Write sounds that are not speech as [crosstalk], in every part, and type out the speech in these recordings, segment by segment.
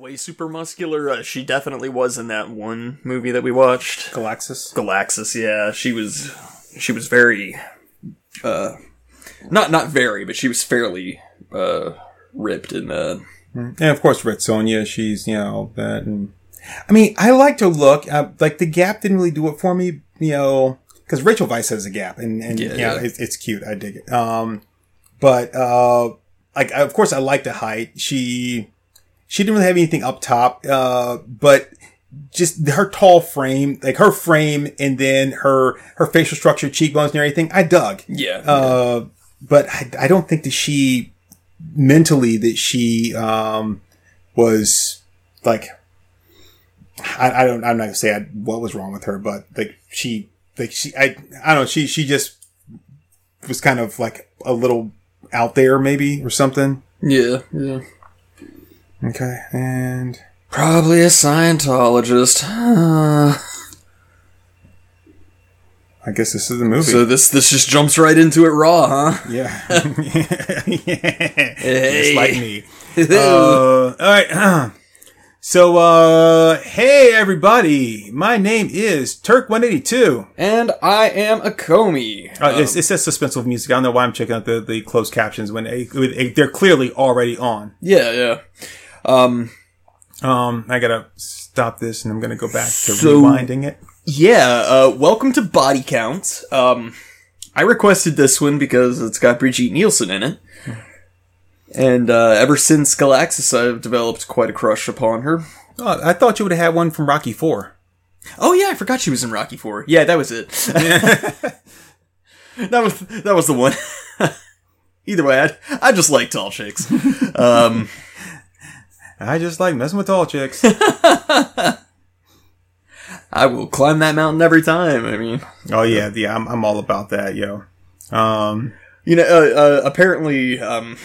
always super muscular. Uh, she definitely was in that one movie that we watched, Galaxis. Galaxis. Yeah, she was. She was very, uh, not not very, but she was fairly uh ripped in that. And of course, Red Sonja, she's, you know, that. And I mean, I like to look, uh, like the gap didn't really do it for me, you know, because Rachel Weisz has a gap and, and Yeah, yeah, yeah. It's, it's cute. I dig it. Um, but, uh, like, of course, I like the height. She, she didn't really have anything up top, uh, but just her tall frame, like her frame and then her, her facial structure, cheekbones and everything, I dug. Yeah. Uh, but I, I don't think that she mentally that she um was like I, I don't I'm not gonna say I, what was wrong with her, but like she like she I I don't know she she just was kind of like a little out there maybe or something. yeah. Yeah. Okay, and Probably a Scientologist. [sighs] I guess this is the movie. so this this just jumps right into it raw, huh? [laughs] yeah, [laughs] Hey. just like me. Uh, all right. [clears throat] So, uh, hey everybody, my name is Turk182. And I am Acomi. Uh, it's, it says suspenseful music. I don't know why I'm checking out the, the closed captions when they, they're clearly already on. Yeah, yeah. Um, Um, I gotta stop this and I'm gonna go back to So- rewinding it. yeah. Uh, welcome to Body Count. Um, I requested this one because it's got Brigitte Nielsen in it. And uh, ever since Galaxis, I've developed quite a crush upon her. Oh, I thought you would have had one from Rocky 4. Oh yeah, I forgot she was in Rocky Four. Yeah, that was it. [laughs] that was that was the one. Either way, I I just like tall chicks. Um, [laughs] I just like messing with tall chicks. [laughs] I will climb that mountain every time. I mean, oh yeah, yeah, I'm, I'm all about that, yo. Um, you know, uh, uh, apparently, um,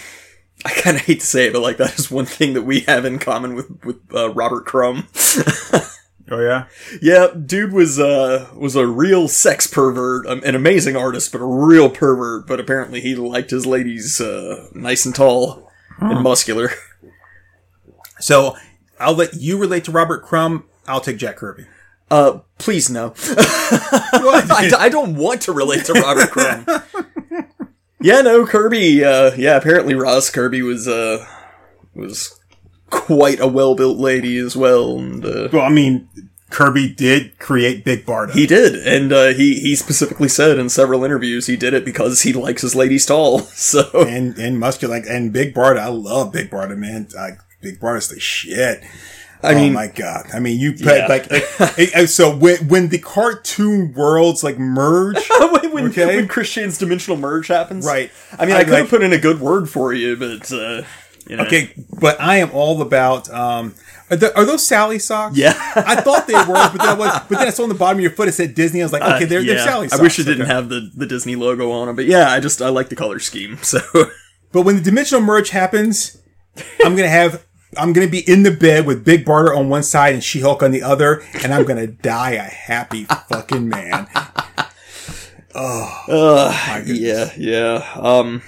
I kind of hate to say it, but like that is one thing that we have in common with with uh, Robert Crumb. [laughs] oh yeah? yeah, dude was uh was a real sex pervert, um, an amazing artist, but a real pervert. But apparently, he liked his ladies uh, nice and tall and muscular. So, I'll let you relate to Robert Crumb. I'll take Jack Kirby. Uh, please no. [laughs] [laughs] I, I don't want to relate to Robert Crumb. [laughs] yeah, no, Kirby. Uh, yeah, apparently Roz Kirby was uh was quite a well built lady as well, and uh, Well, I mean, Kirby did create Big Barda. he did, and uh, he he specifically said in several interviews he did it because he likes his ladies tall. So and and muscular like and Big Barda. I love Big Barda, man. Like Big Barda's the shit. I oh mean, my god! I mean, you Yeah. like, like it- it- so when when the cartoon worlds like merge, [laughs] when, when, Okay. when Christian's dimensional merge happens, Right. I mean, I, I could have like- put in a good word for you, but uh, you know. okay, but I am all about. um Are, the, are those Sally socks? Yeah. I thought they were, but then I was, but then I saw on the bottom of your foot it said Disney. I was like, okay, they're, they're Uh, Sally socks. I wish it didn't Okay. have the, the Disney logo on them, but yeah, I just I like the color scheme. [laughs] So But when the dimensional merge happens, I'm gonna have. I'm gonna be in the bed with Big Barda on one side and She Hulk on the other, and I'm gonna die a happy fucking man. uh, goodness. yeah, yeah. Um,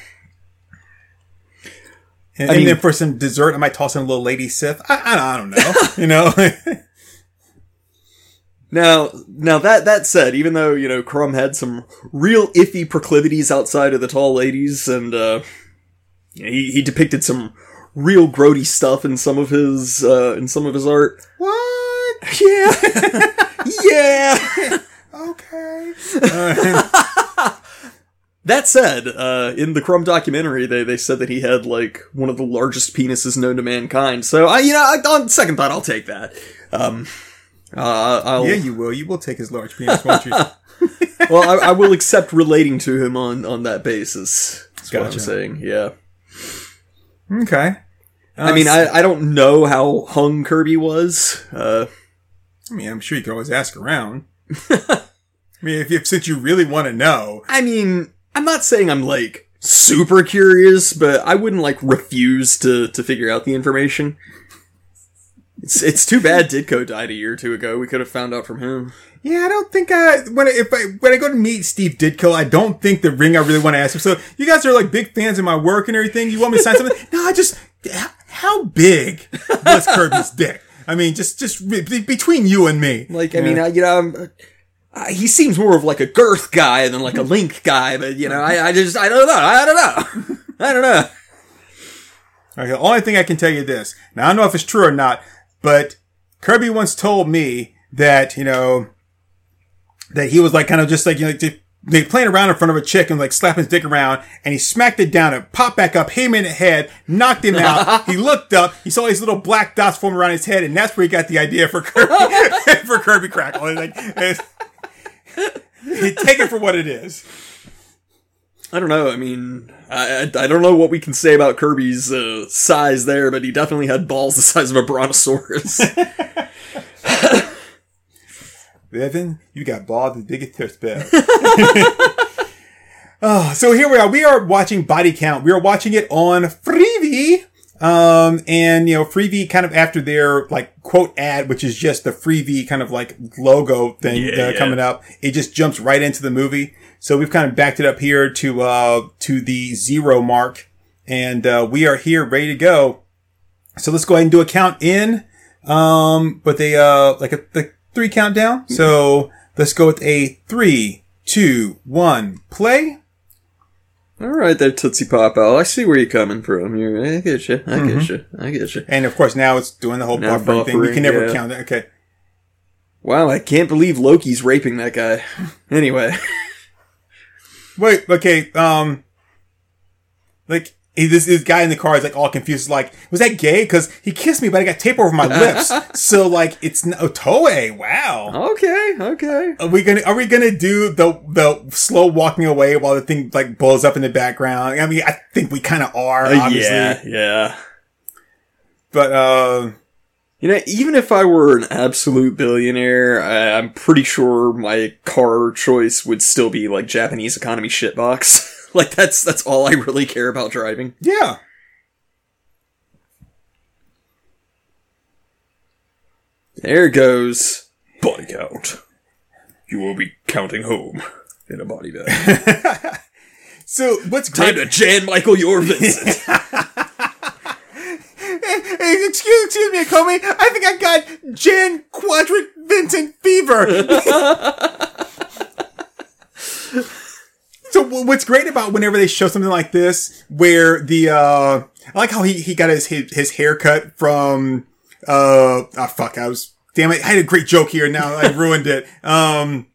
and mean- then for some dessert, I might toss in a little Lady Sif. I, I, I don't know, [laughs] you know. now now that that said, even though you know Crumb had some real iffy proclivities outside of the tall ladies, and uh, he he depicted some real grody stuff in some of his uh, in some of his art. what? [laughs] Yeah, yeah. Okay. [laughs] That said, uh, in the Crumb documentary, they, they said that he had like one of the largest penises known to mankind. So I, you know, I, on second thought, I'll take that. Um, uh, I'll, Yeah, you will. You will take his large penis, won't you? [laughs] well, I, I will accept relating to him on on that basis. That's what I'm saying. Yeah. Okay. I mean, I, I don't know how hung Kirby was. Uh, I mean, I'm sure you can always ask around. [laughs] I mean, if, if since you really want to know, I mean, I'm not saying I'm like super curious, but I wouldn't like refuse to to figure out the information. It's it's too bad Ditko died a year or two ago. We could have found out from him. yeah, I don't think I when I, if I when I go to meet Steve Ditko, I don't think the ring I really want to ask him. So you guys are like big fans of my work and everything. You want me to sign something? [laughs] No, I just how big was [laughs] Kirby's dick? I mean, just just be- between you and me. Like, I mean, I, you know, I'm, uh, he seems more of like a girth guy than like a link guy, but you know, I, I just, I don't know, I don't know, [laughs] I don't know. Okay, the only thing I can tell you this. Now I don't know if it's true or not, but Kirby once told me that you know that he was like kind of just like you know they playing around in front of a chick and like slapping his dick around, and he smacked it down and popped back up, hit him in the head, knocked him out. [laughs] he looked up, he saw these little black dots form around his head, and that's where he got the idea for Kirby [laughs] for Kirby Crackle. Like, take it for what it is. I don't know. I mean, I, I, I don't know what we can say about Kirby's uh, size there, but he definitely had balls the size of a brontosaurus. [laughs] Evan, you got balls as big as test bed. [laughs] [laughs] oh, so here we are. We are watching Body Count. We are watching it on Freevee. Um, and you know, Freevee kind of after their like quote ad, which is just the Freevee kind of like logo thing Yeah, uh, yeah. coming up. It just jumps right into the movie. So we've kind of backed it up here to, uh, to the zero mark and, uh, we are here ready to go. So let's go ahead and do a count in. Um, but they, uh, like a, the three countdown. So let's go with a three, two, one, play. All right, there, Tootsie Pop Owl. I see where you're coming from. You're, I get you. I get you. I get you. And of course now it's doing the whole Now buffering, thing. We can never yeah. count that. Okay. Wow, I can't believe Loki's raping that guy. Anyway, Wait, okay, um, like, he, this, this guy in the car is like all confused. Like, was that gay? Cause he kissed me, but I got tape over my [laughs] lips. so like, it's, n- oh, Toei, wow. okay, okay. Are we gonna, are we gonna do the, the slow walking away while the thing like blows up in the background? I mean, I think we kind of are, Uh, yeah, yeah. But, uh, You know, even if I were an absolute billionaire, I, I'm pretty sure my car choice would still be like Japanese economy shitbox. [laughs] [laughs] like that's that's all I really care about driving. yeah. There goes body count. You will be counting home in a body bag. [laughs] So what's Time great? to Jan Michael your [laughs] Vincent. Hey, excuse, excuse me, Comey. I think I got Jan Quadrant Vincent fever. So what's great about whenever they show something like this, where the uh, I like how he he got his his, his haircut from uh oh fuck I was damn it I had a great joke here now I ruined it [laughs] um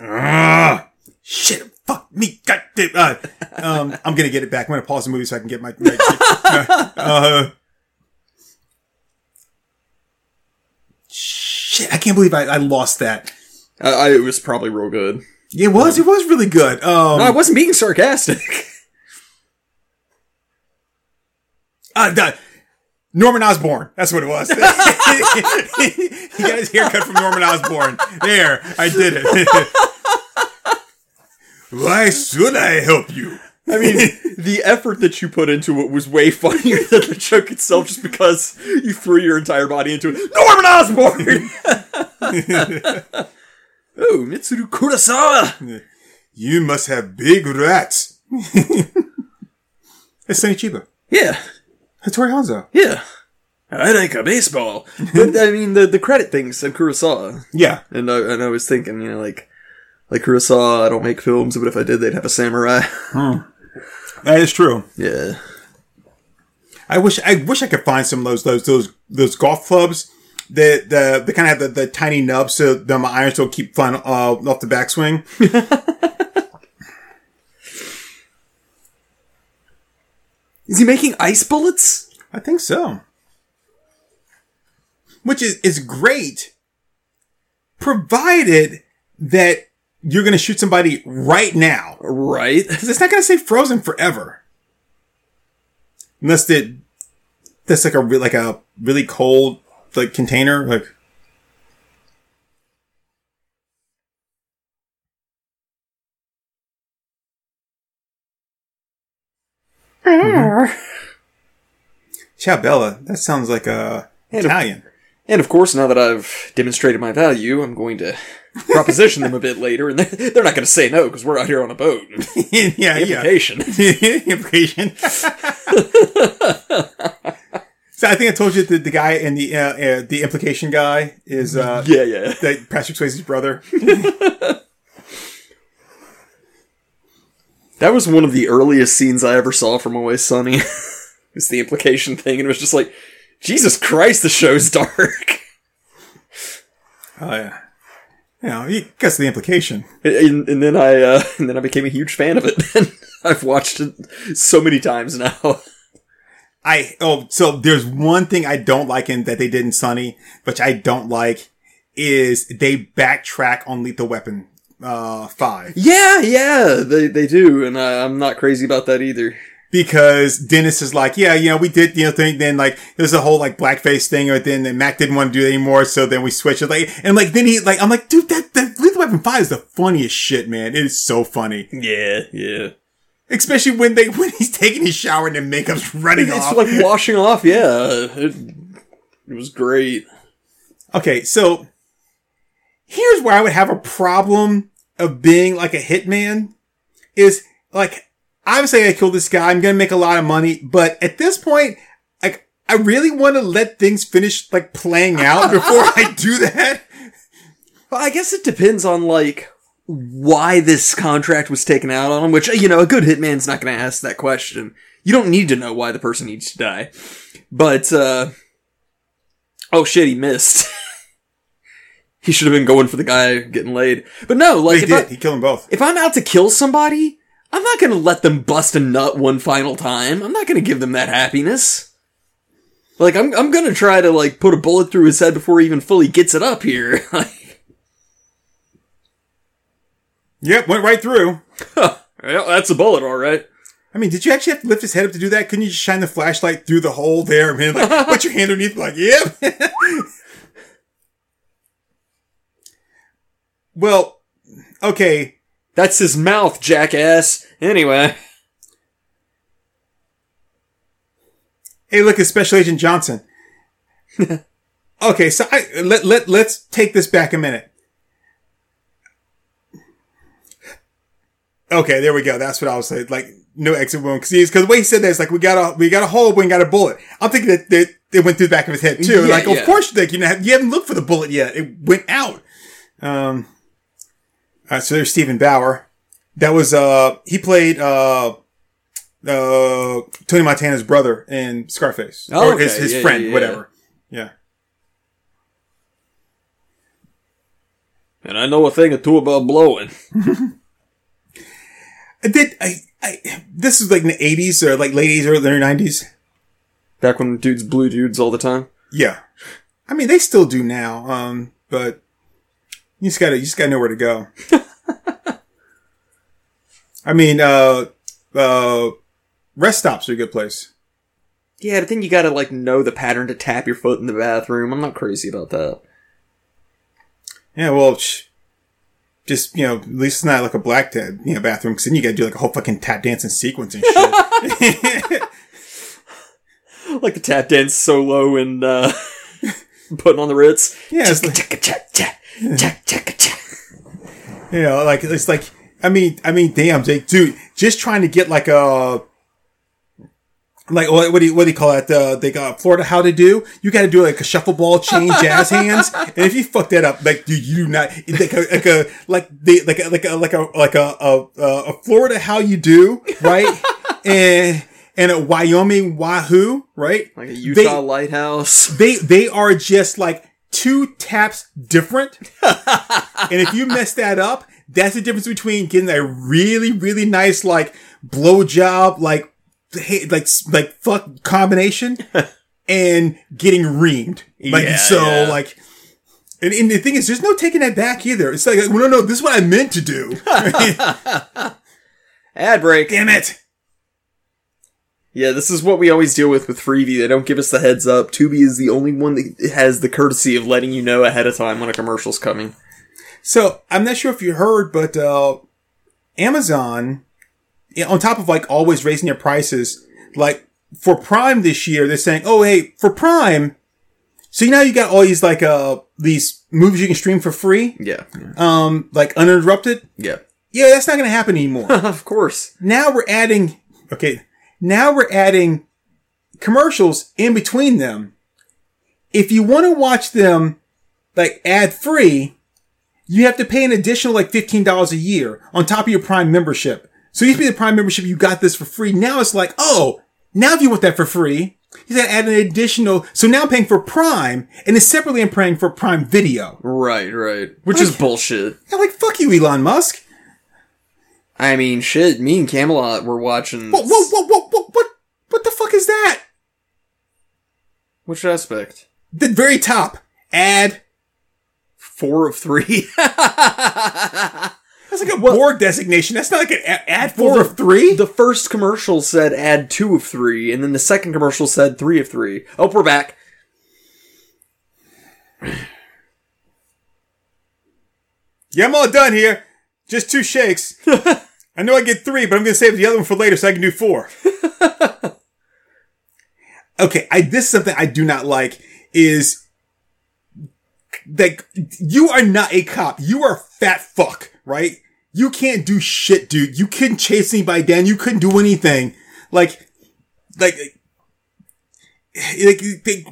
ah, shit fuck me god damn, uh, um I'm gonna get it back I'm gonna pause the movie so I can get my, my [laughs] uh, shit I can't believe I, I lost that I, I, it was probably real good. It was it was really good um No, I wasn't being sarcastic. [laughs] Uh, the, Norman Osborn. That's what it was. [laughs] he got his haircut from Norman Osborn. There, I did it. [laughs] Why should I help you? I mean, the effort that you put into it was way funnier than the joke itself just because you threw your entire body into it. Norman Osborn! Oh, Mitsuru Kurosawa! You must have big rats. [laughs] it's Sonny Chiba. Yeah, Hattori Hanzo. yeah. I like a baseball. but, I mean, the, the credit thing said Kurosawa. Yeah. And I, and I was thinking, you know, like, like Kurosawa, I don't make films, but if I did, they'd have a samurai. Hmm. That is true. yeah. I wish I wish I could find some of those those those those golf clubs the the kind of have the, the tiny nubs so the my irons don't keep flying uh, off the backswing. [laughs] Is he making ice bullets? I think so. Which is, is great, provided that you're going to shoot somebody right now. Right. it's not going to stay frozen forever. Unless it, that's like a, like a really cold, like container, like, Ciao Bella. That sounds like a And- Italian. And of course, now that I've demonstrated my value, I'm going to proposition them a bit later, and they're, they're not going to say no because we're out here on a boat. [laughs] yeah, Implication. yeah. Implication. [laughs] [laughs] so I think I told you that the guy in the uh, uh, the implication guy is uh, [laughs] Yeah, yeah. [laughs] that Patrick Swayze's brother. [laughs] That was one of the earliest scenes I ever saw from Always Sunny. it was the implication thing, and it was just like, Jesus Christ, the show's dark. Oh yeah. You know, gets the implication. And, and then I, uh, and then I became a huge fan of it. And I've watched it so many times now. I oh, so there's one thing I don't like in that they did in Sunny, which I don't like, is they backtrack on Lethal Weapon uh five Yeah, yeah, they they do, and I, I'm not crazy about that either. because Dennis is like, yeah, you know, we did you know thing. Then like there's a whole like blackface thing, or then then Mac didn't want to do it anymore, so then we switched it. Like and like then he like I'm like, dude, that that Lethal Weapon five is the funniest shit, man. It is so funny, Yeah, yeah. Especially when they when he's taking his shower and the makeup's running It's off. like washing off. Yeah, it, it was great. Okay, so here's where I would have a problem of being like a hitman is like, obviously I killed this guy. I'm going to make a lot of money, but at this point, like, I really want to let things finish like playing out [laughs] before I do that. Well, I guess it depends on like why this contract was taken out on him. Which you know, a good hitman's not going to ask that question. You don't need to know why the person needs to die. But uh oh shit, he missed. [laughs] he should have been going for the guy getting laid. But no, like He did. I, He killed them both. if I'm out to kill somebody, I'm not going to let them bust a nut one final time. I'm not going to give them that happiness. Like I'm I'm going to try to like put a bullet through his head before he even fully gets it up here. [laughs] Yep, went right through. [laughs] well, that's a bullet, all right. I mean, did you actually have to lift his head up to do that? Couldn't you just shine the flashlight through the hole there? man? like, [laughs] put your hand underneath, like, yep. [laughs] well, okay. That's his mouth, jackass. Anyway, Hey, look, it's Special Agent Johnson. okay, so I, let, let, let's take this back a minute. Okay, there we go. That's what I was saying. Like, no exit wound. Cause he's, cause the way he said that is like, we got a, we got a hole, we got a bullet. I'm thinking that, that it went through the back of his head too. Yeah, like, yeah. of course, you know, you haven't looked for the bullet yet. It went out. Um, uh, so there's Steven Bauer. That was, uh, he played, uh, uh, Tony Montana's brother in Scarface. Oh, or his, okay. his Yeah, friend, whatever. Yeah. and I know a thing or two about blowing. [laughs] I did, I, I, this was like in the 80s or like late 80s, or early 90s. Back when dudes blew dudes all the time. Yeah. I mean, they still do now. Um, but you just gotta, you just gotta know where to go. [laughs] I mean, uh, uh, rest stops are a good place. Yeah, but then you gotta like know the pattern to tap your foot in the bathroom. I'm not crazy about that. Yeah, well, sh- just, you know, at least it's not like a black tab, you know, bathroom, cause then you gotta do like a whole fucking tap dancing sequence and shit. [laughs] Like the tap dance solo and uh [laughs] putting on the Ritz. Yeah, it's like- chaka, chaka, chaka, chaka, chaka. You know, like it's like I mean, I mean, damn, Jake, dude, just trying to get like a like what, what do you what do you call it? Uh, they got Florida how to do. You got to do like a shuffle ball chain jazz [laughs] hands, and if you fuck that up, like dude, you do not like a like a like the like a like a like a like a a, a Florida how you do right [laughs] and and a Wyoming wahoo right Like a Utah They- lighthouse. they they are just like two taps different. and if you mess that up, that's the difference between getting a really really nice like blowjob like hey, like like fuck combination [laughs] and getting reamed. Like Yeah, so yeah. like and, and the thing is, there's no taking that back either. It's like, well, no, no, this is what I meant to do. [laughs] Ad break. Damn it. Yeah, this is what we always deal with with Freevee. They don't give us the heads up. Tubi is the only one that has the courtesy of letting you know ahead of time when a commercial's coming. So I'm not sure if you heard, but uh, Amazon, on top of like always raising their prices, like for Prime this year, they're saying, "Oh, hey, for Prime." So now you got all these like uh these movies you can stream for free, Yeah. um, like uninterrupted. Yeah. Yeah, that's not going to happen anymore. [laughs] of course. now we're adding, okay, now we're adding commercials in between them. If you want to watch them like ad free, you have to pay an additional like $15 a year on top of your prime membership. So it used to be the prime membership, you got this for free. Now it's like, oh, now if you want that for free, you got to add an additional. So now I'm paying for prime and then separately I'm paying for prime video. Right, right. Which is bullshit. I'm like, fuck you, Elon Musk. I mean, shit, me and Camelot were watching. What, what, what, what, what, what, what the fuck is that? Which aspect? The very top. Ad. Four of three. [laughs] That's like a board designation. That's not like an a- ad four of three. the first commercial said add two of three, and then the second commercial said three of three. Oh, we're back. yeah, I'm all done here. Just two shakes. [laughs] I know I get three, but I'm going to save the other one for later so I can do four. [laughs] okay, I this is something I do not like is like you are not a cop. You are fat fuck, right? You can't do shit, dude. You couldn't chase anybody down. You couldn't do anything. Like, like, like, they,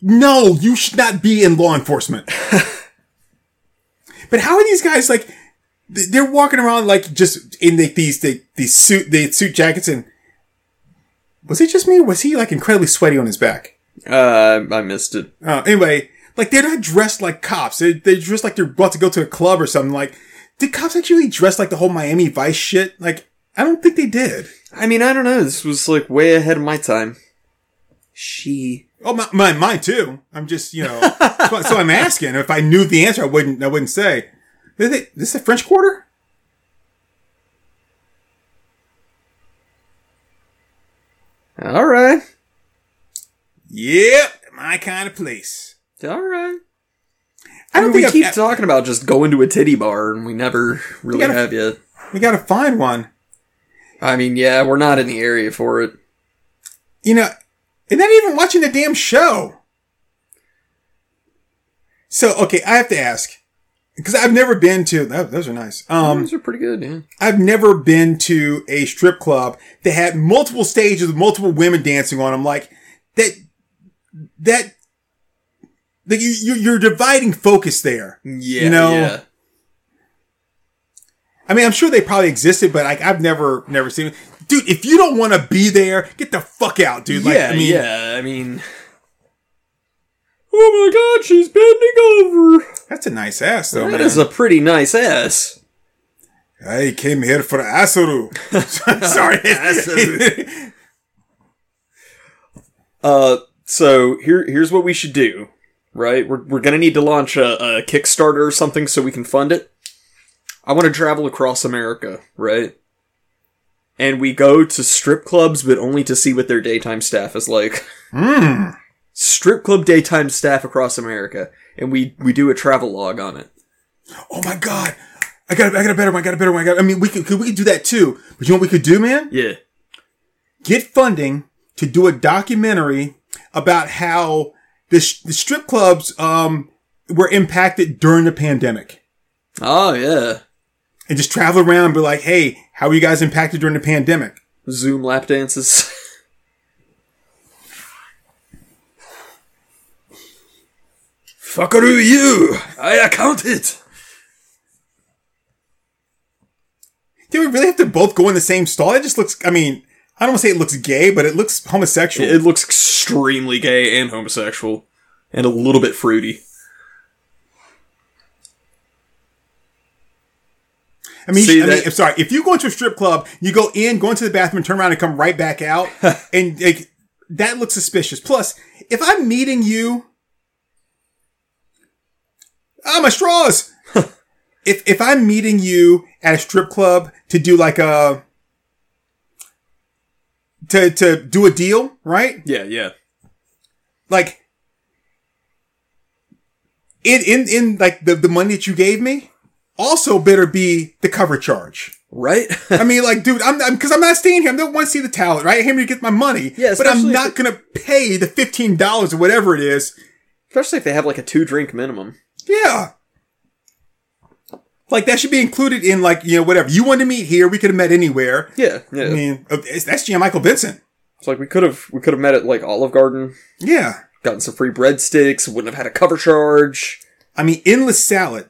no, you should not be in law enforcement. [laughs] but how are these guys like? They're walking around like just in the, these the, these suit the suit jackets and was it just me? Was he like incredibly sweaty on his back? Uh, I missed it. Uh, anyway, like they're not dressed like cops. They they dressed like they're about to go to a club or something. Like, did cops actually dress like the whole Miami Vice shit? Like, I don't think they did. I mean, I don't know. This was like way ahead of my time. She. Oh, my, my mine too. I'm just you know. [laughs] so, so I'm asking. If I knew the answer, I wouldn't. I wouldn't say. Is it, this the French Quarter? All right. Yep, my kind of place. All right. I I don't mean, we keep I've, talking about just going to a titty bar, and we never really gotta- have yet. we gotta find one. I mean, yeah, we're not in the area for it. You know, and not even watching the damn show. So okay, I have to ask because I've never been to. Oh, those are nice. Um, Those are pretty good, yeah. I've never been to a strip club that had multiple stages with multiple women dancing on them. Like that, that, like you, you you're dividing focus there. Yeah, You know, yeah. I mean, I'm sure they probably existed, but like I've never, never seen it. Dude, if you don't want to be there, get the fuck out, dude. Like, yeah, I mean, yeah. I mean, oh my god, she's bending over. that's a nice ass, though, That man. is a pretty nice ass. I came here for the Asuru. [laughs] [laughs] Sorry. Asuru. [laughs] Uh, so here, here's what we should do. Right, we're we're gonna need to launch a, a Kickstarter or something so we can fund it. I want to travel across America, right? And we go to strip clubs, but only to see what their daytime staff is like. Hmm. Strip club daytime staff across America, and we we do a travel log on it. Oh my god. I got, I got a better one. I got a better one. I got, I mean, we could, could, we could do that too. But you know what we could do, man? Yeah. Get funding to do a documentary about how the, sh- the strip clubs, um, were impacted during the pandemic. Oh yeah. And just travel around and be like, hey, how are you guys impacted during the pandemic? Zoom lap dances. [laughs] Fuckaroo you! I account it! Do we really have to both go in the same stall? It just looks, I mean, I don't want to say it looks gay, but it looks homosexual. It looks extremely gay and homosexual. And a little bit fruity. I mean, See, I mean, I'm sorry. If you go into a strip club, you go in, go into the bathroom, turn around, and come right back out, [laughs] and like that looks suspicious. Plus, if I'm meeting you, ah, my straws. [laughs] if if I'm meeting you at a strip club to do like a to to do a deal, right? Yeah, yeah. Like in in in like the the money that you gave me also better be the cover charge. Right? I mean, like, dude, I'm because I'm, not staying here. I don't want to see the talent, right? I came here to get my money, Yeah, but I'm not gonna pay the fifteen dollars or whatever it is. Especially if they have like a two drink minimum. Yeah. Like that should be included in like you know whatever you want to meet here. We could have met anywhere. Yeah, yeah. I mean, that's Jan Michael Vincent. it's like we could have we could have met at like Olive Garden, Yeah. gotten some free breadsticks, wouldn't have had a cover charge. I mean, endless salad.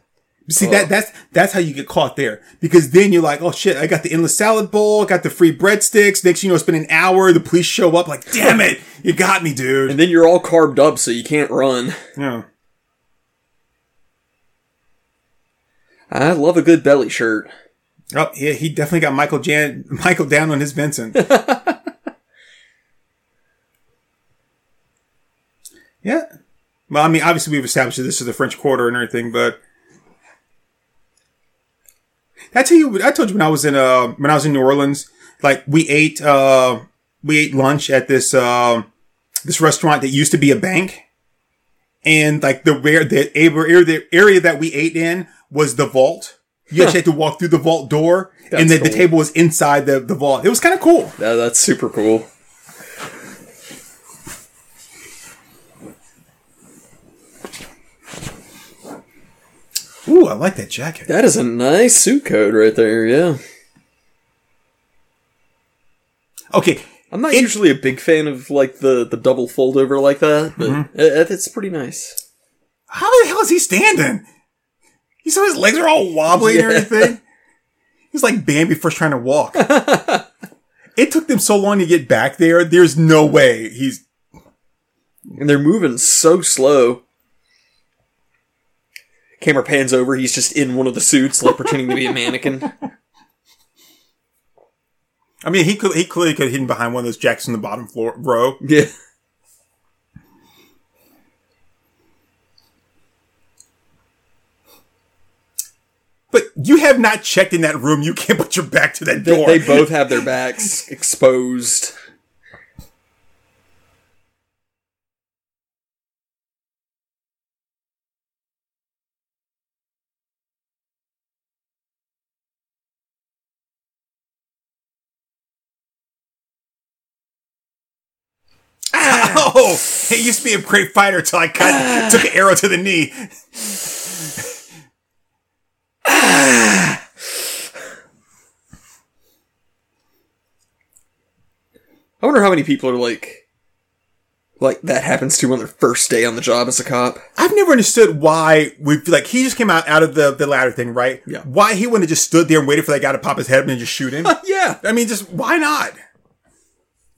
See that that's that's how you get caught there because then you're like, oh shit, I got the endless salad bowl, got the free breadsticks. Next, you know, it's been an hour. The police show up, like, damn it, you got me, dude. And then you're all carved up, so you can't run. Yeah. I love a good belly shirt. Oh yeah, he definitely got Michael Jan [laughs] Michael down on his Vincent. [laughs] yeah. Well, I mean, obviously we've established that this is the French Quarter and everything, but I tell you, I told you when I was in uh when I was in New Orleans, like we ate uh we ate lunch at this um this restaurant that used to be a bank, and like the where the area the area that we ate in was the vault. You actually had to walk through the vault door, and That's then the table was inside the, the vault. It was kind of cool. That, that's super cool. Ooh, I like that jacket. That is a nice suit code right there. Yeah, Okay, I'm not It- usually a big fan of like the the double fold over like that, but mm-hmm. it, it's pretty nice. how the hell is he standing? You saw his legs are all wobbly and Yeah. everything. He's like Bambi first trying to walk. [laughs] it took them so long to get back there. There's no way he's. And they're moving so slow. Camera pans over. He's just in one of the suits, like pretending to be a mannequin. I mean, he could he clearly could have hidden behind one of those jacks in the bottom floor row. Yeah. But you have not checked in that room. You can't put your back to that They, door. they [laughs] both have their backs exposed. Oh, [laughs] he used to be a great fighter until I cut, took an arrow to the knee. I wonder how many people are like, like that happens to on their first day on the job as a cop. I've never understood why we like he just came out out of the the ladder thing, right? Yeah. Why he wouldn't have just stood there and waited for that guy to pop his head and just shoot him? [laughs] Yeah, I mean, just why not?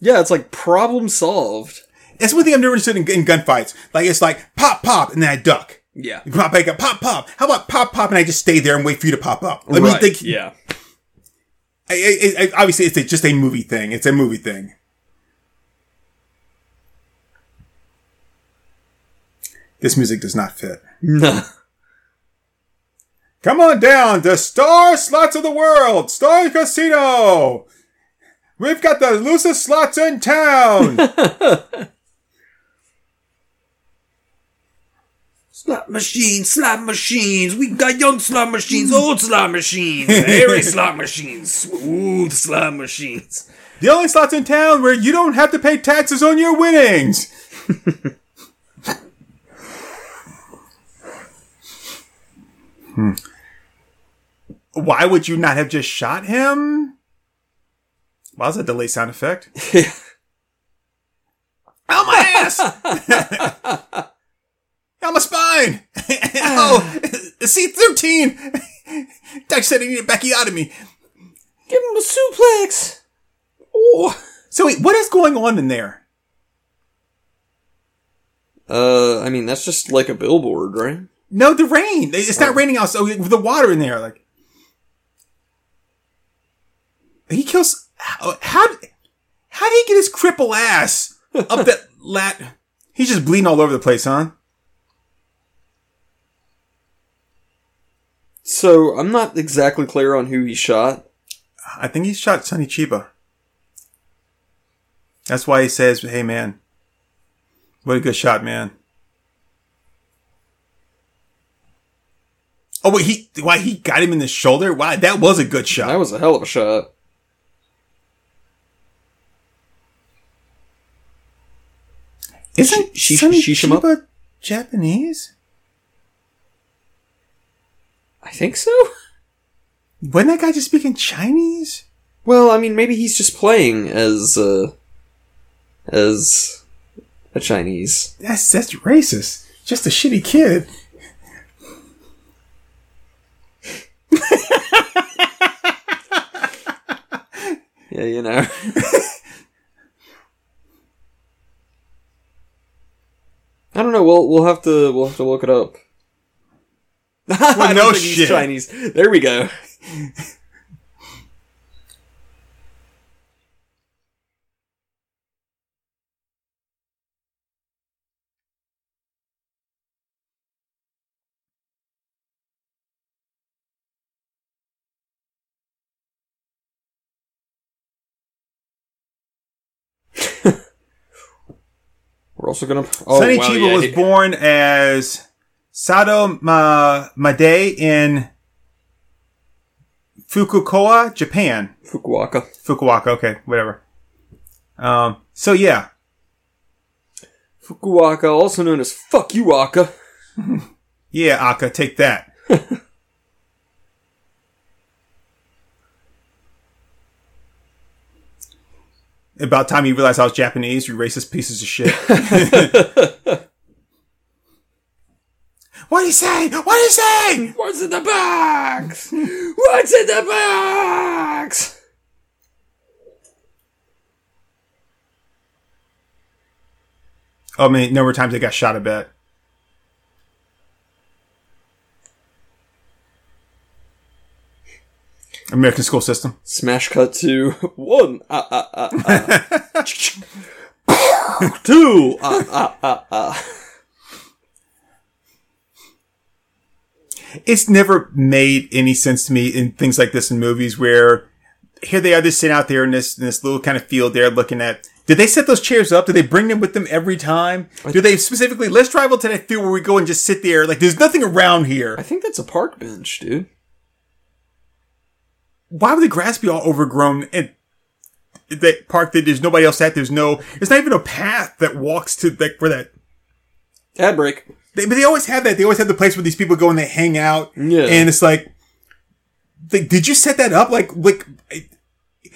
yeah, it's like problem solved. That's one thing I've never understood in, in gunfights. Like it's like pop pop and then I duck. Yeah, You pop back up, pop pop. How about pop pop and I just stay there and wait for you to pop up? Let mean, right. think, yeah, I, I, I, obviously it's a, just a movie thing. It's a movie thing. This music does not fit. no, [laughs] Come on down to Star Slots of the World, Star Casino. We've got the loosest slots in town. [laughs] Slot machines, slot machines. We got young slot machines, mm. old slot machines, [laughs] hairy slot machines, smooth slot machines. the only slots in town where you don't have to pay taxes on your winnings. Hmm. Why would you not have just shot him? Why was that delay sound effect? [laughs] Ow, my ass! [laughs] [laughs] Ow, my spine! oh, C-13! Doc said he needed Becky out of give him a suplex. Oh, So wait, what is going on in there? uh, I mean that's just like a billboard, right? No, the rain. It's not oh. raining out. So with the water in there, like he kills. How how, how did he get his cripple ass [laughs] up that lat? He's just bleeding all over the place, huh? So I'm not exactly clear on who he shot. I think he shot Sonny Chiba. That's why he says, "Hey, man, what a good shot, man." Oh wait, he why he got him in the shoulder? Why that was a good shot. That was a hell of a shot. Isn't Sh- sh- Sonny shish him Japanese? I think so. Wasn't that guy just speaking Chinese? Well, I mean, maybe he's just playing as uh, as a Chinese. That's that's racist. Just a shitty kid. [laughs] Yeah, you know. [laughs] I don't know. We'll we'll have to we'll have to look it up. [laughs] Don't no shit. Chinese. There we go. We're also gonna. Oh, Sonny wow, Chiba yeah, was he- born as Sato Ma- Made in Fukuoka, Japan. Fukuoka. Fukuoka, okay, whatever. Um, so yeah, Fukuoka, also known as Fuck You Aka. [laughs] yeah, Aka, take that. [laughs] About time you realize I was Japanese, you racist pieces of shit. [laughs] what do you say? What do you say? What's in the box? What's in the box? Oh, I mean, number of times they got shot a bit. American school system. Smash cut to [laughs] one. Ah, ah, ah, ah. [laughs] Two. Ah, ah, ah, ah. It's never made any sense to me in things like this in movies where here they are just sitting out there in this in this little kind of field there looking at. Did they set those chairs up? Did they bring them with them every time? Do they specifically let's out to that field where we go and just sit there? Like there's nothing around here. I think that's a park bench, dude. Why would the grass be all overgrown and that park that there's nobody else at? There's no, it's not even a path that walks to like where that. Ad break. They, but they always have that. They always have the place where these people go and they hang out. Yeah. And it's like, like, did you set that up? Like, like, I,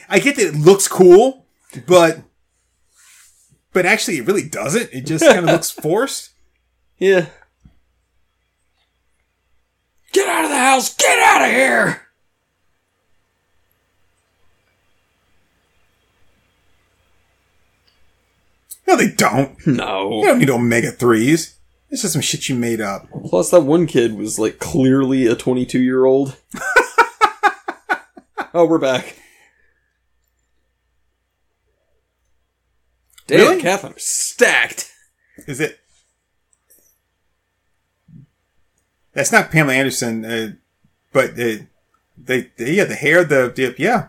I get that it looks cool, but, but actually it really doesn't. It just kind of looks [laughs] forced. Yeah. Get out of the house! Get out of here! No, they don't. No. They No. don't need omega threes. This is some shit you made up. Plus, that one kid was like clearly a 22 year old. [laughs] oh, we're back. Damn, Really? Catherine, stacked. Is it? That's not Pamela Anderson, uh, but uh, they, they, yeah, the hair, the, the yeah.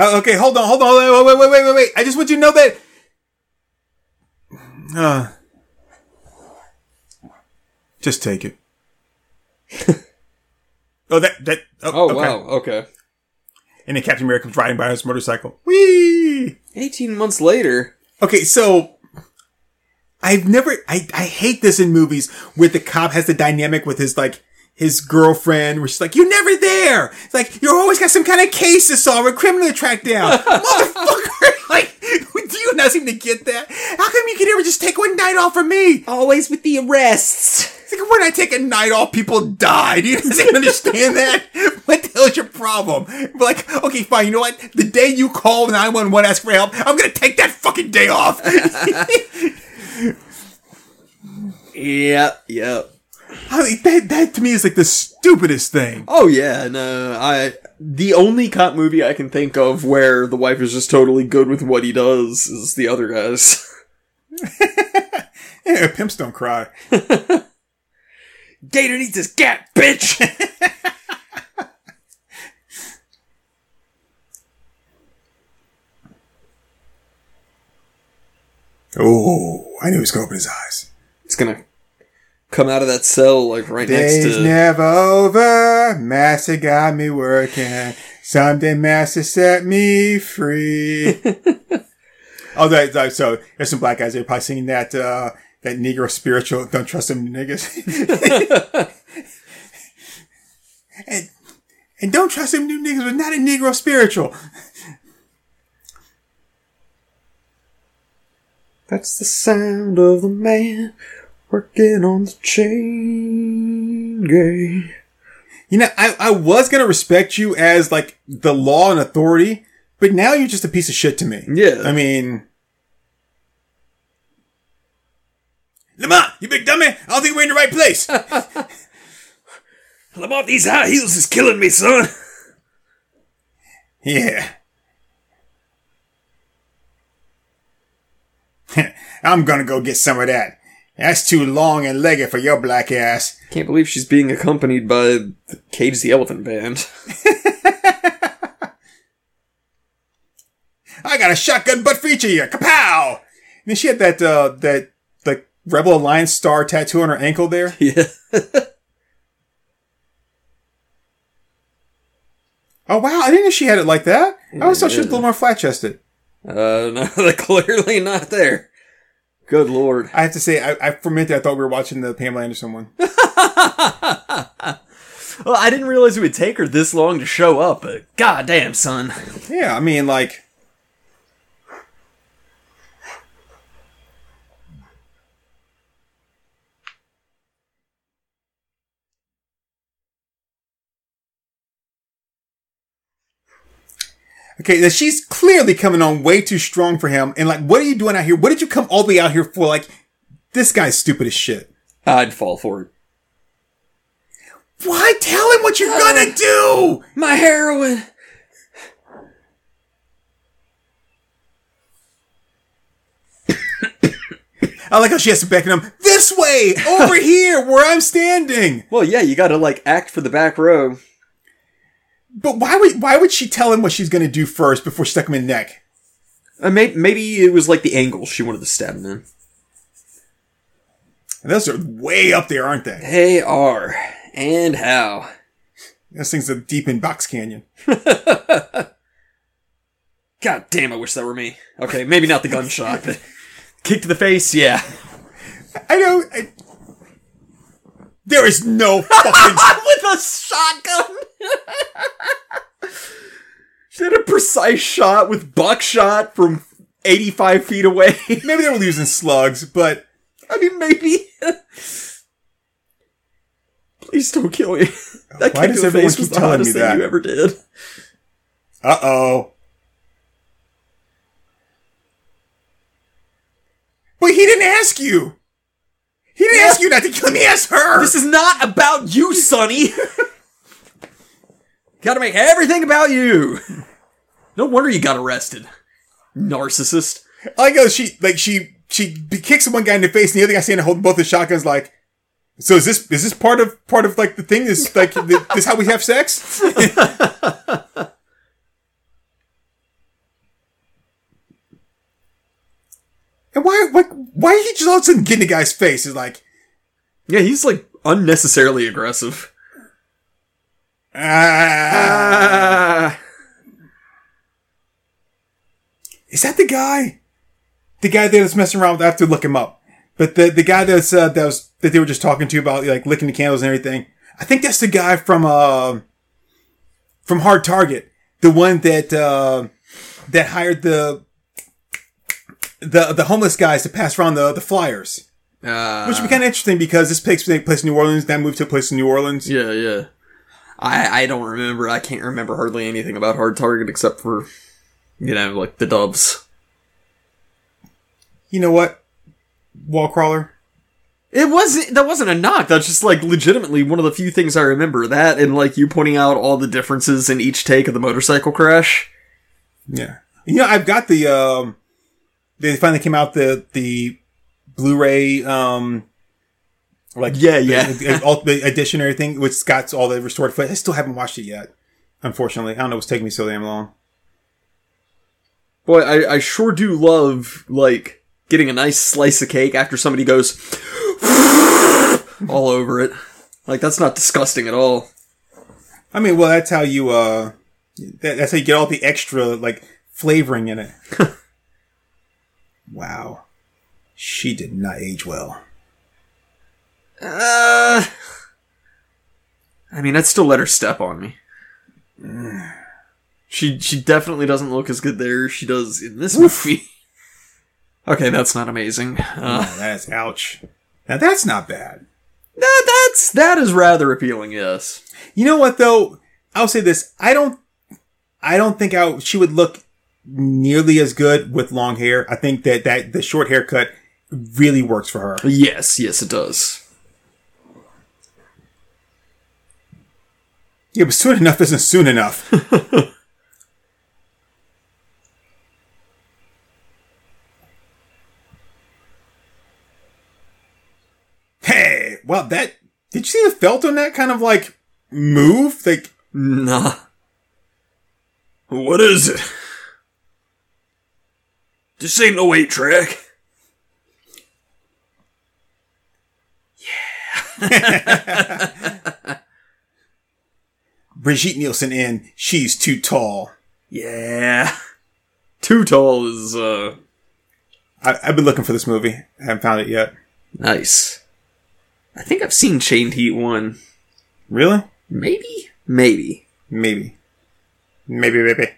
Oh, okay, hold on, hold on, hold on, wait, wait, wait, wait, wait, wait. I just want you to know that. Uh, just take it. [laughs] oh, that that. Oh, Oh, okay. wow, okay. And then Captain America comes riding by on his motorcycle. Whee! 18 months later. Okay, so I've never I, I hate this in movies where the cop has the dynamic with his like his girlfriend where she's like, You're never there. It's like you're always got some kind of case to solve or criminal to track down. [laughs] Motherfucker [laughs] like do you not seem to get that? How come you can never just take one night off from me? Always with the arrests. It's like when I take a night off, people die. Do you even understand that? [laughs] What the hell is your problem? But like, okay, fine. You know what? The day you call 911 ask for help, I'm gonna take that fucking day off. Yep, yep. I mean, that, that to me is like the stupidest thing. Oh yeah, no, I the only cop movie I can think of where the wife is just totally good with what he does is the other guys. [laughs] Yeah, pimps don't cry. [laughs] Gator needs his cat, bitch. [laughs] Oh, I knew he was gonna open his eyes. It's gonna come out of that cell like right next Day's to. never over. Master got me working. Someday Master set me free. [laughs] oh, that, that- so there's some black guys there probably singing that. Uh, that Negro spiritual. Don't trust them niggas. [laughs] and, and don't trust them new niggas, but not a Negro spiritual. That's the sound of the man working on the chain gang. You know, I, I was gonna respect you as like the law and authority, but now you're just a piece of shit to me. Yeah. I mean, Lamont, you big dummy! I don't think we're in the right place. [laughs] Lamont, these high heels is killing me, son. yeah. [laughs] I'm gonna go get some of that. That's too long and legged for your black ass. Can't believe she's being accompanied by the Cage the Elephant Band. [laughs] I got a shotgun butt feature here. Kapow! And then she had that, uh, that, like, Rebel Alliance star tattoo on her ankle there. [laughs] yeah. [laughs] Oh wow, I didn't know she had it like that. I always thought she was a little more flat chested. Uh, no, they're clearly not there. Good lord. I have to say, I, I for a minute I thought we were watching the Pamela Anderson one. [laughs] Well, I didn't realize it would take her this long to show up, but goddamn, son. Yeah, I mean, like, okay, now she's clearly coming on way too strong for him. And like, what are you doing out here? What did you come all the way out here for? Like, this guy's stupid as shit. I'd fall for it. Why tell him what you're uh, gonna do? My heroin! [coughs] I like how she has to beckon him this way, over [laughs] here, where I'm standing. Well, yeah, you gotta, like, act for the back row. But why would why would she tell him what she's gonna do first before she stuck him in the neck? Uh, may- maybe it was, like, the angle she wanted to stab him in. And those are way up there, aren't they? They are. And how. Those things are deep in Box Canyon. [laughs] God damn, I wish that were me. Okay, maybe not the gunshot, but kick to the face, yeah. I know. I, there is no fucking. [laughs] With a shotgun! [laughs] she had a precise shot with buckshot from 85 feet away. [laughs] maybe they were using slugs, but I mean, maybe. [laughs] Please don't kill me. That Why does everyone keep telling me thing that? you ever did. uh oh. But he didn't ask you. He didn't ask you not to kill me. He asked her. This is not about you, Sonny. Gotta make everything about you. No wonder you got arrested. Narcissist. I like how she like she she kicks one guy in the face, and the other guy standing holding both the shotguns. Like, so is this is this part of part of like the thing? Is like [laughs] the, this how we have sex? [laughs] and why like why he just all of a sudden get in the guy's face? Is like Yeah, he's like unnecessarily aggressive. Ah. Is that the guy? The guy that's messing around with, I have to look him up. But the, the guy that's, uh, that was, that they were just talking to about, like, licking the candles and everything. I think that's the guy from, uh, from Hard Target. The one that, uh, that hired the, the, the homeless guys to pass around the, the flyers. Uh, Which would be kind of interesting because this takes place in New Orleans, that moved to a place in New Orleans. yeah, yeah. I I don't remember. I can't remember hardly anything about Hard Target except for, you know, like the doves. You know what? Wall crawler. It wasn't. That wasn't a knock. That's just like legitimately one of the few things I remember. That and like you pointing out all the differences in each take of the motorcycle crash. Yeah. You know, I've got the, um, they finally came out the, the Blu-ray, um, like, Yeah, yeah. the, the ultimate edition everything, which got all the restored footage. I still haven't watched it yet. Unfortunately. I don't know what's taking me so damn long. Boy, I, I sure do love like getting a nice slice of cake after somebody goes all over it. Like that's not disgusting at all. I mean, well, that's how you, uh, that, that's how you get all the extra, like, flavoring in it. [laughs] wow. She did not age well. Uh, I mean, I'd still let her step on me. She she definitely doesn't look as good there as she does in this movie. [laughs] Okay, that's not amazing. Uh, Oh, that's ouch. Now that's not bad. that, that's that is rather appealing. Yes. You know what though? I'll say this. I don't. I don't think I, she would look nearly as good with long hair. I think that that the short haircut really works for her. Yes. Yes, it does. Yeah, but soon enough isn't soon enough. [laughs] hey, well, that did you see the felt on that kind of like move? Like, Nah. What is it? This ain't no eight track. [laughs] [laughs] Brigitte Nielsen in She's Too Tall. Yeah. [laughs] Too tall is uh I, I've been looking for this movie. I haven't found it yet. nice. I think I've seen Chained Heat one. Really? Maybe? Maybe. Maybe. Maybe, maybe.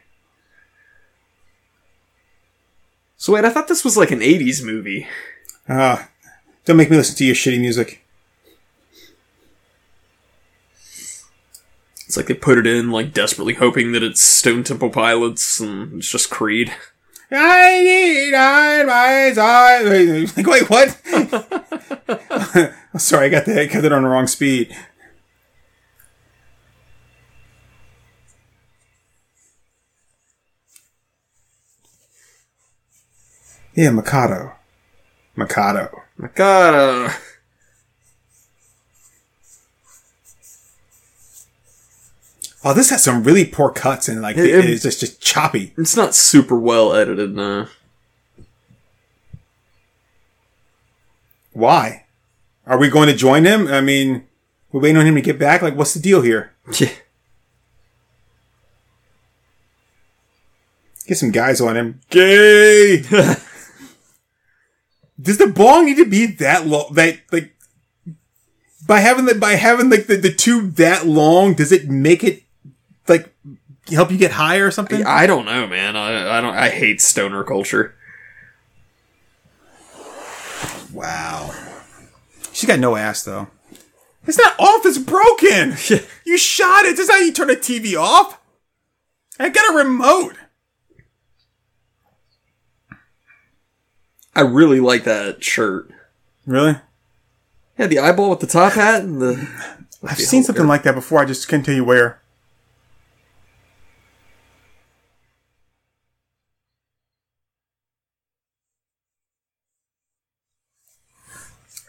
So wait, I thought this was like an 80s movie. Ah, don't make me listen to your shitty music. It's like they put it in like desperately hoping that it's Stone Temple Pilots and it's just Creed. I need on my side. Wait, Like, wait, what? [laughs] Sorry, I got the I got it on the wrong speed. Yeah, Mikado. Mikado. Mikado. Oh, this has some really poor cuts and like It- it's just just choppy. It's not super well edited, no. Why? Are we going to join him? I mean, we're waiting on him to get back. Like, what's the deal here? Yeah. [laughs] Get some guys on him. [laughs] Gay. Does the bong need to be that long? That like by having the by having like the, the tube that long, does it make it like help you get higher or something? I don't know, man. I, I don't. I hate stoner culture. Wow. She's got no ass though. It's not off. It's broken. [laughs] you shot it. This is how you turn a TV off. I got a remote. I really like that shirt. Really? Yeah, the eyeball with the top hat and the. I've seen something like that before. I just can't tell you where.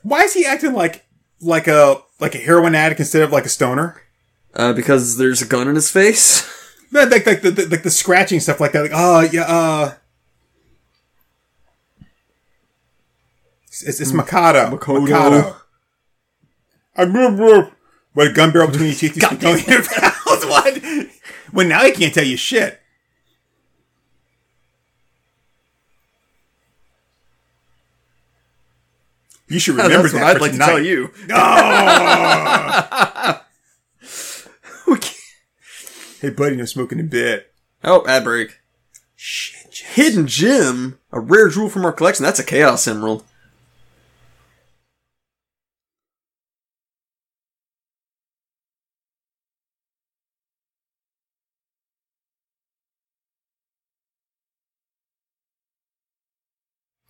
Why is he acting like like a like a heroin addict instead of like a stoner? Uh, because there's a gun in his face. No, [laughs] like like the, the like the scratching stuff like that. Like oh yeah, uh, it's it's, it's Mikado. Mikado. Mikado. I remember a gun barrel between your teeth. Damn [laughs] What? Well, now he can't tell you shit. You should [laughs] remember That's that. what I'd like tonight. to tell you. [laughs] Oh! [laughs] hey, buddy, no smoking in bed. Oh, ad break. Shit. Hidden gem, a rare jewel from our collection. That's a chaos emerald.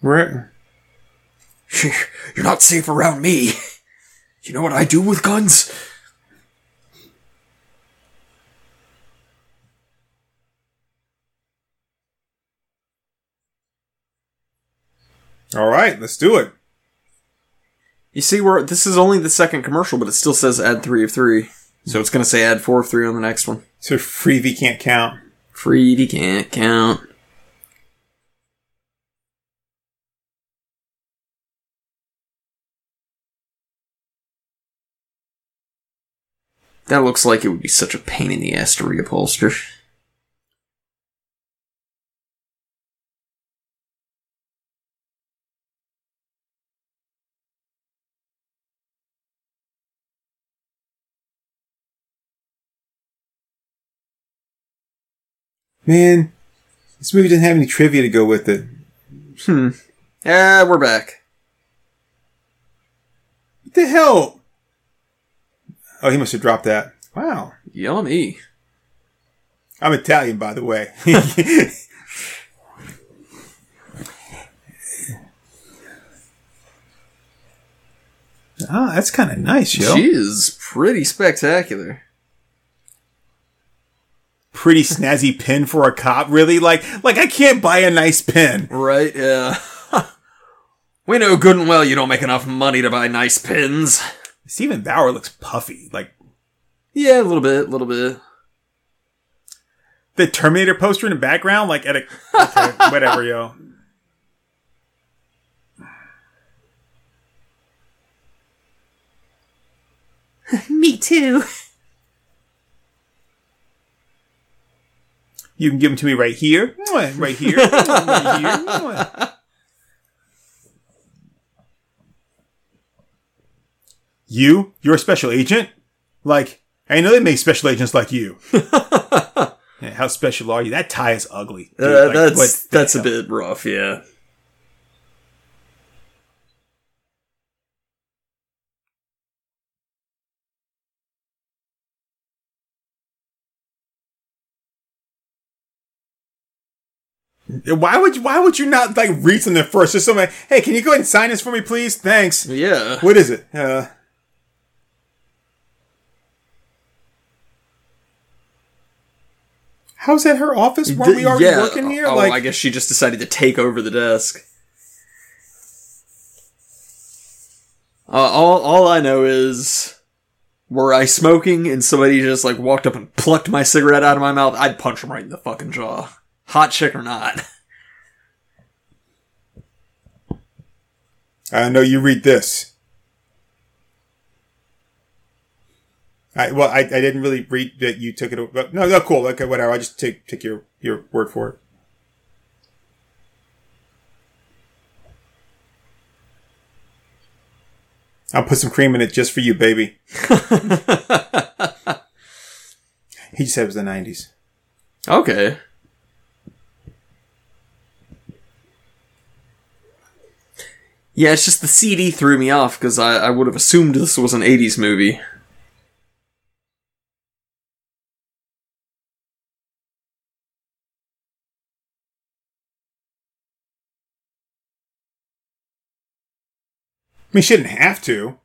Where? You're not safe around me. [laughs] You know what I do with guns? All right, let's do it. You see, where this is only the second commercial, but it still says ad three of three. So it's going to say ad four of three on the next one. So Freevee can't count. Free, he can't count. That looks like it would be such a pain in the ass to reupholster. Man, this movie doesn't have any trivia to go with it. Hmm. Ah, we're back. What the hell? Oh, he must have dropped that. Wow. Yummy. I'm Italian, by the way. oh, [laughs] that's kind of nice, yo. She is pretty spectacular. Pretty snazzy [laughs] pin for a cop, really? Like, like I can't buy a nice pin. Right? Yeah. [laughs] we know good and well you don't make enough money to buy nice pins. Steven Bauer looks puffy. Like Yeah, a little bit, a little bit. the Terminator poster in the background, like at a okay, [laughs] whatever, yo. [laughs] Me too. You can give them to me right here, right here, right here. [laughs] You, you're a special agent. Like I know they make special agents like you. [laughs] Yeah, how special are you? That tie is ugly. Uh, Like, that's the that's a bit rough, yeah. Why would you, why would you not like reach read something first? Just something. Hey, can you go ahead and sign this for me, please? Thanks. Yeah. What is it? Uh, how's that her office? Weren't we already yeah. working here? Oh, like, I guess she just decided to take over the desk. Uh, all all I know is, were I smoking and somebody just like walked up and plucked my cigarette out of my mouth, I'd punch him right in the fucking jaw, hot chick or not. I know you read this. I well, I, I didn't really read that you took it. But no, no, cool. Okay, whatever. I just take take your your word for it. I'll put some cream in it just for you, baby. [laughs] he said it was the nineties. Okay. Yeah, it's just the CD threw me off because I, I would have assumed this was an 80s movie. Mean, she didn't have to.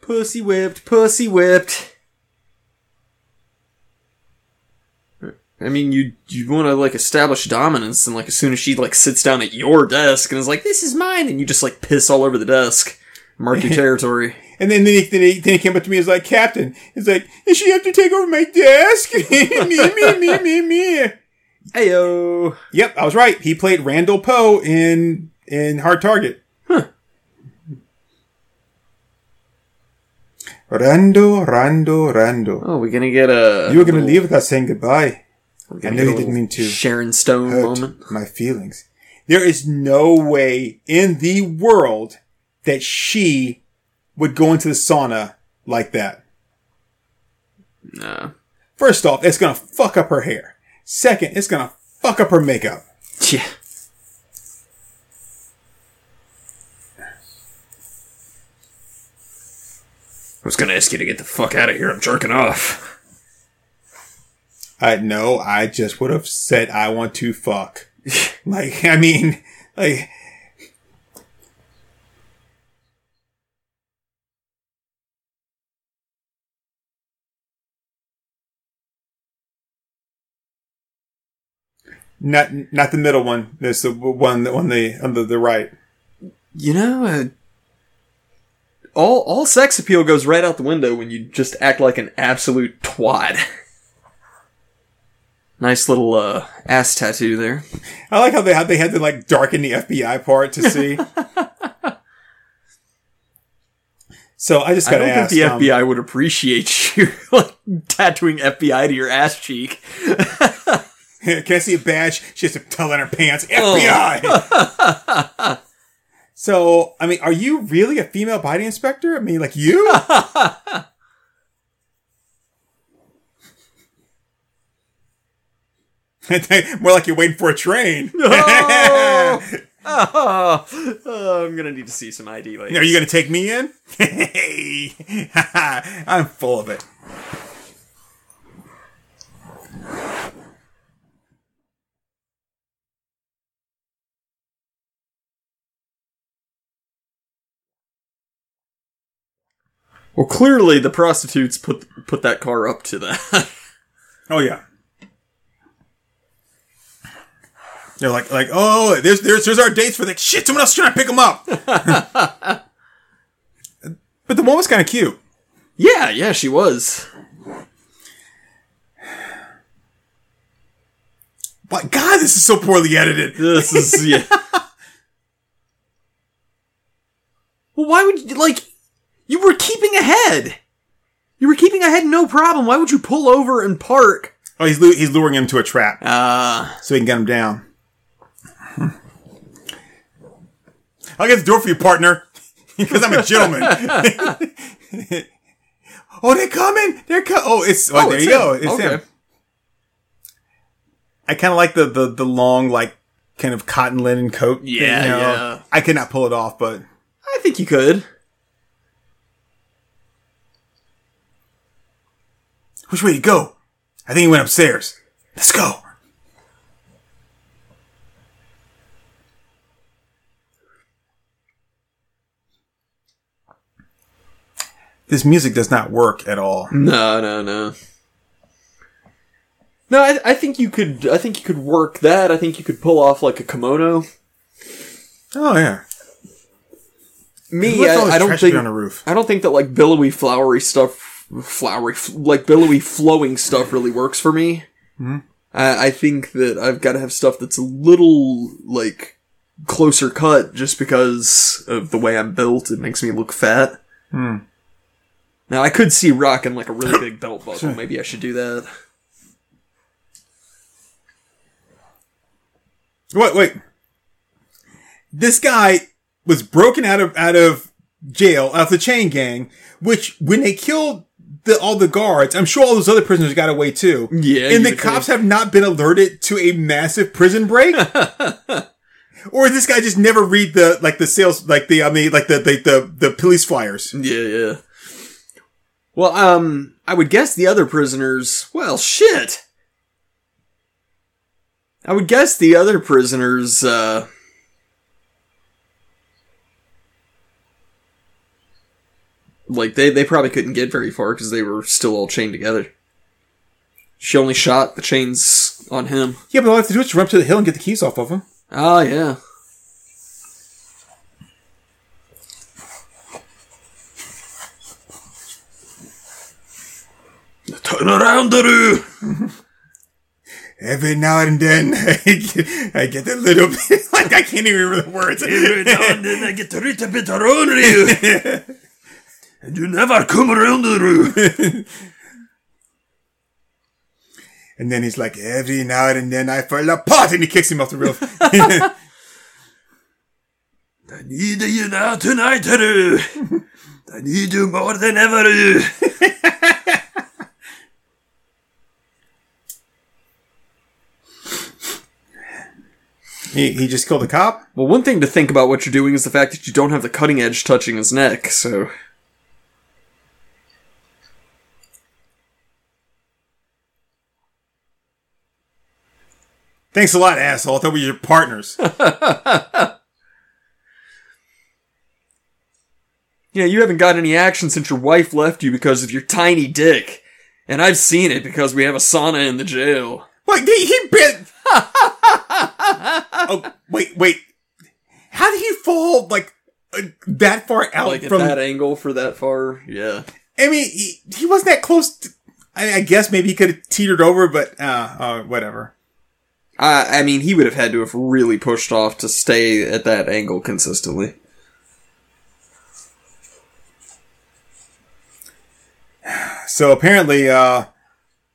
Pussy whipped, pussy whipped. I mean, you you want to like establish dominance, and like as soon as she like sits down at your desk and is like, "This is mine," and you just like piss all over the desk, mark your [laughs] territory. And then, then, he, then, he, then he came up to me and was like, Captain, he's like, does she have to take over my desk? [laughs] me, me, me, me, me. Heyo. Yep, I was right. He played Randall Poe in in Hard Target. Huh. Rando, Rando, Rando. Oh, we're gonna get a. You were gonna leave without saying goodbye. I gonna know you didn't mean to Sharon Stone hurt moment. my feelings. There is no way in the world that she would go into the sauna like that. Nah. First off, it's gonna fuck up her hair. Second, it's gonna fuck up her makeup. Yeah. I was gonna ask you to get the fuck out of here. I'm jerking off. I no, I just would have said I want to fuck. [laughs] like, I mean, like, not not the middle one. There's the one on the on the, the right. You know, uh, all all sex appeal goes right out the window when you just act like an absolute twat. [laughs] nice little uh, ass tattoo there. I like how they had they had to like darken the FBI part to see. [laughs] so I just got to don't ask. think the um, FBI would appreciate [laughs] you like tattooing FBI to your ass cheek. [laughs] Can I see a badge? She has to tell in her pants, FBI. [laughs] Oh. [laughs] so, I mean, are you really a female body inspector? I mean, like you? More like you're waiting for a train. Oh. Oh, oh, I'm gonna need to see some ID later. Are you gonna take me in? I'm full of it. Well, clearly the prostitutes put put that car up to that. [laughs] Oh yeah. They're like, like, oh, there's, there's, there's our dates for the shit. Someone else is trying to pick them up. [laughs] but the one was kind of cute. yeah, yeah, she was. But God, this is so poorly edited. [laughs] This is yeah. well, why would you like? You were keeping ahead. You were keeping ahead, no problem. Why would you pull over and park? Oh, he's lu- he's luring him to a trap Uh so he can get him down. [laughs] I'll get the door for you, partner, [laughs] because I'm a gentleman. [laughs] oh, they're coming. They're coming. Oh, it's oh, Oh, there it's you go. It's Okay. him. I kind of like the, the the long like kind of cotton linen coat. thing, Yeah, you know. yeah. I could not pull it off, but I think you could. Which way to go? I think he went upstairs. Let's go. This music does not work at all. No, no, no. No, I, I think you could. I think you could work that. I think you could pull off like a kimono. Oh yeah. Me, I, I don't think. on the roof. I don't think that like billowy, flowery stuff, flowery, like billowy, flowing stuff really works for me. Hmm? I, I think that I've got to have stuff that's a little like closer cut, just because of the way I'm built. It makes me look fat. Hmm. Now I could see rocking like a really big belt buckle. Maybe I should do that. Wait, wait. This guy was broken out of out of jail, out of the chain gang. Which, when they killed the, all the guards, I'm sure all those other prisoners got away too. Yeah, and the cops have not been alerted to a massive prison break. [laughs] or this guy just never read the like the sales like the I mean like the the the, the police flyers. Yeah, yeah. Well, um, I would guess the other prisoners. Well, shit. I would guess the other prisoners. uh... Like they, they probably couldn't get very far because they were still all chained together. She only shot the chains on him. Yeah, but all I have to do is run up to the hill and get the keys off of him. Oh yeah. Turn around, Daru. [laughs] Every now and then, [laughs] I get, I get a little bit [laughs] like I can't even remember the words. Every now and then I get to write a little bit around you. And you never come around, Daru. [laughs] And then he's like, every now and then I fall apart, and he kicks him off the roof. [laughs] I need you now tonight, Daru. [laughs] I need you more than ever. He, he just killed a cop. Well, one thing to think about what you're doing is the fact that you don't have the cutting edge touching his neck. So Thanks a lot, asshole. I thought we were your partners. [laughs] Yeah, you haven't got any action since your wife left you because of your tiny dick. And I've seen it because we have a sauna in the jail. Wait, he, he bit. [laughs] oh, wait, wait. How did he fall like uh, that far out Like at from? that angle for that far. Yeah. I mean, he, he wasn't that close. To, I, I guess maybe he could have teetered over, but uh, uh, whatever. I, I mean, he would have had to have really pushed off to stay at that angle consistently. So apparently, uh,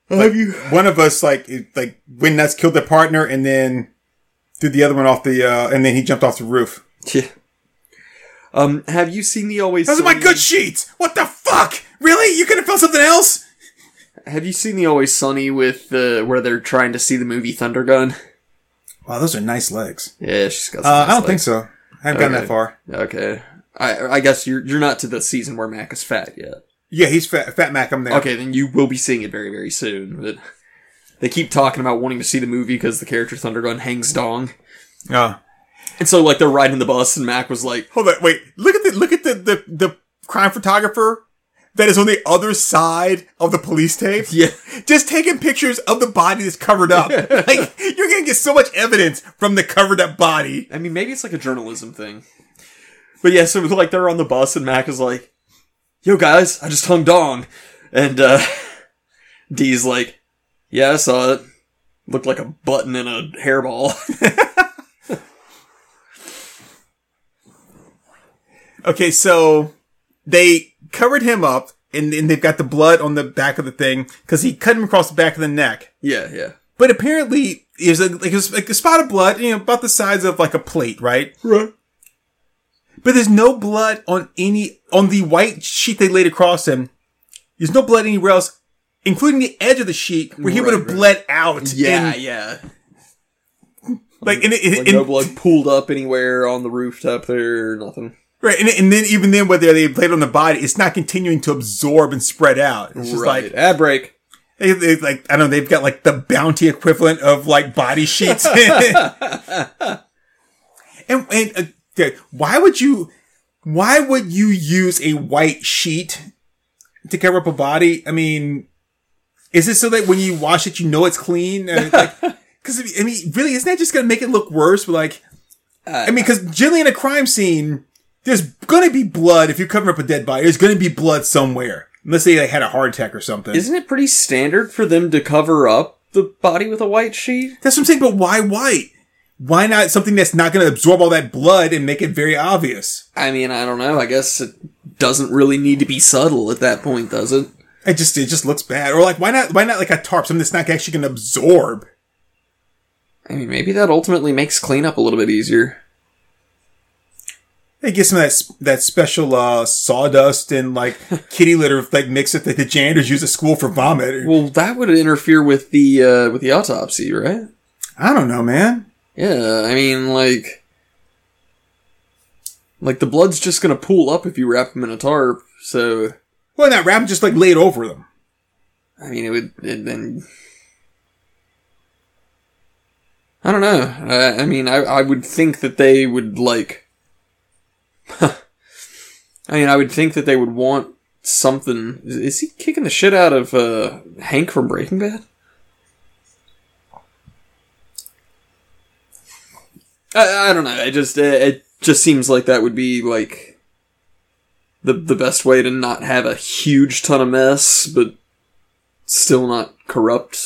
Have you? one of us like like when nuts, killed their partner, and then threw the other one off the, uh, and then he jumped off the roof. Yeah. Um, have you seen the Always Those are my good sheets. What the fuck? Really? You could have found something else? Have you seen the Always Sunny with the where they're trying to see the movie Thunder Gun? Wow, those are nice legs. Yeah, she's got. Uh, Some I don't think so. I haven't gotten that far. Okay, I I guess you're you're not to the season where Mac is fat yet. Yeah, he's fat, fat Mac. I'm there. Okay, then you will be seeing it very very soon. But they keep talking about wanting to see the movie because the character Thunder Gun hangs dong, Oh. and so like they're riding the bus, and Mac was like, Hold on, wait. Look at the look at the, the the crime photographer that is on the other side of the police tape. "Yeah, Just taking pictures of the body that's covered up. [laughs] like you're gonna get so much evidence from the covered up body. I mean, maybe it's like a journalism thing. But yeah, so like they're on the bus and Mac is like, "Yo guys, I just hung dong," and uh, [laughs] Dee's like, "Yeah, I saw it. Looked like a button in a hairball." [laughs] Okay, so they covered him up and, and they've got the blood on the back of the thing because he cut him across the back of the neck. yeah, yeah, But apparently, there's a, like, a, like a spot of blood, you know, about the size of like a plate, right? right. But there's no blood on any, on the white sheet they laid across him. There's no blood anywhere else, including the edge of the sheet where he Right, would have right. bled out. Yeah, And, yeah. like, and, it- Like and- no blood pooled up anywhere on the rooftop there, or nothing. Right. And, and then even then, whether they bled on the body, it's not continuing to absorb and spread out. It's just right. like, ad break. They, they like I don't know. They've got like the bounty equivalent of like body sheets. [laughs] and and uh, okay, why would you? Why would you use a white sheet to cover up a body? I mean, is it so that when you wash it, you know it's clean? Because [laughs] I mean, really, isn't that just going to make it look worse? But like, I mean, because generally in a crime scene, there's to be blood if you cover up a dead body. There's to be blood somewhere, unless they like, had a heart attack or something. Isn't it pretty standard for them to cover up the body with a white sheet? That's what I'm saying, but why white? Why not something that's not to absorb all that blood and make it very obvious? I mean, I don't know. I guess it doesn't really need to be subtle at that point, does it? It just it just looks bad. Or like why not why not like a tarp, something that's not actually to absorb? I mean, maybe that ultimately makes cleanup a little bit easier. They get some of that that special uh, sawdust and like [laughs] kitty litter like mix it that the janitors use at school for vomit. Well, that would interfere with the uh, with the autopsy, right? I don't know, man. Yeah, I mean, like, like the blood's just gonna pool up if you wrap them in a tarp. So, Well, that wrap just like laid over them. I mean, it would it, then. I don't know. I, I mean, I I would think that they would like. [laughs] I mean, I would think that they would want something. Is, he kicking the shit out of uh, Hank from Breaking Bad? I, I don't know. It just it, it just seems like that would be like the the best way to not have a huge ton of mess, but still not corrupt.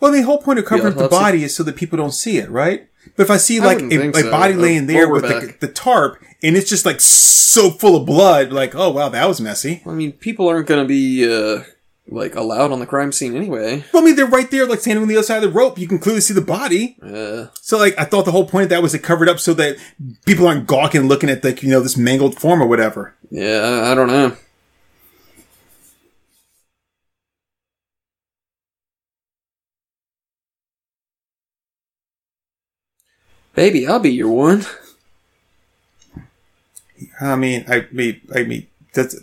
Well, the whole point of covering up the body is so that people don't see it, right? But if I see like wouldn't a, so. body Uh, laying there with the, the tarp and it's just like so full of blood, like, oh wow, that was messy. I mean, people aren't going to be uh, like allowed on the crime scene anyway. Well, I mean, they're right there, like standing on the other side of the rope. You can clearly see the body. Uh, So, like, I thought the whole point of that was to cover it up so that people aren't gawking, looking at like you know this mangled form or whatever. yeah, I, I don't know. Baby, I'll be your one. I mean, I mean, I mean, that's.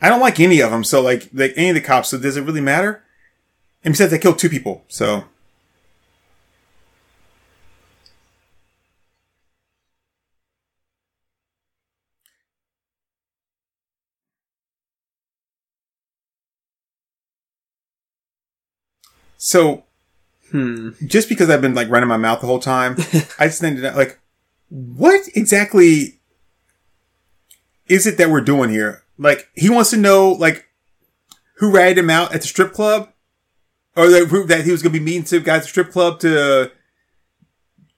I don't like any of them. So, like, like any of the cops. So, does it really matter? And besides, they killed two people. So, so Hmm. just because I've been like running my mouth the whole time, [laughs] I just ended up like, what exactly is it that we're doing here? Like, he wants to know like who ratted him out at the strip club, or that, that he was going to be meeting to guys at the strip club to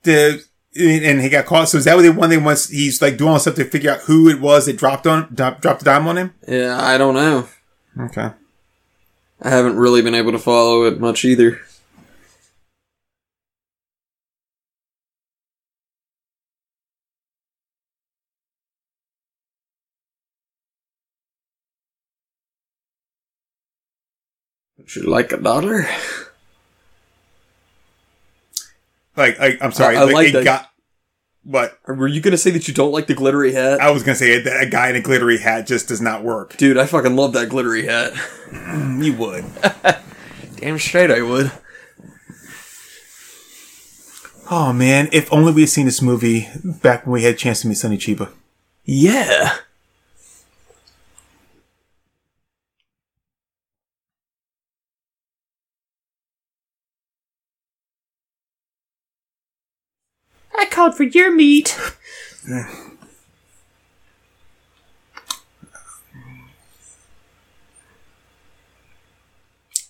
to and he got caught. So is that what they want? They wants he's like doing stuff to figure out who it was that dropped on dropped the dime on him. Yeah, I don't know. Okay. I haven't really been able to follow it much either. Would you like a dollar? Like, I, I'm sorry, I- I like, like that. got. What were you gonna say that you don't like the glittery hat? I was gonna say that a guy in a glittery hat just does not work. Dude, I fucking love that glittery hat. [laughs] Mm, you would. [laughs] Damn straight I would. Oh man, if only we had seen this movie back when we had a chance to meet Sonny Chiba. Yeah. Called for your meat.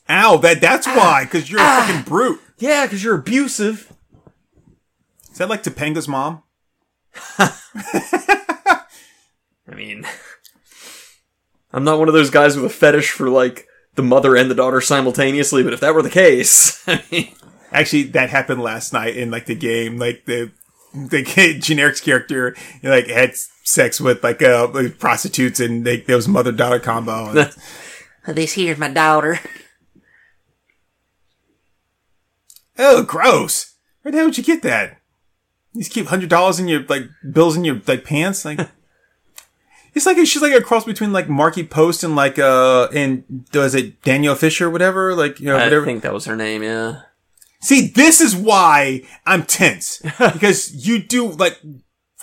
Ow, that that's ah. why, because you're a ah. fucking brute. Yeah, because you're abusive. Is that like Topanga's mom? [laughs] I mean, I'm not one of those guys with a fetish for like the mother and the daughter simultaneously, but if that were the case, [laughs] I mean, Actually, that happened last night in like the game. Like the the kid, [laughs] generic character you know, like had sex with like uh like, prostitutes and they, there was mother daughter combo. [laughs] And, This here's my daughter. oh, gross! Where the hell would you get that? You just keep hundred dollars in your like bills in your like pants. Like [laughs] it's like she's like a cross between like Markie Post and like uh and does it Danielle Fishel or whatever? Like you know I whatever. think that was her name. Yeah. See, this is why I'm tense [laughs] because you do like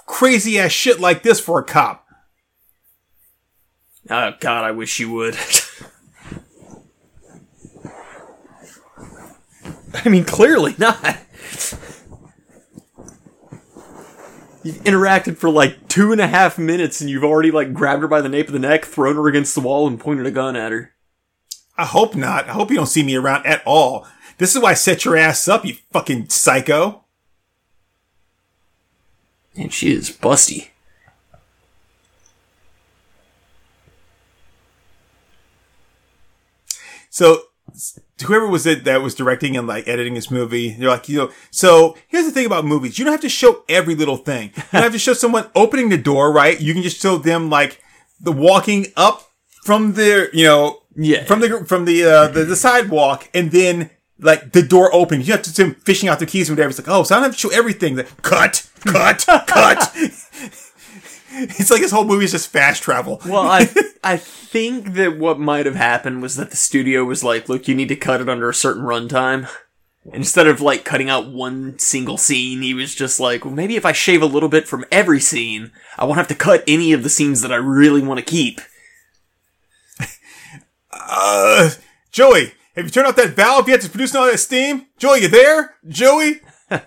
crazy ass shit like this for a cop. Oh God, I wish you would. [laughs] I mean, clearly not. You've interacted for like two and a half minutes, and you've already like grabbed her by the nape of the neck, thrown her against the wall, and pointed a gun at her. I hope not. I hope you don't see me around at all. This is why I set your ass up, you fucking psycho. And she is busty. So whoever was it that was directing and like editing this movie, they're like, you know, so here's the thing about movies. You don't have to show every little thing. You don't have to show someone opening the door, right? You can just show them like the walking up from the, you know, Yeah. from the, from the, uh, the, the sidewalk and then like the door opens. You have to see them fishing out the keys and whatever. It's like, oh, so I don't have to show everything. Like, cut, cut, [laughs] cut. It's like this whole movie is just fast travel. Well, I [laughs] I think that what might have happened was that the studio was like, "Look, you need to cut it under a certain runtime." Instead of like cutting out one single scene, he was just like, "Well, maybe if I shave a little bit from every scene, I won't have to cut any of the scenes that I really want to keep." Uh, Joey, have you turned off that valve yet to produce all that steam? Joey, you there? Joey? [laughs]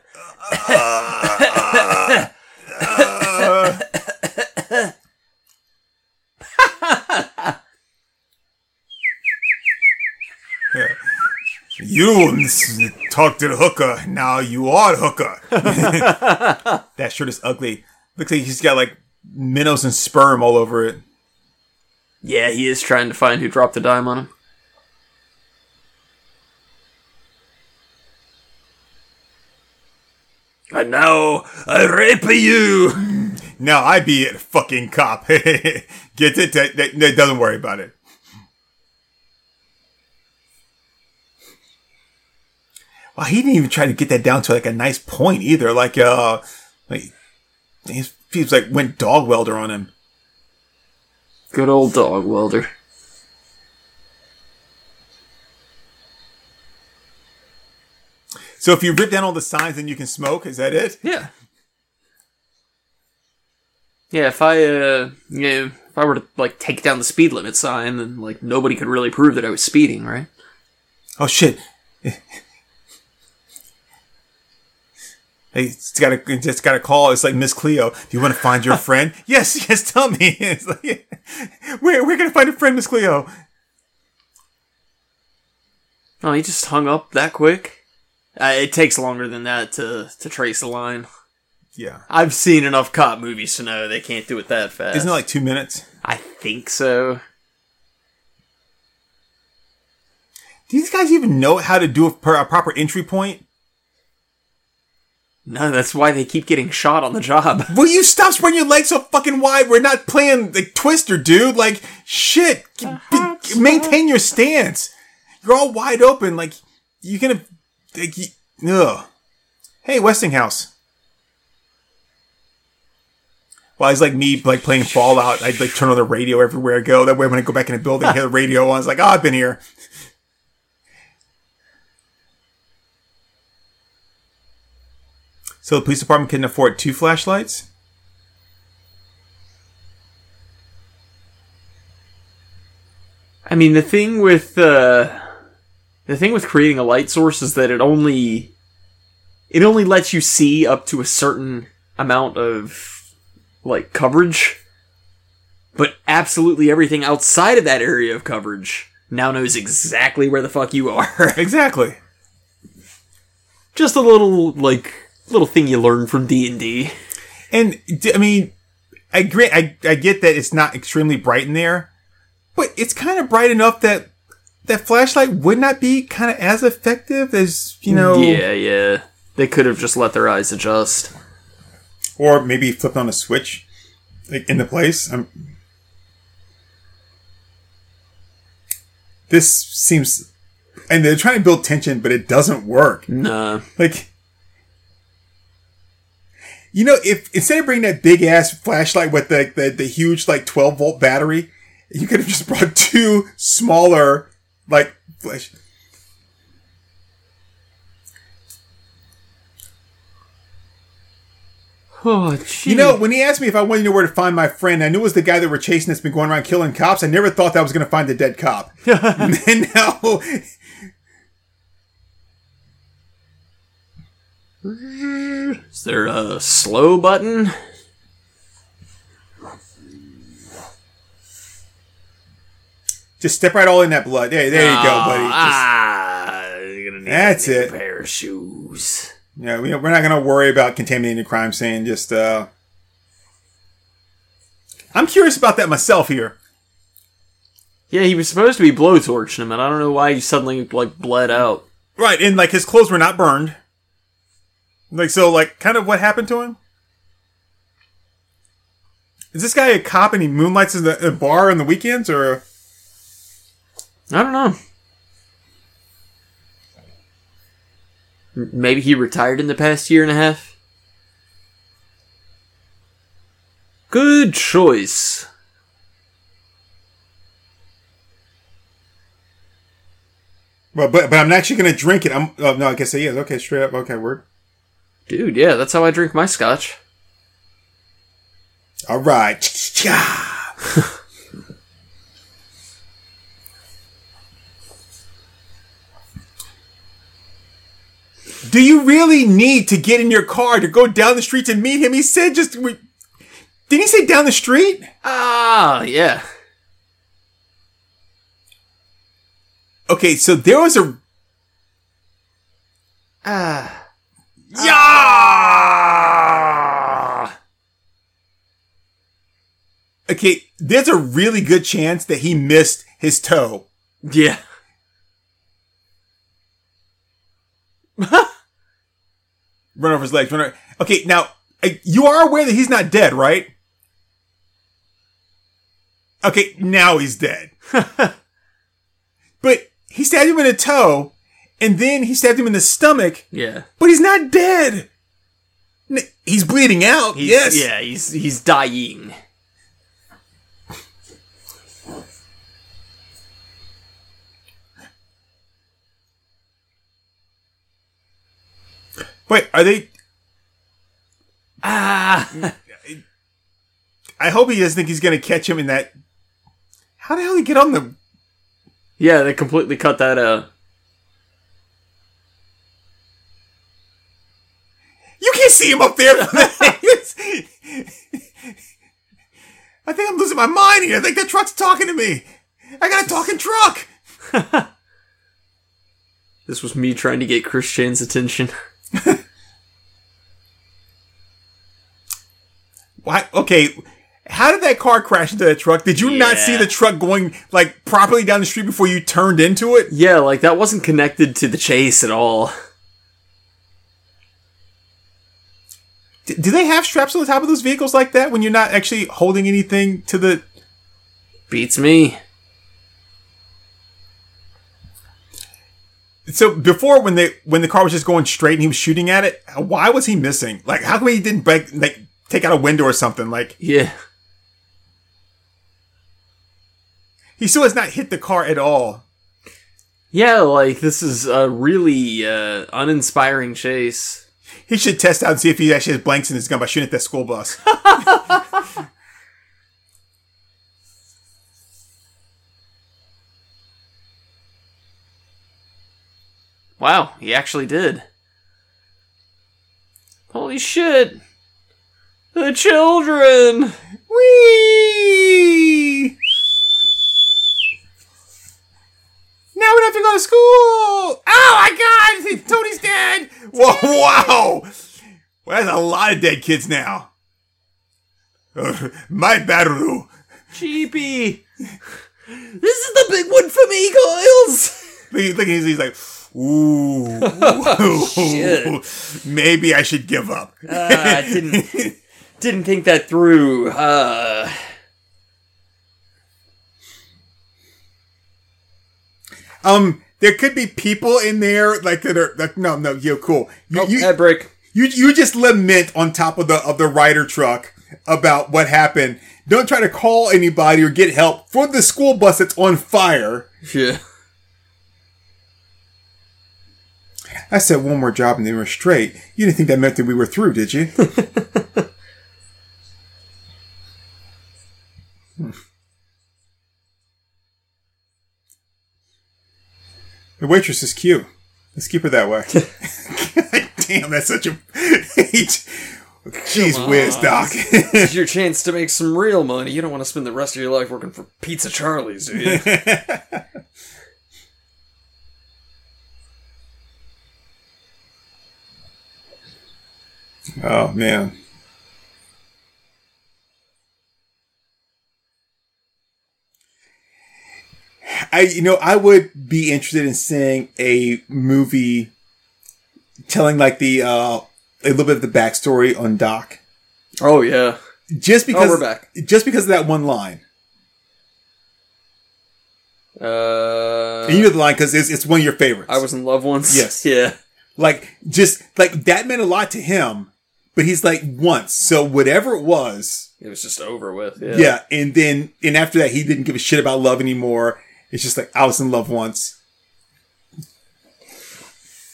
You s- talk to the hooker. Now you are the hooker. [laughs] that shirt is ugly. Looks like he's got like minnows and sperm all over it. Yeah, he is trying to find who dropped the dime on him. And now I rape you. Now I be a fucking cop. [laughs] Get it? That, that, that doesn't worry about it. Well, he didn't even try to get that down to like a nice point either. Like, uh, like he he was like went dog welder on him. Good old dog welder. So if you rip down all the signs, then you can smoke. Is that it? Yeah. Yeah, if I uh you know, if I were to like take down the speed limit sign, then like nobody could really prove that I was speeding, right? Oh shit. [laughs] Hey, it's got a just got a call. It's like Miss Cleo. Do you want to find your [laughs] friend? yes, yes. Tell me. [laughs] It's like, where we're gonna find a friend, Miss Cleo. Oh, he just hung up that quick. Uh, it takes longer than that to to trace a line. Yeah. I've seen enough cop movies to know they can't do it that fast. Isn't it like two minutes? I think so. Do these guys even know how to do a, per- a proper entry point? No, that's why they keep getting shot on the job. [laughs] Will you stop spreading your legs so fucking wide? We're not playing like Twister, dude. Like shit. G- b- maintain your stance. you're all wide open. Like you can, you, ugh. Hey, Westinghouse. Well, it's like me, like playing Fallout. I'd like turn on the radio everywhere I go. That way, when I go back in the building, I hear the [laughs] radio on. It's like, oh, I've been here. So the police department couldn't afford two flashlights. I mean, the thing with uh, the thing with creating a light source is that it only it only lets you see up to a certain amount of like coverage, but absolutely everything outside of that area of coverage now knows exactly where the fuck you are. [laughs] Exactly. Just a little like little thing you learn from D and D. And I mean, I agree. I, I get that it's not extremely bright in there, but it's kind of bright enough that that flashlight would not be kind of as effective as you know, Yeah, yeah. They could have just let their eyes adjust. or maybe flipped on a switch like in the place. Um this seems, and they're trying to build tension, but it doesn't work. Nah. Like, you know, if instead of bringing that big ass flashlight with the, the, the huge like 12 volt battery, you could have just brought [laughs] two smaller like flash. Oh. You know, when he asked me if I wanted to know where to find my friend, I knew it was the guy that we're chasing that's been going around killing cops. I never thought that I was going to find the dead cop. [laughs] and now, is there a slow button? Just step right all in that blood. There, there you go, buddy. Just- Ah, you're gonna need That's a it. pair of shoes. Yeah, we, we're not going to worry about contaminating the crime scene. Just, uh, I'm curious about that myself here. Yeah, he was supposed to be blowtorching him, and I don't know why he suddenly like bled out. Right, and like his clothes were not burned. Like, so, like, kind of what happened to him? Is this guy a cop and he moonlights in the a bar on the weekends, or I don't know. Maybe he retired in the past year and a half. Good choice. well, but but I'm actually going to drink it. I'm oh, no, I guess he is. Okay, straight up. Okay, word. Dude, yeah, that's how I drink my scotch. All right. [laughs] Do you really need to get in your car to go down the street to meet him? He said just. we- Didn't he say down the street? Ah, yeah. Okay, so there was a. Ah. Yeah! Okay, there's a really good chance that he missed his toe. Yeah. [laughs] Run over his legs. Run over. Okay, now uh, you are aware that he's not dead, right? Okay, now he's dead. [laughs] but he stabbed him in the toe, and then he stabbed him in the stomach, Yeah. but he's not dead. He's bleeding out. He's, yes. Yeah, he's he's dying. Wait, are they? Ah. I hope he doesn't think he's going to catch him in that. How the hell did he get on the? Yeah, they completely cut that out. You can't see him up there. [laughs] I think I'm losing my mind here. I think that truck's talking to me. I got a talking truck. [laughs] This was me trying to get Chris Chan's attention. [laughs] [laughs] Why? Okay. How did that car crash into that truck? Did you not see the truck going like properly down the street before you turned into it? Yeah, like that wasn't connected to the chase at all. D- do they have straps on the top of those vehicles like that when you're not actually holding anything to the? Beats me. So before, when they when the car was just going straight and he was shooting at it, why was he missing? Like, how come he didn't break like take out a window or something? Like, Yeah. he still has not hit the car at all. Yeah, like this is a really uh, uninspiring chase. He should test out and see if he actually has blanks in his gun by shooting at that school bus. [laughs] Wow, he actually did. Holy shit! The children! Whee! Now we don't have to go to school. Oh my God! [laughs] Tony's dead. Whoa! Wow! Well, that's a lot of dead kids now. Uh, [laughs] my baru. Cheapy! This is the big one for me! Look, look, he's, he's like, ooh, [laughs] Shit. maybe I should give up. Uh, I didn't [laughs] didn't think that through. Uh, Um, there could be people in there like that are like, no, no, yo, cool. You, oh, you, break. You you just lament on top of the of the rider truck about what happened. Don't try to call anybody or get help for the school bus that's on fire. Yeah. I said one more job and they were straight. You didn't think that meant that we were through, did you? [laughs] Hmm. the waitress is cute. Let's keep her that way. [laughs] Damn, that's such a. Jeez whiz, Doc. It's your chance to make some real money. You don't want to spend the rest of your life working for Pizza Charlie's, do you? [laughs] oh man. I you know I would be interested in seeing a movie telling like the uh a little bit of the backstory on Doc. oh yeah. Just because we're back. just because of that one line. Uh, And you know the line because it's, it's one of your favorites. I was in love once. Yes. [laughs] Yeah. like just like that meant a lot to him, but he's like once. So whatever it was, It was just over with. Yeah. yeah. And then and after that, he didn't give a shit about love anymore. It's just like I was in love once.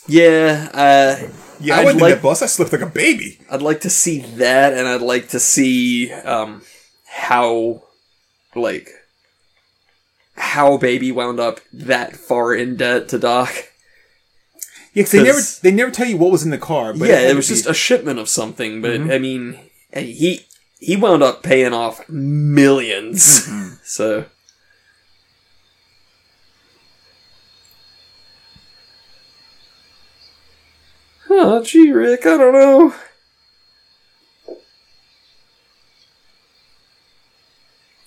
Yeah. Uh, Yeah, I I'd wasn't like- that bus. I slept like a baby. I'd like to see that, and I'd like to see um, how, like, how Baby wound up that far in debt to Doc. Yeah, 'cause they never they never tell you what was in the car. But yeah, it to was be- just a shipment of something, but mm-hmm. I mean, he he wound up paying off 1000000s mm-hmm. [laughs] So Oh, gee, Rick, I don't know.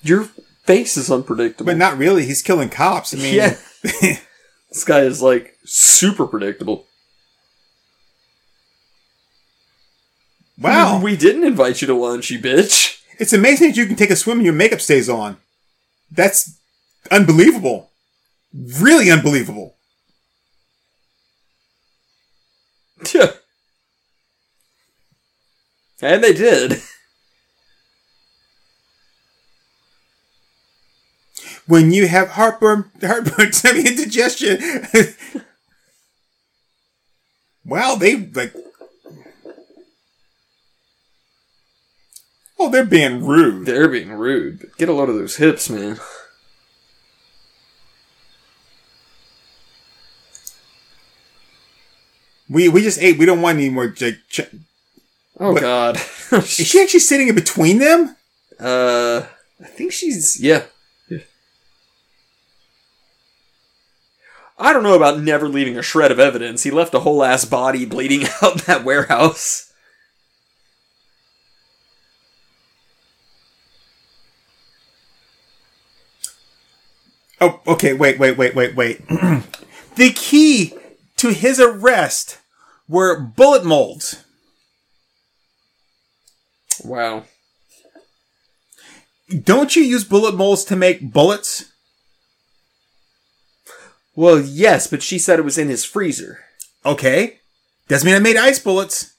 Your face is unpredictable. but not really. He's killing cops. I mean, yeah. [laughs] this guy is like super predictable. wow. We didn't invite you to lunch, you bitch. It's amazing that you can take a swim and your makeup stays on. That's unbelievable. Really unbelievable. Yeah. And they did. When you have heartburn, [laughs] heartburn, semi indigestion. Wow, they like. Oh, they're being rude. They're being rude. But get a load of those hips, man. We we just ate. We don't want any more. Like, ch- Oh But- god. [laughs] is she actually sitting in between them? uh I think she's yeah. I don't know about never leaving a shred of evidence. He left a whole ass body bleeding [laughs] out that warehouse. Oh, okay. Wait, wait, wait, wait, wait. [clears throat] the key to his arrest were bullet molds. Wow. Don't you use bullet molds to make bullets? Well, yes, but she said it was in his freezer. Okay. Doesn't mean I made ice bullets.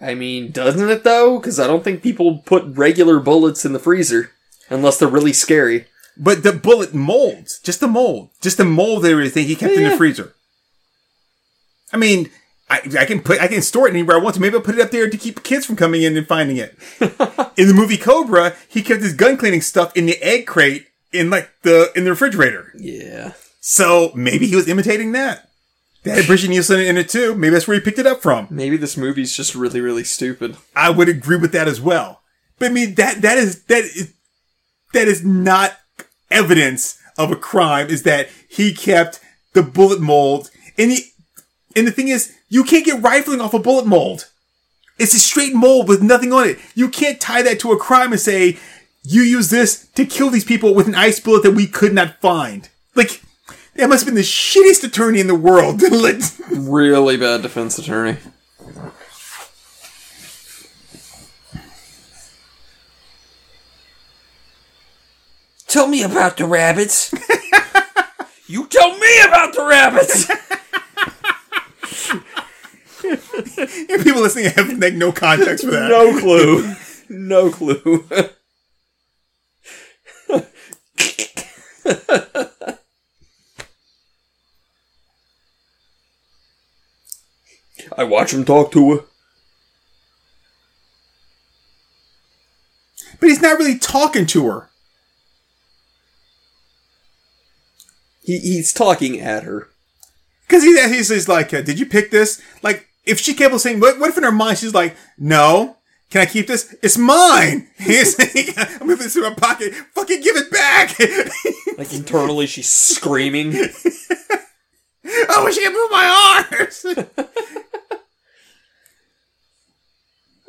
I mean, doesn't it though? Because I don't think people put regular bullets in the freezer unless they're really scary. But the bullet molds, just the mold, just the mold and everything he kept in Yeah. the freezer. I mean, I, I can put, I can store it anywhere I want to. Maybe I'll put it up there to keep kids from coming in and finding it. [laughs] in the movie Cobra, he kept his gun cleaning stuff in the egg crate in like the in the refrigerator. Yeah. So maybe he was imitating that. That had Brigitte Nielsen in it too. Maybe that's where he picked it up from. Maybe this movie's just really, really stupid. I would agree with that as well. But I mean that that is that is that is not evidence of a crime. Is that he kept the bullet mold and the and the thing is you can't get rifling off a bullet mold. It's a straight mold with nothing on it. You can't tie that to a crime and say you use this to kill these people with an ice bullet that we could not find. Like that must have been the shittiest attorney in the world. [laughs] Really bad defense attorney. Tell me about the rabbits. you tell me about the rabbits. People listening have like no context for that. No clue. no clue. [laughs] I watch him talk to her. But he's not really talking to her. He, he's talking at her. Because he, he's, he's like, uh, did you pick this? Like, if she kept saying, what, what if in her mind she's like, no, can I keep this? It's mine. [laughs] He's [laughs] I'm put this in my pocket. Fucking give it back. [laughs] Like internally, she's screaming. I wish I could move my arms.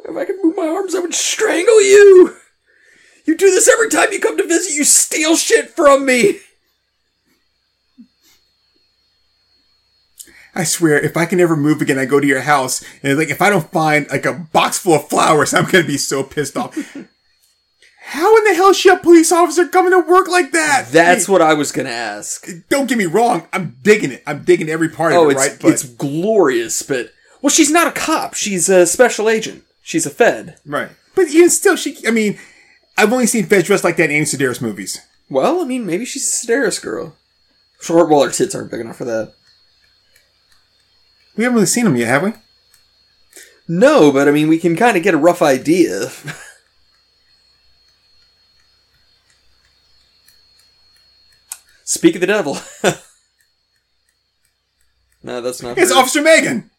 If I could move my arms, I would strangle you. You do this every time you come to visit. You steal shit from me. I swear, if I can ever move again, I go to your house, and like, if I don't find like a box full of flowers, I'm gonna be so pissed off. [laughs] How in the hell is she a police officer coming to work like that? That's I what I was gonna ask. Don't get me wrong. I'm digging it. I'm digging every part Oh, of it, it's right? But it's glorious, but well, she's not a cop. She's a special agent. She's a Fed. right. But even still, she. I mean, I've only seen Feds dressed like that in Andy Sidaris movies. Well, I mean, maybe she's a Sidaris girl. Short, well, her tits aren't big enough for that. We haven't really seen them yet, have we? No, but I mean, we can kind of get a rough idea. [laughs] Speak of the devil. [laughs] no, that's not. It's. Officer Megan.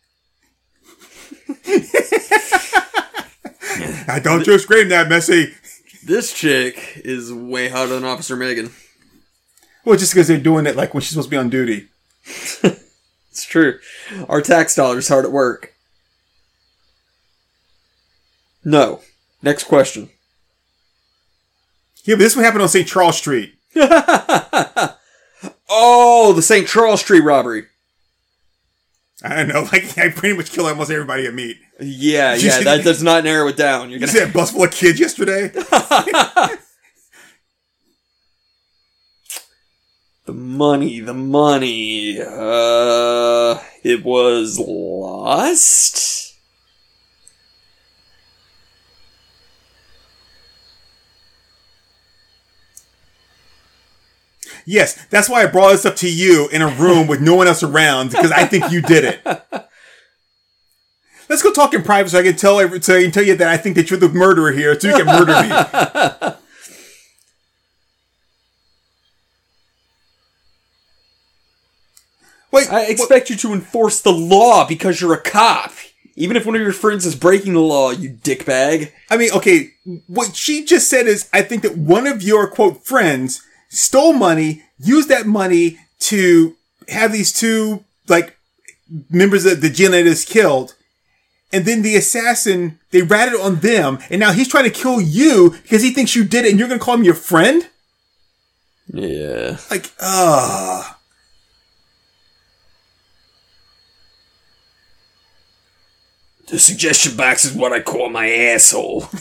[laughs] I [laughs] don't just scream that, Missy. This chick is way hotter than Officer Megan. Well, just because they're doing it like when she's supposed to be on duty. [laughs] It's true. Our tax dollars hard at work. No. Next question. Yeah, but this one happened on St. Charles Street. [laughs] Oh, the St. Charles Street robbery. I don't know. Like, I pretty much kill almost everybody I meet. Yeah, [laughs] yeah, that does not narrow it down. You're You gonna see that bus full of kids yesterday? [laughs] the money, the money. Uh, it was lost. yes, that's why I brought this up to you in a room with no one else around because I think you did it. [laughs] Let's go talk in private so I can tell every, so I can tell you that I think that you're the murderer here, so you can murder me. [laughs] Wait, I expect you to enforce the law because you're a cop. Even if one of your friends is breaking the law, you dickbag. I mean, okay, what she just said is, I think that one of your quote friends stole money, used that money to have these two like members of the Genetas killed, and then the assassin they ratted on them, and now he's trying to kill you because he thinks you did it, and you're gonna call him your friend? Yeah. Like, ah. The suggestion box is what I call my asshole. [laughs]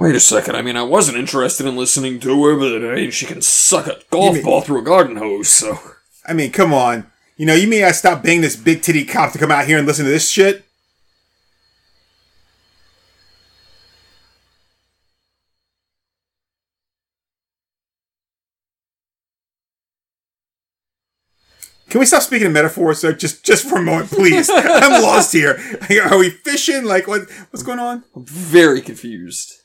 Wait a second. I mean, I wasn't interested in listening to her, but I mean, she can suck a golf mean- ball through a garden hose. So I mean, come on. You know, you mean I stop being this big titty cop to come out here and listen to this shit? Can we stop speaking in metaphors, sir? Just, just for a moment, please. [laughs] I'm lost here. Are we fishing? Like, what, what's going on? I'm very confused.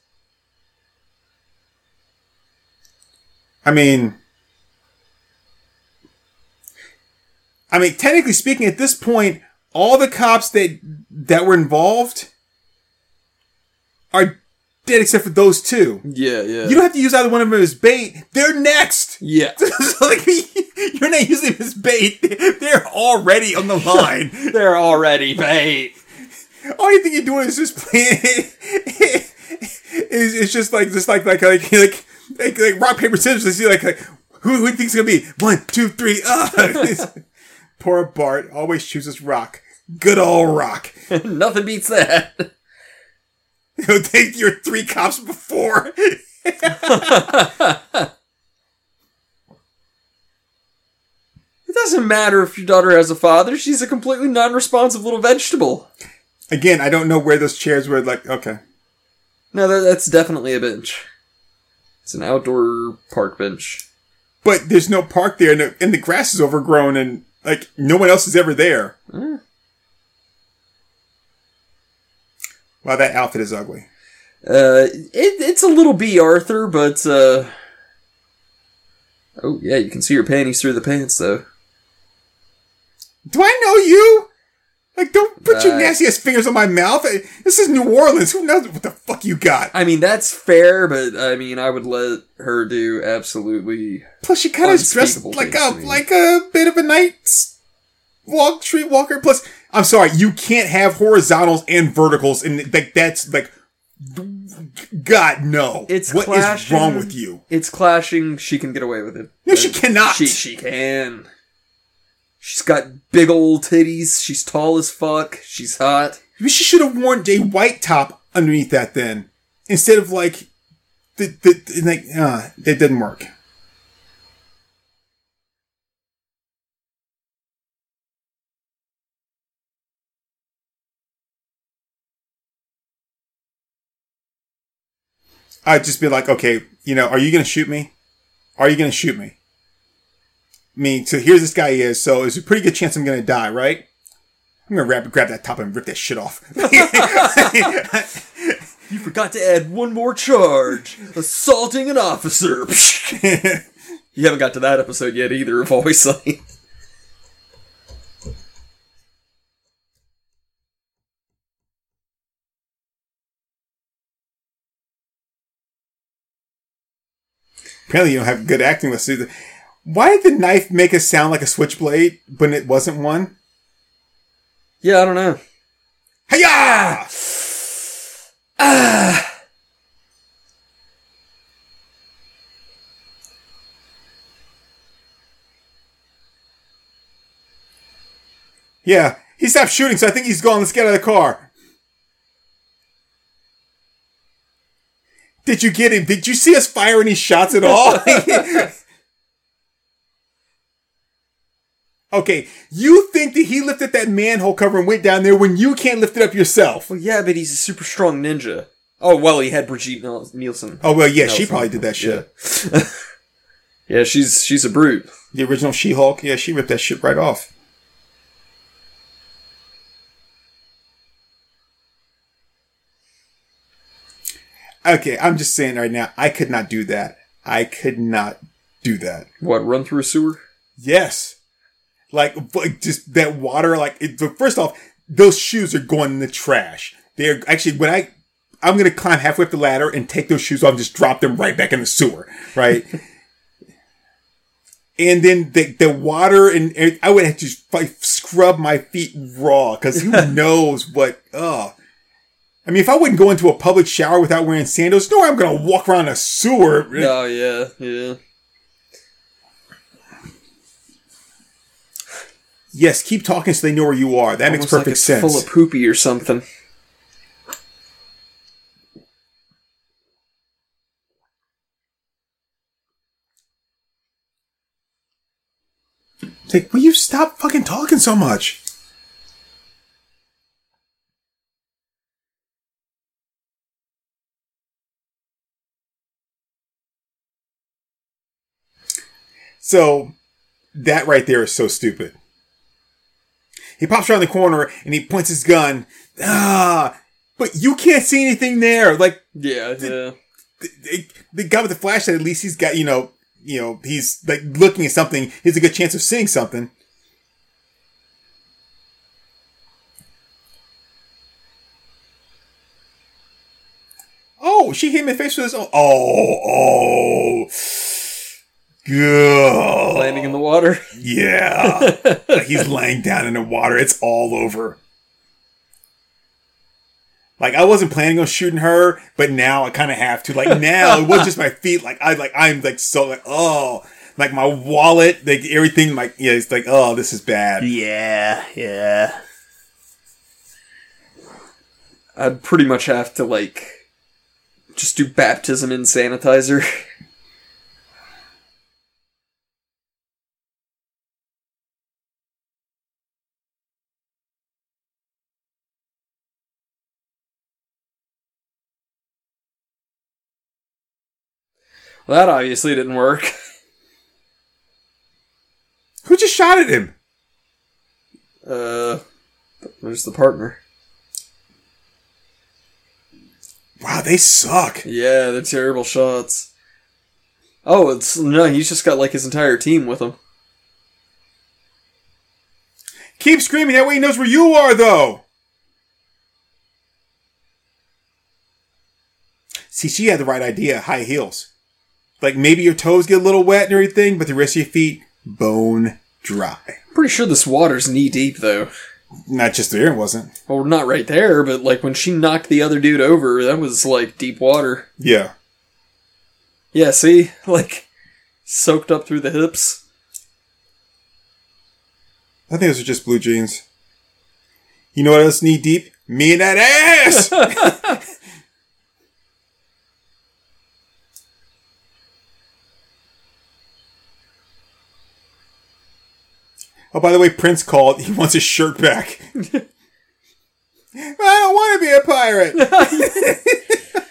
I mean, I mean, technically speaking, at this point, all the cops that that were involved are dead, except for those two. Yeah, yeah. You don't have to use either one of them as bait. They're next. yeah. [laughs] so like, [laughs] you're not using them as bait. [laughs] They're already on the line. They're already bait. all you think you're doing is just playing. it's, it's just like just like like like like like, like rock paper scissors. You see like like who who thinks it's gonna be one two three. Uh. [laughs] Poor Bart always chooses rock. Good old rock. [laughs] Nothing beats that. He'll take your three cops before. [laughs] It doesn't matter if your daughter has a father. She's a completely non-responsive little vegetable. Again, I don't know where those chairs were. Like, okay, No, that's definitely a bench. It's an outdoor park bench. but there's no park there, and the, and the grass is overgrown, and like no one else is ever there. Mm. Wow, that outfit is ugly. Uh, it, it's a little Bea Arthur, but uh, oh yeah, you can see your panties through the pants though. Do I know you? Like, don't put your nasty ass fingers on my mouth. This is New Orleans. Who knows what the fuck you got? I mean that's fair, but I mean I would let her do absolutely. Plus, she kind of dressed like a like a bit of a night walk street walker. Plus, I'm sorry, you can't have horizontals and verticals, and like that's like, God no. It's what is clashing. wrong with you? It's clashing. She can get away with it. No, she cannot. She she can. She's got big old titties. She's tall as fuck. She's hot. Maybe she should have worn a white top underneath that then, instead of like the the, like. Uh, it didn't work. I'd just be like, okay, you know, are you going to shoot me? Are you going to shoot me? I mean, so here's this guy he is, so it's a pretty good chance I'm going to die, right? I'm going to grab, grab that top and rip that shit off. [laughs] You forgot to add one more charge: assaulting an officer. [laughs] you haven't got to that episode yet either of Always Sunny. Apparently, you don't have good acting with Susan. Why did the knife make it sound like a switchblade, when it wasn't one? Yeah, I don't know. Hiya! Ah. Yeah, he stopped shooting, so I think he's gone. Let's get out of the car. Did you get him? Did you see us fire any shots at all? [laughs] [laughs] okay, you think that he lifted that manhole cover and went down there when you can't lift it up yourself? Well, yeah, but he's a super strong ninja. Oh well, he had Brigitte Niel- Nielsen. Oh well, yeah, she probably did that shit. Yeah. [laughs] yeah, she's she's a brute. The original She-Hulk, yeah, she ripped that shit right off. Okay, I'm just saying right now, I could not do that. I could not do that. What? Run through a sewer? Yes. Like, like just that water, like, it, first off, those shoes are going in the trash. They're actually, when I, I'm going to climb halfway up the ladder and take those shoes off and just drop them right back in the sewer, right? [laughs] and then the, the water and, and I would have to like scrub my feet raw because who [laughs] knows what, oh. I mean, if I wouldn't go into a public shower without wearing sandals, no, I'm going to walk around a sewer. Oh yeah, yeah. Yes, keep talking so they know where you are. That Almost makes perfect like sense. Full of poopy or something. It's like, will you stop fucking talking so much? So that right there is so stupid. He pops around the corner and he points his gun. Ah, but you can't see anything there. Like Yeah, yeah. the, the- the guy with the flashlight, at least he's got, you know, you know, he's like looking at something. He has a good chance of seeing something. Oh, she hit him in the face with his own. Oh, oh. Good. Landing in the water. Yeah. [laughs] like he's laying down in the water. It's all over. Like I wasn't planning on shooting her, but now I kind of have to. Like now, it was just my [laughs] feet. Like I like I'm like so like oh, like my wallet, like everything. Like yeah, it's like oh, this is bad. Yeah, yeah. I'd pretty much have to like just do baptism in sanitizer. [laughs] Well, that obviously didn't work. Who just shot at him? Uh, where's the partner. Wow, they suck. Yeah, they're terrible shots. Oh, it's no, he's just got like his entire team with him. Keep screaming. That way he knows where you are, though. See, she had the right idea. High heels. Like maybe your toes get a little wet and everything, but the rest of your feet bone dry. Pretty sure this water's knee deep though. Not just there, it wasn't. Well, not right there, but like when she knocked the other dude over, that was like deep water. Yeah. Yeah, see, [laughs] like soaked up through the hips. I think those are just blue jeans. You know what else knee deep? Me and that ass. [laughs] oh, by the way, Prince called. [laughs] He wants his shirt back. [laughs] I don't want to be a pirate. [laughs]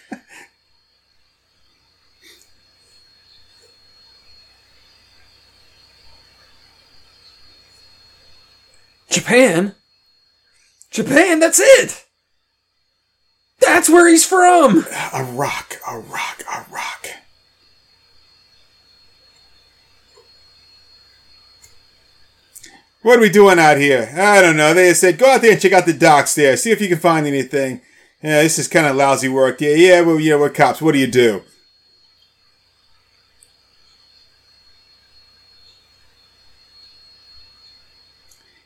Japan? Japan, that's it! That's where he's from! [sighs] a rock, a rock, a rock. What are we doing out here? I don't know. They said go out there and check out the docks there. See if you can find anything. Yeah, this is kind of lousy work. Yeah, yeah, well, yeah, we're cops. What do you do?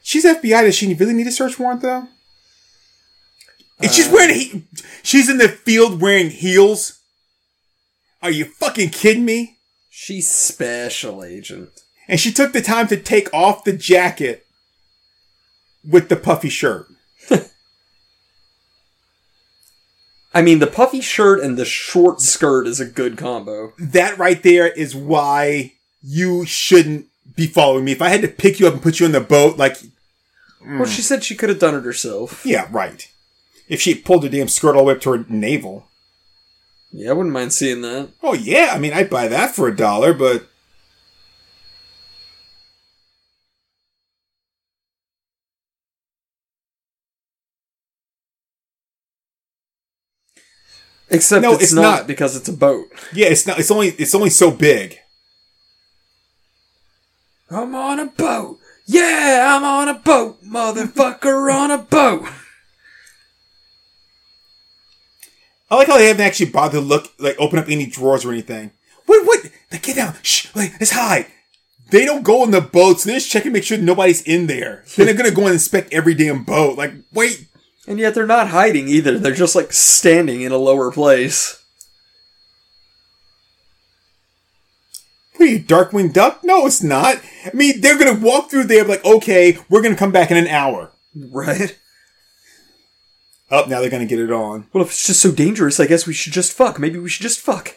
She's FBI. Does she really need a search warrant though? And she's wearing he- she's in the field wearing heels. Are you fucking kidding me? She's special agent. And she took the time to take off the jacket with the puffy shirt. [laughs] I mean, the puffy shirt and the short skirt is a good combo. That right there is why you shouldn't be following me. If I had to pick you up and put you in the boat, like, Well, she said she could have done it herself. yeah, right. If she pulled her damn skirt all the way up to her navel. Yeah, I wouldn't mind seeing that. Oh yeah, I mean I'd buy that for a dollar, but Except No, it's, it's not, not. because it's a boat. yeah, it's not. It's only. It's only so big. I'm on a boat. Yeah, I'm on a boat, motherfucker, on a boat. I like how they haven't actually bothered to look, like, open up any drawers or anything. What, what? Like, get down. Shh, like, let's hide. They don't go in the boats. They're just checking, and make sure nobody's in there. Then they're gonna go and inspect every damn boat. Like, wait. And yet they're not hiding either. They're just like standing in a lower place. What are you, Darkwing Duck? No, it's not. I mean, they're gonna walk through there like, okay, we're gonna come back in an hour. Right? Up, now they're gonna get it on. Well, if it's just so dangerous, I guess we should just fuck. Maybe we should just fuck.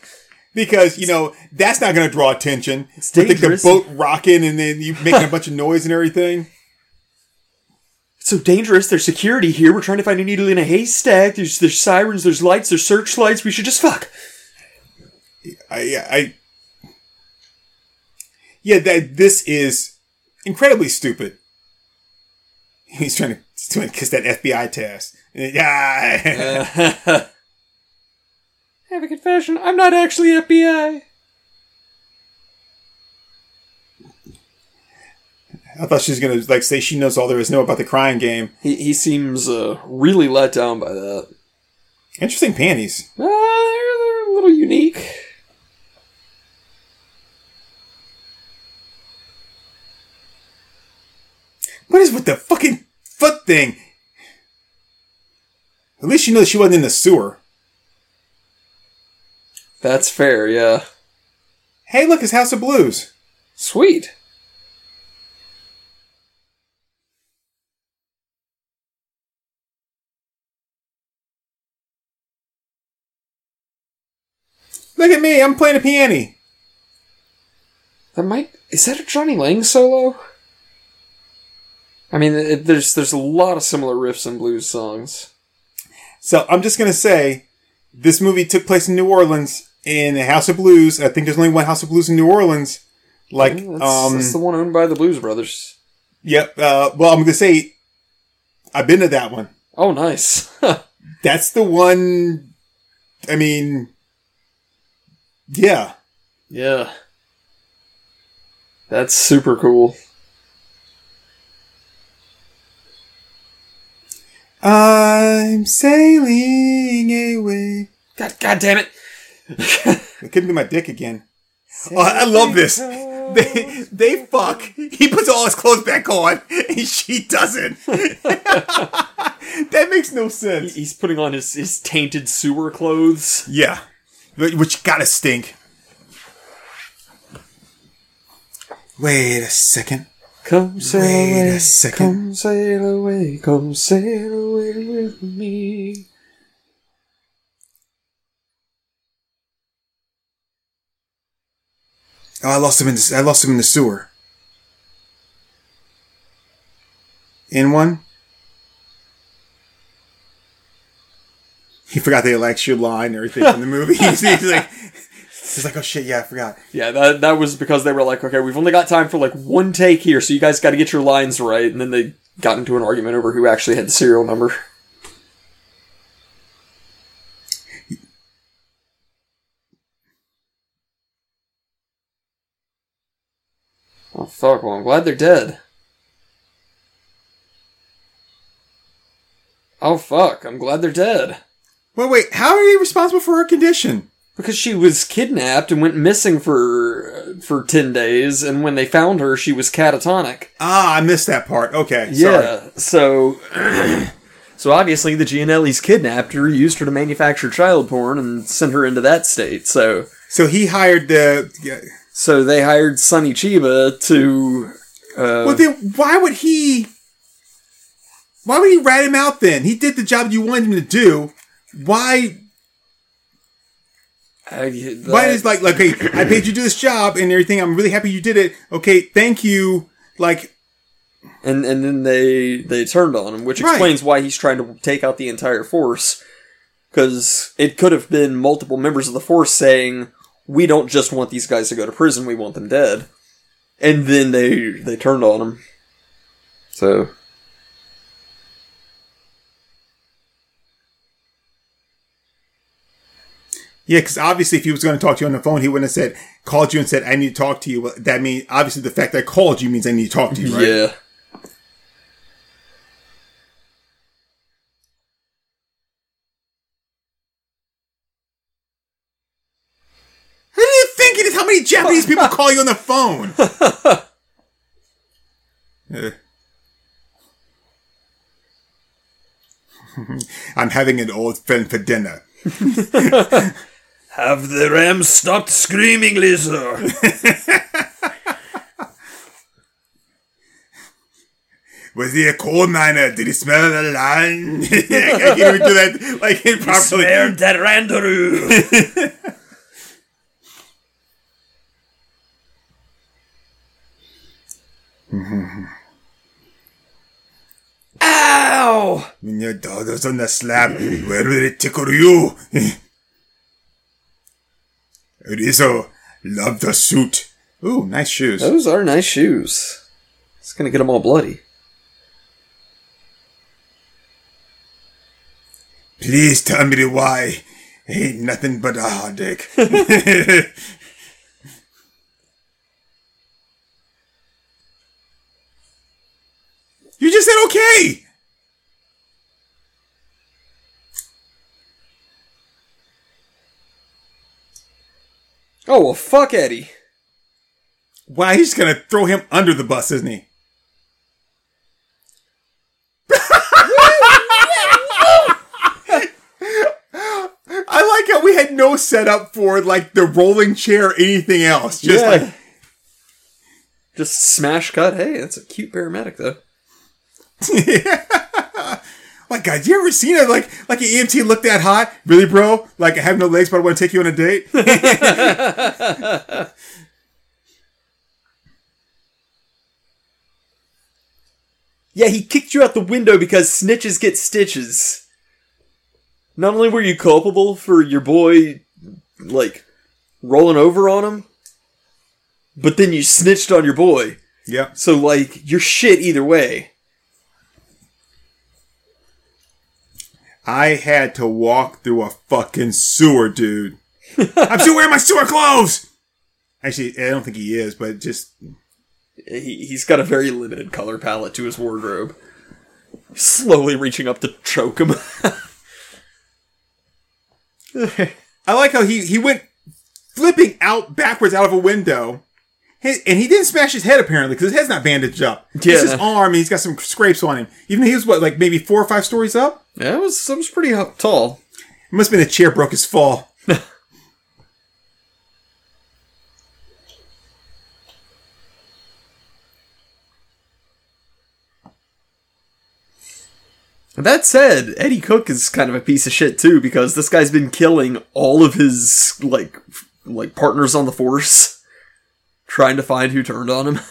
because you know that's not going to draw attention. It's dangerous. With, like, the boat rocking and then you making a bunch of noise and everything. It's so dangerous. There's security here. We're trying to find a needle in a haystack. There's there's sirens. There's lights. There's searchlights. We should just fuck. I, I, yeah, that this is incredibly stupid. He's trying to, he's trying to kiss that FBI test. [laughs] Yeah, [laughs] [laughs] Have a confession. I'm not actually FBI. I thought she was gonna like say she knows all there is to know about the crying game. He he seems uh, really let down by that. Interesting panties. Uh, they're, they're a little unique. What is with the fucking foot thing? At least you know she wasn't in the sewer. That's fair. Yeah. Hey, look, it's House of Blues. Sweet. Look at me, I'm playing a piano. That might is that a Jonny Lang solo? I mean, it, there's there's a lot of similar riffs in blues songs. So I'm just gonna say, this movie took place in New Orleans in a House of Blues. I think there's only one House of Blues in New Orleans. Like, That's, um, that's the one owned by the Blues Brothers. yep. Uh, well, I'm gonna say, I've been to that one. Oh, nice. [laughs] That's the one. I mean, yeah. yeah. That's super cool. I'm sailing away. God, God damn it! It couldn't be my dick again. [laughs] Oh, I love this. They they fuck. He puts all his clothes back on, and she doesn't. [laughs] [laughs] that makes no sense. He's putting on his, his tainted sewer clothes. Yeah, which gotta stink. Wait a second. Come sail Wait a away, second. come sail away, come sail away with me. Oh, I lost him in the, I lost him in the sewer. In one. He forgot the Alexia line and everything from the movie. [laughs] he's, he's like, he's like, oh shit, yeah, I forgot. Yeah, that that was because they were like, okay, we've only got time for like one take here, so you guys got to get your lines right, and then they got into an argument over who actually had the serial number. Oh fuck! Well, I'm glad they're dead. Oh fuck! I'm glad they're dead. Wait, wait, how are you responsible for her condition? Because she was kidnapped and went missing for for ten days, and when they found her, she was catatonic. Ah, I missed that part. Okay, sorry. Yeah, so [clears throat] so obviously the Gianellis kidnapped her, used her to manufacture child porn, and sent her into that state. So So he hired the. Yeah. so they hired Sonny Chiba to. Uh, Well, then why would he? Why would he rat him out? Then he did the job you wanted him to do. Why? I, Why is like like okay? I paid you to do this job and everything. I'm really happy you did it. Okay, thank you. Like and and then they they turned on him, which Right. explains why he's trying to take out the entire force. Because it could have been multiple members of the force saying, "We don't just want these guys to go to prison; we want them dead," and then they they turned on him. So yeah, because obviously if he was going to talk to you on the phone, he wouldn't have said called you and said I need to talk to you. Well, that means obviously the fact that I called you means I need to talk to you, right? yeah, Who do you think it is? How many Japanese people [laughs] call you on the phone? Uh. [laughs] [laughs] I'm having an old friend for dinner. Have the ram stopped screaming, Lizzo? [laughs] Was he a coal miner? Did he smell the land? I can't even do that like improperly. Smelled that randaroo. Mm-hmm. [laughs] Ow! When your daughter's on the slab, where will it tickle you? [laughs] Rizzo, love the suit. Ooh, nice shoes. Those are nice shoes. It's gonna get them all bloody. Please tell me why. Ain't nothing but a heartache. [laughs] you just said okay. Oh well, fuck Eddie. Why he's gonna throw him under the bus, isn't he? [laughs] I like how we had no setup for like the rolling chair or anything else. Just like just smash cut. Hey, that's a cute paramedic though. [laughs] Like, guys, you ever seen it? Like, like an EMT look that hot? Really, bro? Like, I have no legs, but I want to take you on a date. [laughs] Yeah, he kicked you out the window because snitches get stitches. Not only were you culpable for your boy, like, rolling over on him, but then you snitched on your boy. Yeah. So, like, you're shit either way. I had to walk through a fucking sewer, dude. I'm still wearing my sewer clothes. Actually, I don't think he is, but just He, he's got a very limited color palette to his wardrobe. Slowly reaching up to choke him. [laughs] I like how he he went flipping out backwards out of a window. His, and he didn't smash his head apparently because his head's not bandaged up. Yeah. his arm. And he's got some scrapes on him. Even though he was what, like maybe four or five stories up. yeah, it was, it was pretty tall. It must have been a chair broke his fall. [laughs] That said, Eddie Cook is kind of a piece of shit too because this guy's been killing all of his like like partners on the force, trying to find who turned on him. [laughs]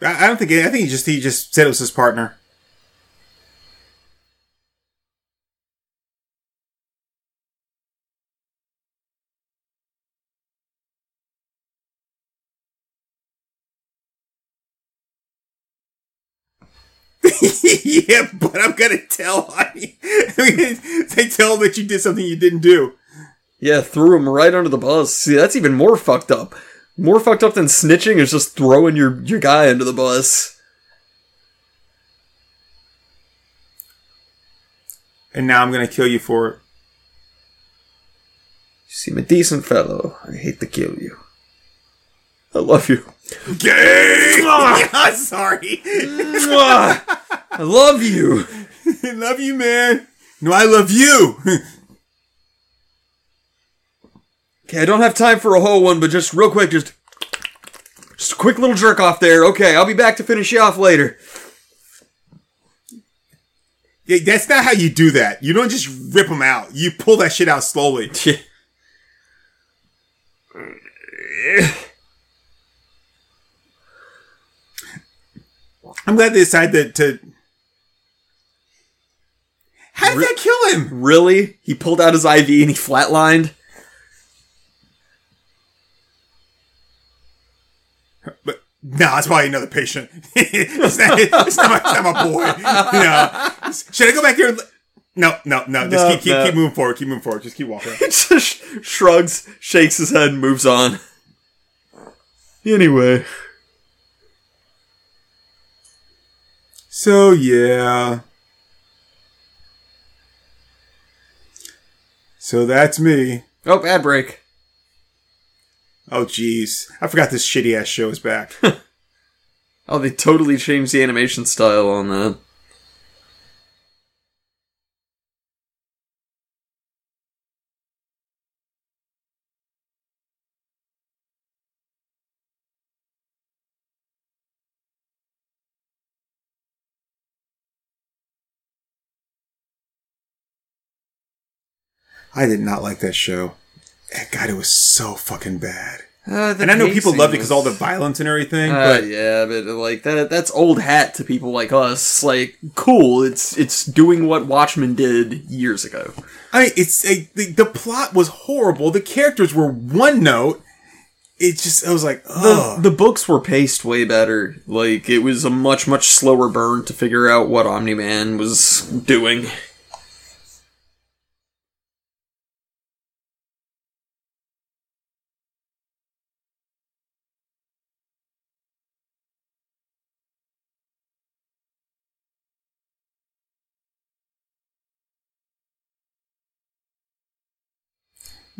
I, don't think. I think he just he just said it was his partner. [laughs] yeah, but I'm gonna tell. I mean, [laughs] they tell that you did something you didn't do. Yeah, threw him right under the bus. See, that's even more fucked up. More fucked up than snitching is just throwing your your guy under the bus. And now I'm gonna kill you for it. You seem a decent fellow. I hate to kill you. I love you. Gay! I'm [laughs] ah! [laughs] sorry. [laughs] I love you. I love you, man. No, I love you. Okay, I don't have time for a whole one, but just real quick, just just a quick little jerk off there. Okay, I'll be back to finish you off later. Yeah, that's not how you do that. You don't just rip them out. You pull that shit out slowly. [laughs] I'm glad they decided to. to... How did that kill him? Really? He pulled out his IV and he flatlined. But no, that's probably another patient. [laughs] it's, not, it's, not my, it's not my boy. No. Should I go back there? And... No, no, no. Just No, keep, keep, no. keep moving forward. Keep moving forward. Just keep walking. He [laughs] just shrugs, shakes his head, and moves on. Anyway, So yeah. So that's me. oh, ad break. Oh jeez. I forgot this shitty ass show is back. [laughs] Oh, they totally changed the animation style on that. I did not like that show. Eh, God, it was so fucking bad. Uh, And I know people loved it because all the violence and everything. Uh, but yeah, but like that that's old hat to people like us. Like, cool, it's it's doing what Watchmen did years ago. I mean, it's a, the, the plot was horrible. The characters were one note. It just I was like, The the books were paced way better. Like it was a much much slower burn to figure out what Omni Man was doing.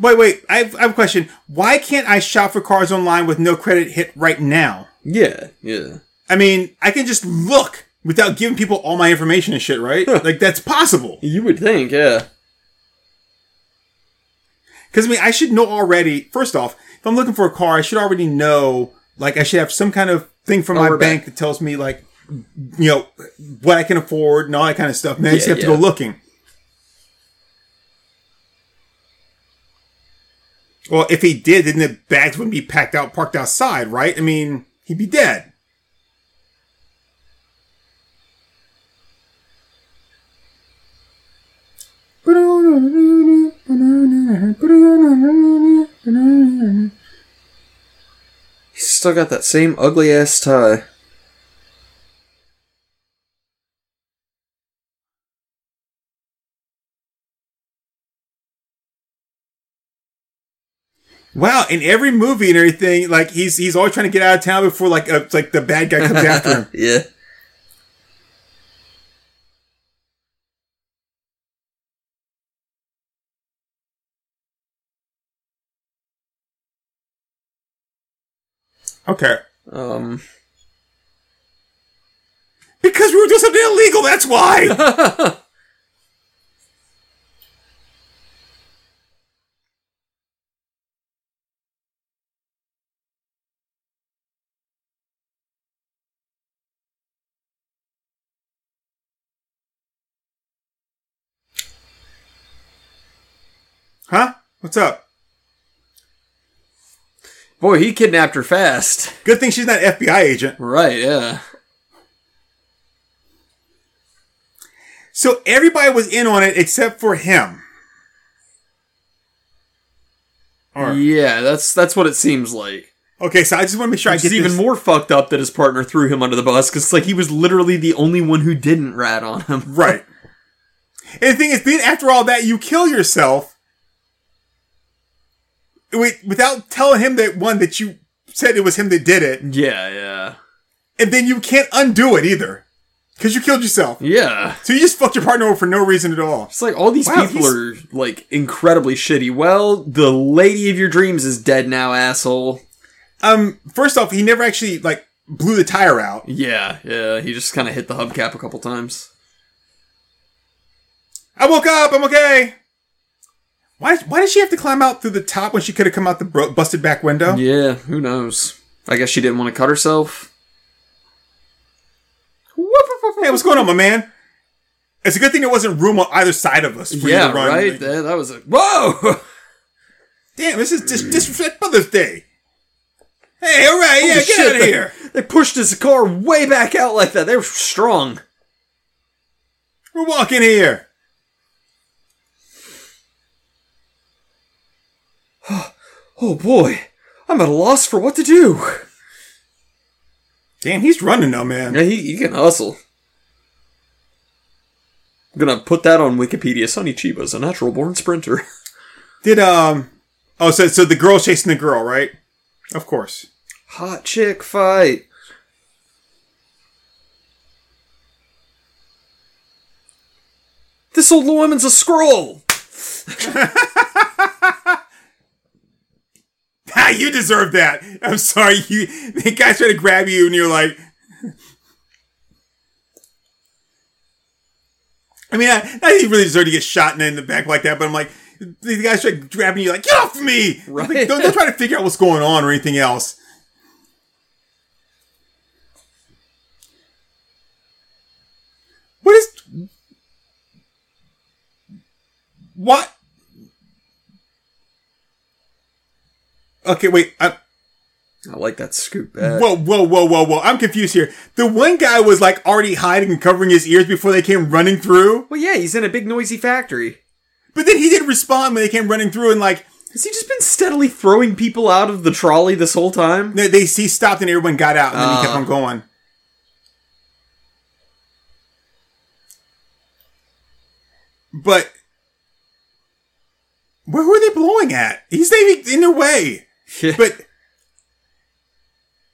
Wait, wait. I have, I have a question. Why can't I shop for cars online with no credit hit right now? Yeah, yeah. I mean, I can just look without giving people all my information and shit, right? like that's possible. You would think, yeah. Because I mean, I should know already. First off, if I'm looking for a car, I should already know. Like, I should have some kind of thing from Oh, my bank back. that tells me, like, you know, what I can afford and all that kind of stuff. And then I just Yeah, have to go looking. Well, if he did, then the bags wouldn't be packed out, parked outside, right? I mean, he'd be dead. He's still got that same ugly ass tie. Wow, in every movie and everything, like he's he's always trying to get out of town before like uh, like the bad guy comes after him. [laughs] Yeah. Okay, Um. because we were doing something illegal. That's why. [laughs] huh? What's up? Boy, he kidnapped her fast. Good thing she's not an FBI agent. Right, yeah. So everybody was in on it except for him. Or- Yeah, that's that's what it seems like. Okay, so I just want to make sure I It's get even this. more fucked up that his partner threw him under the bus because like he was literally the only one who didn't rat on him. Right. And the thing is, then after all that, you kill yourself without telling him that one that you said it was him that did it, Yeah, yeah, and then you can't undo it either because you killed yourself. yeah. So you just fucked your partner over for no reason at all. It's like all these Wow, people are like incredibly shitty. Well, the lady of your dreams is dead now, asshole. Um, first off, he never actually like blew the tire out. Yeah, yeah. He just kind of hit the hubcap a couple times. I woke up. I'm okay. Why? Why did she have to climb out through the top when she could have come out the bro- busted back window? Yeah, who knows? I guess she didn't want to cut herself. Hey, what's going on, my man? It's a good thing there wasn't room on either side of us. For you Yeah, to run. right. That, that was a whoa. [laughs] Damn, this is dis- disrespect Mother's Day. Hey, all right, yeah, get shit, out of they- here. They pushed his car way back out like that. They were strong. We're walking here. Oh boy, I'm at a loss for what to do. Damn, he's running now, man. Yeah, he, he can hustle. I'm gonna put that on Wikipedia. Sonny Chiba's a natural born sprinter. [laughs] Did um? Oh, so so the girl's chasing the girl, right? Of course. Hot chick fight. This old woman's a scroll. [laughs] [laughs] Ah, you deserve that. I'm sorry. You the guys try to grab you, and you're like. I mean, I, that you really deserve to get shot in the- in the back like that, but I'm like, the guys try grabbing you, like, get off me! Right. Like, don't, don't try to figure out what's going on or anything else. What is. What? Okay, wait. I, I like that scoop. Whoa, whoa, whoa, whoa, whoa! I'm confused here. The one guy was like already hiding and covering his ears before they came running through, Well, yeah, he's in a big noisy factory. but then he didn't respond when they came running through and like Has he just been steadily throwing people out of the trolley this whole time? they, they he stopped and everyone got out and then he kept Uh. on going. But where were they blowing at? He's even in their way. Yeah. But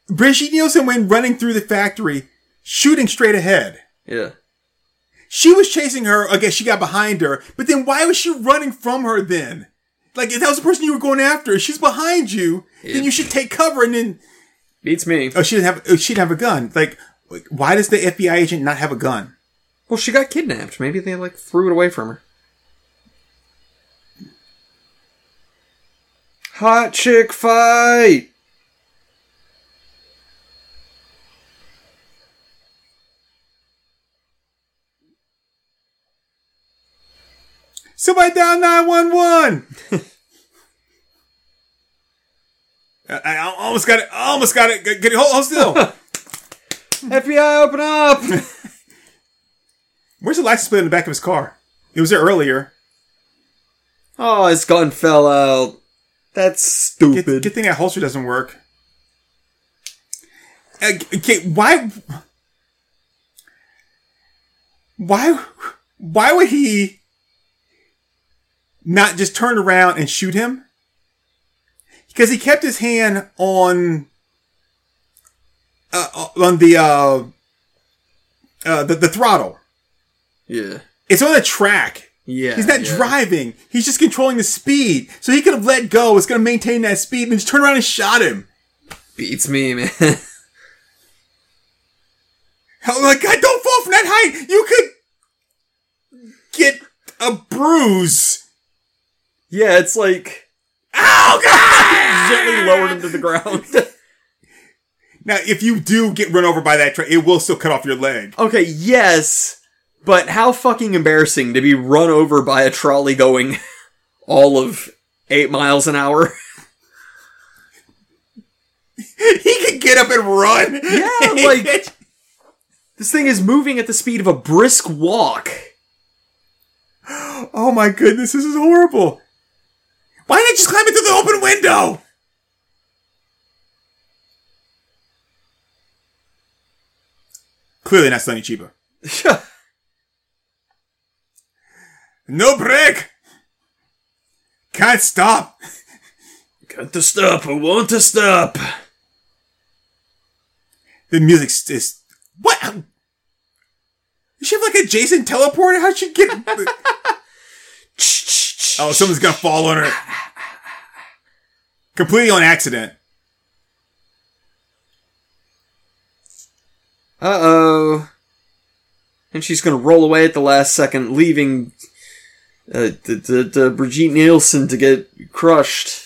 Brigitte Nielsen went running through the factory, shooting straight ahead. yeah. She was chasing her. I guess she got behind her. But then why was she running from her then? Like, if that was the person you were going after, If she's behind you, then you should take cover and then, Beats me. oh, she didn't have, oh, she didn't have a gun. Like, why does the FBI agent not have a gun? Well, she got kidnapped. Maybe they like threw it away from her. Hot chick fight. Somebody down 911! [laughs] I, I almost got it. I almost got it. Get, get it. Hold, hold still. [laughs] FBI, open up! [laughs] Where's the license plate in the back of his car? It was there earlier. oh, his gun fell out. That's stupid. good thing that holster doesn't work. Okay, why? Why? Why would he not just turn around and shoot him? Because he kept his hand on uh, on the uh, uh, the, the throttle. yeah. It's on the track. Yeah. He's not yeah. driving. He's just controlling the speed. So he could have let go. It's going to maintain that speed and just turn around and shot him. Beats me, man. Oh my god, don't fall from that height! You could get a bruise. yeah, it's like Oh god! [laughs] gently lowered him to the ground. [laughs] Now, if you do get run over by that train, it will still cut off your leg. okay, yes, but how fucking embarrassing to be run over by a trolley going [laughs] all of eight miles an hour. [laughs] he could get up and run. Yeah, [laughs] like- This thing is moving at the speed of a brisk walk. [gasps] oh my goodness, this is horrible. Why didn't just climb into the open window? Clearly not Sonny Chiba. No break. Can't stop. Got to stop. I want to stop. The music is what? Does she have like a Jason teleporter? How'd she get? [laughs] oh, someone's gonna fall on her. Completely on accident. Uh oh. And she's gonna roll away at the last second, leaving uh, the, the, the Brigitte Nielsen to get crushed.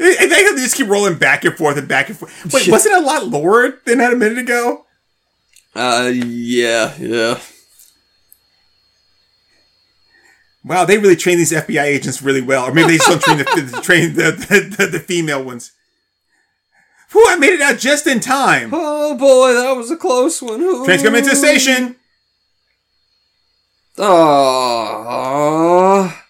I think they just keep rolling back and forth and back and forth. Wait, wasn't it a lot lower than that a minute ago? Uh, yeah, yeah. Wow, they really train these FBI agents really well, or maybe they just don't train the, the train the, the, the female ones. Whew, I made it out just in time. Oh boy, that was a close one. Ooh. Train's coming into the station. Oh.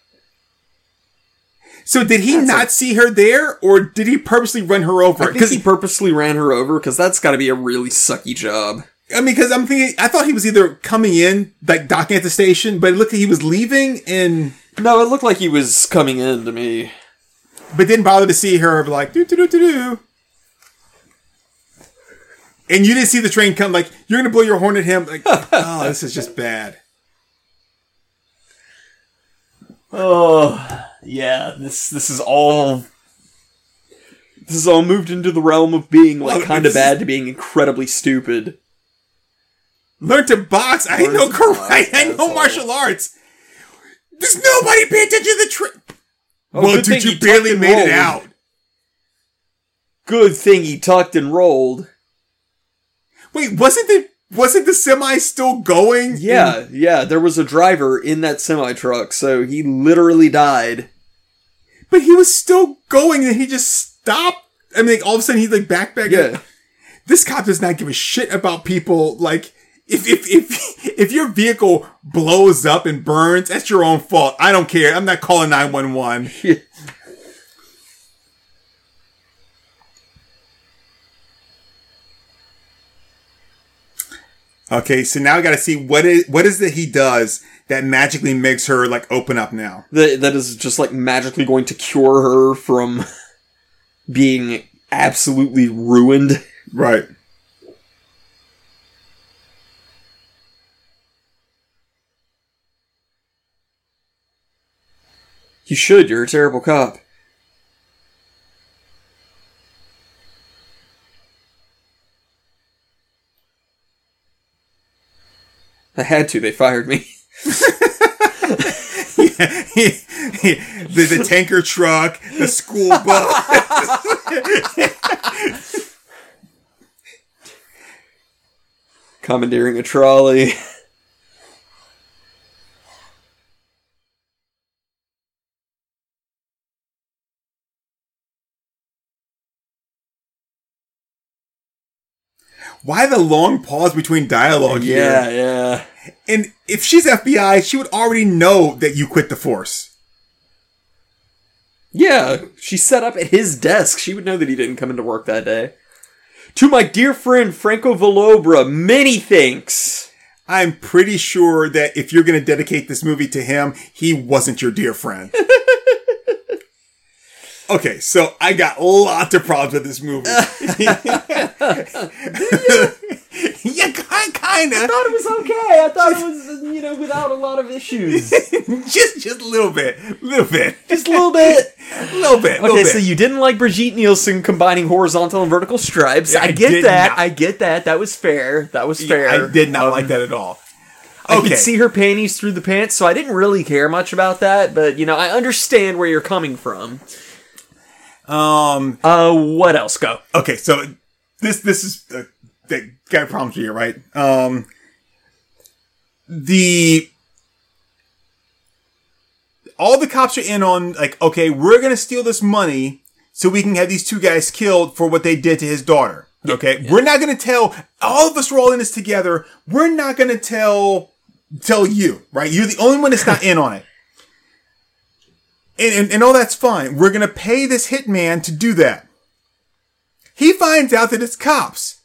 So did he not see her there, or did he purposely run her over? Because he purposely ran her over because that's got to be a really sucky job. I mean, because I'm thinking, I thought he was either coming in, like docking at the station, but it looked like he was leaving, and No, it looked like he was coming in to me. but didn't bother to see her. Like do do do do do. And you didn't see the train come. Like you're gonna blow your horn at him. Like [laughs] oh, this is just bad. Oh, yeah. This this is all. This is all moved into the realm of being like Well, kind of bad to being incredibly stupid. Learn to box. I Learn know to karate. I know asshole. martial arts. Does nobody pay attention to the train? Oh, well, good dude, you barely and made it out. Good thing he tucked and rolled. Wait, wasn't the wasn't the semi still going? Yeah, yeah. There was a driver in that semi truck, so he literally died. but he was still going and he just stopped. I mean, like, all of a sudden he's like back back. Yeah. This cop does not give a shit about people. Like, if, if, if, if your vehicle blows up and burns, that's your own fault. I don't care. I'm not calling 911. [laughs] Okay, so now I gotta see what is, what is it he does that magically makes her like open up now? that that is just like magically going to cure her from [laughs] being absolutely ruined. Right. You should. You're a terrible cop. I had to. They fired me. [laughs] the, the tanker truck, the school [laughs] bus. Commandeering a trolley. Why the long pause between dialogue Yeah, here? yeah. yeah. And if she's FBI, she would already know that you quit the force. Yeah, she set up at his desk. She would know that he didn't come into work that day. To my dear friend Franco Villobra, many thanks. I'm pretty sure that if you're going to dedicate this movie to him, he wasn't your dear friend. [laughs] okay, so I got lots of problems with this movie. [laughs] [laughs] yeah, kind of. thought it was okay. I thought it was, you know, without a lot of issues. [laughs] just, just a little bit, little bit, Just a little bit. a little bit. little Okay, bit. so you didn't like Brigitte Nielsen combining horizontal and vertical stripes. Yeah, I I get that. not. I get that. That was fair. That was fair. I did not Um, like that at all. I could see her panties through the pants, so I didn't really care much about that. But you know, I understand where you're coming from. Um. Uh, what else? Go. Okay. So this this is uh, that got problems here, right? Um. The all the cops are in on like, okay, we're gonna steal this money so we can have these two guys killed for what they did to his daughter. Okay, we're not gonna tell. All of us are all in this together. We're not gonna tell tell you, right? You're the only one that's not in on it. And, and, and all that's fine. We're gonna pay this hitman to do that. He finds out that it's cops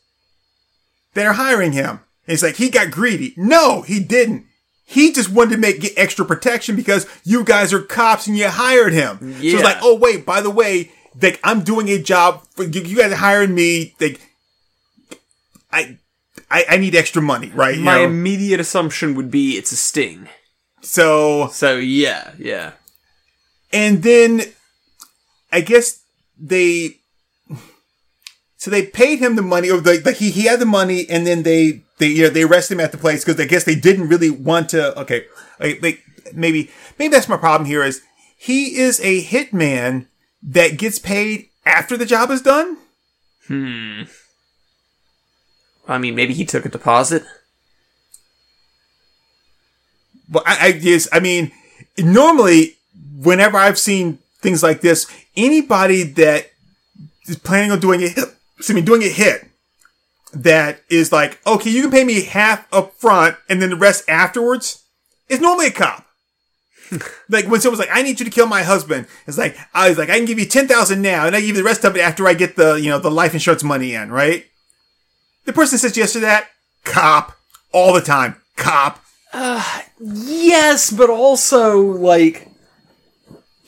that are hiring him. And it's like he got greedy. No, he didn't. He just wanted to make get extra protection because you guys are cops and you hired him. Yeah. So it's like, oh wait, by the way, like I'm doing a job for you, you guys are hiring me. Like, I, I, I need extra money, right? You My know? immediate assumption would be it's a sting. so So yeah, yeah. And then I guess they so they paid him the money or like like he, he had the money and then they they you know they arrested him at the place because I guess they didn't really want to okay like, like maybe maybe that's my problem here is he is a hitman that gets paid after the job is done Hmm. I mean, maybe he took a deposit. Well, I, I guess, I mean, normally, whenever I've seen things like this, anybody that is planning on doing a hit, excuse me, doing a hit that is like, okay, you can pay me half up front and then the rest afterwards is normally a cop. [laughs] like when someone's like, I need you to kill my husband. It's like, I was like, I can give you 10,000 now and I give you the rest of it after I get the, you know, the life insurance money in, right? The person says yes to that, cop, all the time, cop. Uh, yes, but also like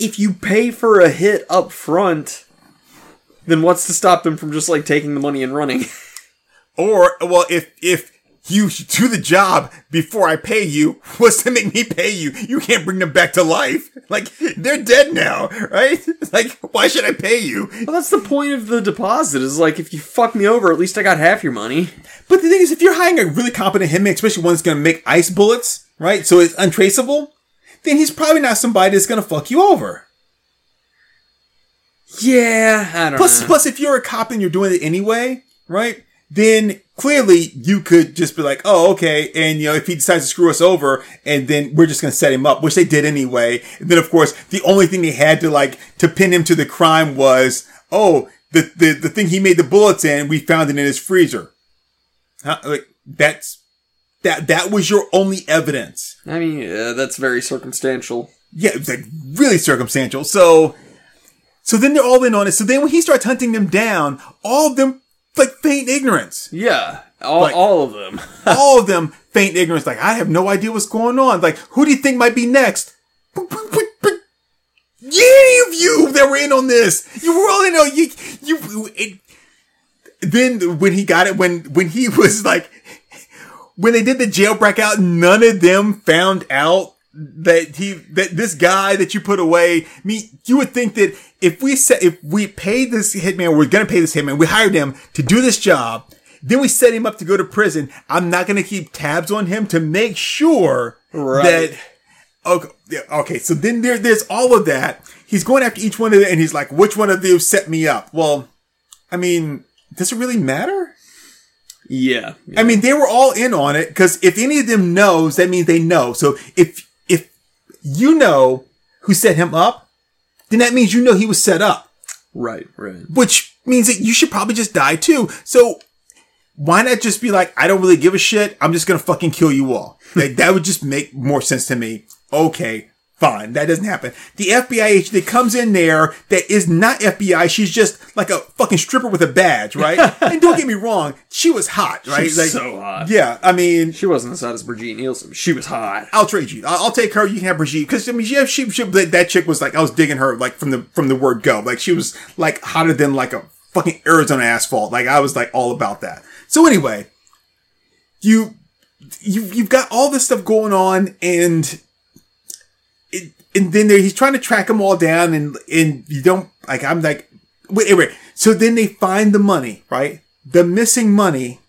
if you pay for a hit up front, then what's to stop them from just like taking the money and running? [laughs] Or, well, if, if you do the job before I pay you, [laughs] what's to make me pay you? You can't bring them back to life. [laughs] Like, they're dead now, right? Like, why should I pay you? well, that's the point of the deposit. Is like if you fuck me over, at least I got half your money. But the thing is, if you're hiring a really competent hitman, especially one that's gonna make ice bullets, right? So it's untraceable, then he's probably not somebody that's gonna fuck you over. Yeah, I don't Plus, know. plus, if you're a cop and you're doing it anyway, right? Then clearly you could just be like, oh, okay. And, you know, if he decides to screw us over and then we're just going to set him up, which they did anyway. And then, of course, the only thing they had to like, to pin him to the crime was, oh, the, the, the thing he made the bullets in, we found it in his freezer. Huh? Like, that's, that, that was your only evidence. I mean, yeah, that's very circumstantial. Yeah, it was like really circumstantial. So, so then they're all in on it. So then when he starts hunting them down, all of them like feign ignorance. Yeah, all, Like- all of them. [laughs] all of them feign ignorance. Like, I have no idea what's going on. Like, who do you think might be next? Any of you that were in on this, you were all in on you. You. It, then when he got it, when when he [laughs] was like, when they did the jailbreak out, none of them found out that he that this guy that you put away. I mean, you would think that if we set if we paid this hitman, we're gonna pay this hitman. We hired him to do this job. Then we set him up to go to prison. I'm not gonna keep tabs on him to make sure Right. that. Okay, okay. So then there, there's all of that. He's going after each one of them, and he's like, "Which one of you set me up?" Well, I mean, does it really matter? Yeah. I mean, they were all in on it because if any of them knows, that means they know. So if if you know who set him up, then that means you know he was set up, Right, right. which means that you should probably just die too. So why not just be like, I don't really give a shit. I'm just gonna fucking kill you all. Like, that would just make more sense to me. Okay. Fine, that doesn't happen. The FBI agent that comes in there that is not FBI, she's just like a fucking stripper with a badge, right? [laughs] and don't get me wrong, she was hot, right? She's Like, so hot. yeah, I mean, She wasn't as hot as Brigitte Nielsen. She was hot. I'll trade you. I'll, I'll take her. You can have Brigitte because I mean, yeah, she, she that, that chick was like I was digging her like from the from the word go. Like she was like hotter than like a fucking Arizona asphalt. Like I was like all about that. So anyway, you you you've got all this stuff going on and. And then he's trying to track them all down, and and you don't like. I'm like, wait, wait, wait. So then they find the money, right? The missing money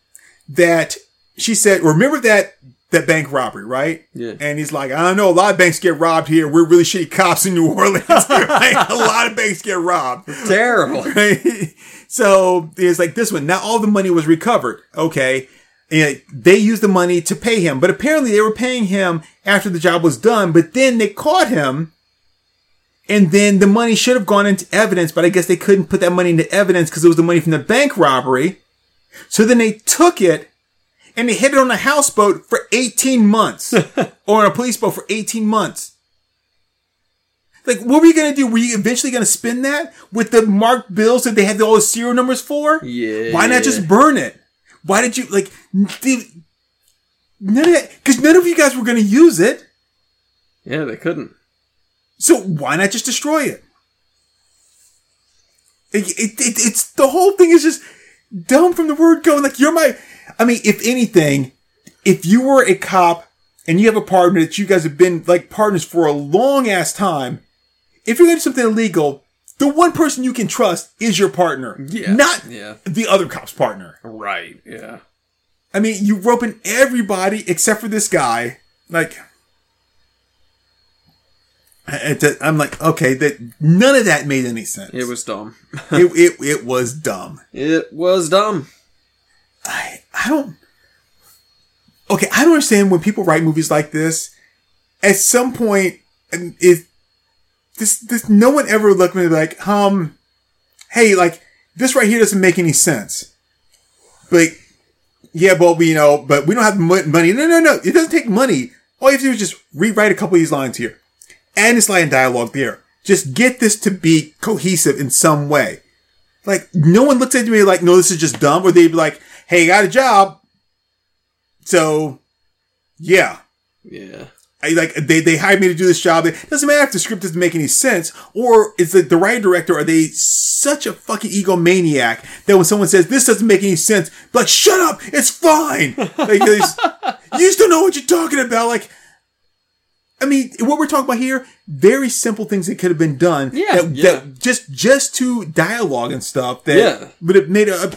that she said. Remember that that bank robbery, right? Yeah. And he's like, I don't know. A lot of banks get robbed here. We're really shitty cops in New Orleans. [laughs] right? A lot of banks get robbed. Terrible. [laughs] Right? so it's like this one. Now all the money was recovered. Okay. And they used the money to pay him, but apparently they were paying him after the job was done, but then they caught him. And then the money should have gone into evidence, but I guess they couldn't put that money into evidence because it was the money from the bank robbery. So then they took it and they hid it on a houseboat for 18 months [laughs] or on a police boat for 18 months. Like, what were you going to do? Were you eventually going to spend that with the marked bills that they had all the serial numbers for? Yeah. Why not just burn it? Why did you, like, the, none of that, because none of you guys were going to use it. Yeah, they couldn't. So why not just destroy it? It, it, it? It's the whole thing is just dumb from the word go. Like you're my, I mean, if anything, if you were a cop and you have a partner that you guys have been like partners for a long ass time, if you're going to do something illegal, the one person you can trust is your partner, Yeah, not yeah. the other cop's partner. Right, yeah. I mean, you rope in everybody except for this guy. Like, I'm like, okay, that none of that made any sense. It was dumb. [laughs] it, it, it was dumb. It was dumb. I, I don't. Okay, I don't understand when people write movies like this. At some point, point, it this this no one ever looked at me like, um, hey, like this right here doesn't make any sense. But yeah, but we you know, but we don't have money. No, no, no. It doesn't take money. All you have to do is just rewrite a couple of these lines here, and this line dialogue there. Just get this to be cohesive in some way. Like no one looks at me like, no, this is just dumb, or they'd be like, hey, got a job. So, yeah. Yeah. I, like they, they hired me to do this job. It doesn't matter if the script doesn't make any sense, or is the, the writer director are they such a fucking egomaniac that when someone says this doesn't make any sense, like shut up, it's fine. Like just- [laughs] you just don't know what you're talking about. Like, I mean, what we're talking about here, very simple things that could have been done. Yeah, that, yeah. that just just to dialogue and stuff that Yeah. would have made a,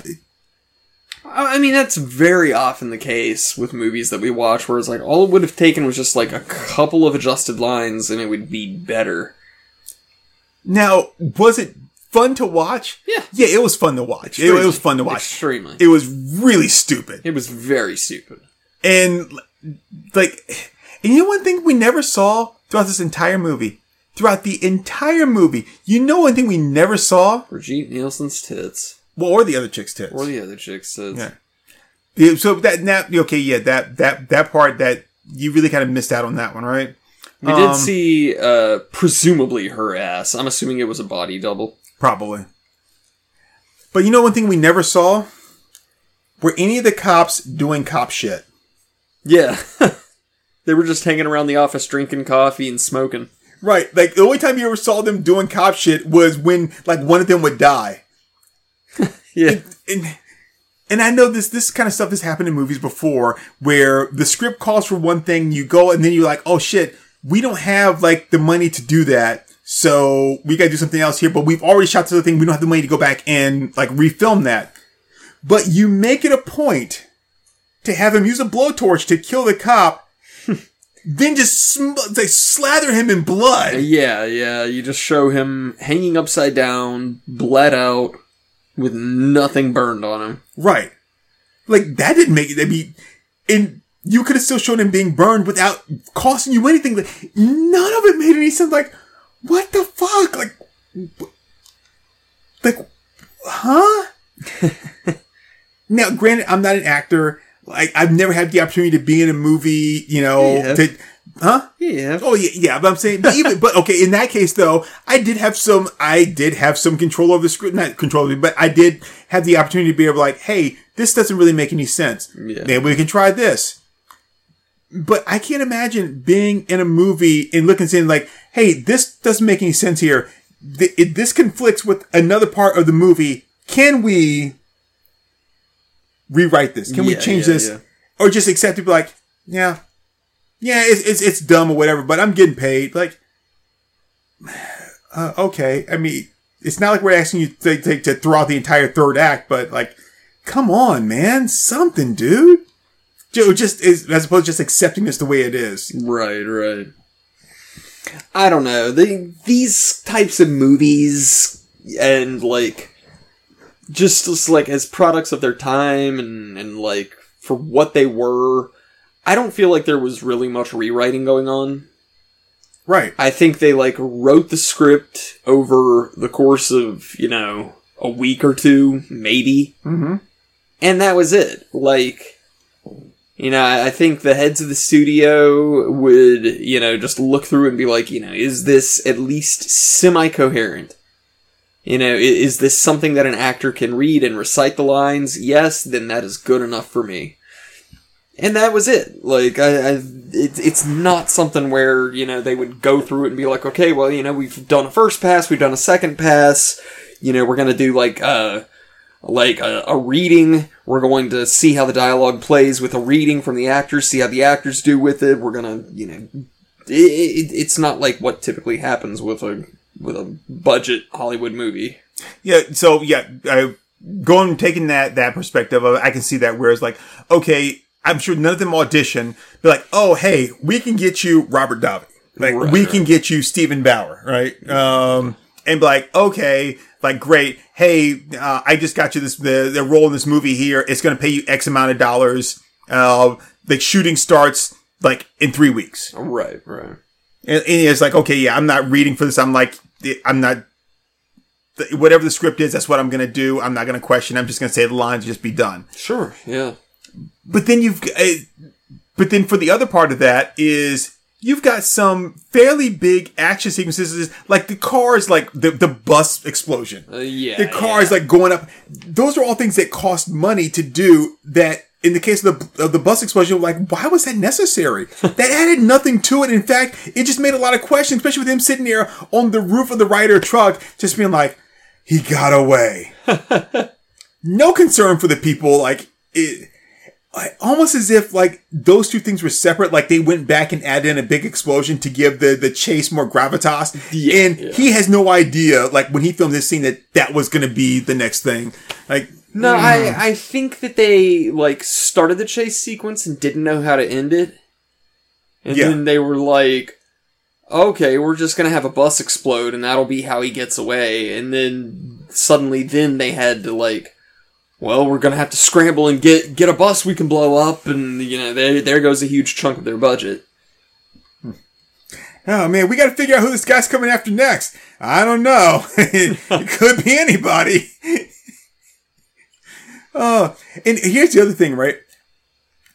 I mean, that's very often the case with movies that we watch, where it's like all it would have taken was just like a couple of adjusted lines, and it would be better. Now, was it fun to watch? Yeah. Yeah, it was fun to watch. It, it was fun to watch. Extremely. It was really stupid. It was very stupid. And like, and you know one thing we never saw throughout this entire movie? Throughout the entire movie, you know one thing we never saw? Brigitte Nielsen's tits. Well, or the other chick's tits. Or the other chick's tits. Yeah. Yeah, so that now okay, yeah, that that that part that you really kind of missed out on that one, right? We Um, did see, uh, presumably her ass. I'm assuming it was a body double. Probably. But you know one thing we never saw? Were any of the cops doing cop shit? Yeah. [laughs] they were just hanging around the office drinking coffee and smoking. Right. Like the only time you ever saw them doing cop shit was when like one of them would die. Yeah. and and I know this this kind of stuff has happened in movies before where the script calls for one thing, you go and then you're like, oh shit, we don't have like the money to do that. So we gotta do something else here, but we've already shot the other thing. We don't have the money to go back and like refilm that. But you make it a point to have him use a blowtorch to kill the cop, [laughs] then just sm- like slather him in blood. Yeah, yeah. You just show him hanging upside down, bled out, with nothing burned on him. Right. Like that didn't make it. I mean, and you could have still shown him being burned without costing you anything. Like none of it made any sense. Like what the fuck? Like, like, huh? [laughs] now, granted, I'm not an actor. Like I've never had the opportunity to be in a movie. You know, Yeah. to, huh? Yeah. Oh yeah, yeah. But I'm saying, but even, but okay. In that case, though, I did have some. I did have some control over the script, not control it, but I did have the opportunity to be able, like, hey, this doesn't really make any sense. Yeah. Maybe we can try this. But I can't imagine being in a movie and looking and saying like, hey, this doesn't make any sense here. Th- it, this conflicts with another part of the movie. Can we rewrite this? Can we change yeah, this? yeah. Or just accept it? Be like, yeah, yeah, it's, it's it's dumb or whatever, but I'm getting paid. Like, [sighs] uh, okay. I mean, it's not like we're asking you to, to, to throw out the entire third act, but like, come on, man, something, dude. Ju- Just is as opposed to just accepting this the way it is. Right, right. I don't know. The these types of movies and like just, just like as products of their time and and like for what they were, I don't feel like there was really much rewriting going on. Right. I think they like wrote the script over the course of, you know, a week or two, maybe. Mm-hmm. And that was it. Like, you know, I think the heads of the studio would, you know, just look through and be like, you know, is this at least semi coherent? You know, is this something that an actor can read and recite the lines? Yes, then that is good enough for me. And that was it. Like, I, I it, it's not something where, you know, they would go through it and be like, okay, well, you know, we've done a first pass, we've done a second pass, you know, we're gonna do like, uh, like a, a reading. We're going to see how the dialogue plays with a reading from the actors, see how the actors do with it. We're gonna, you know, it, it, it's not like what typically happens with a with a budget Hollywood movie. Yeah. So yeah, I, going taking that that perspective of I can see that. Whereas like, okay, I'm sure none of them audition. Be like, oh hey, we can get you Robert Davi. Like Right, we can get you Steven Bauer, right? Um, and be like, okay, like great. Hey, uh, I just got you this the the role in this movie here. It's going to pay you X amount of dollars. Uh, the shooting starts like in three weeks. Right, right. And, and it's like, okay, yeah, I'm not reading for this. I'm like, I'm not, whatever the script is, that's what I'm going to do. I'm not going to question. I'm just going to say the lines, and just be done. Sure, yeah. But then you've, uh, but then for the other part of that is you've got some fairly big action sequences, like the cars, like the, the bus explosion. Uh, yeah. the cars like going up. Those are all things that cost money to do that in the case of the, of the bus explosion, like, why was that necessary? [laughs] that added nothing to it. In fact, it just made a lot of questions, especially with him sitting there on the roof of the Ryder truck, just being like, he got away. [laughs] no concern for the people. Like, it, almost as if like those two things were separate. Like they went back and added in a big explosion to give the the chase more gravitas. and yeah. he has no idea, like when he filmed this scene, that that was going to be the next thing. Like, No, I mm. I think that they like started the chase sequence and didn't know how to end it. And Yeah. then they were like, okay, we're just gonna have a bus explode and that'll be how he gets away. And then suddenly then they had to like, well, we're gonna have to scramble and get get a bus we can blow up, and you know, there there goes a huge chunk of their budget. Oh man, we got to figure out who this guy's coming after next. I don't know. [laughs] it could be anybody. [laughs] oh, and here's the other thing, right?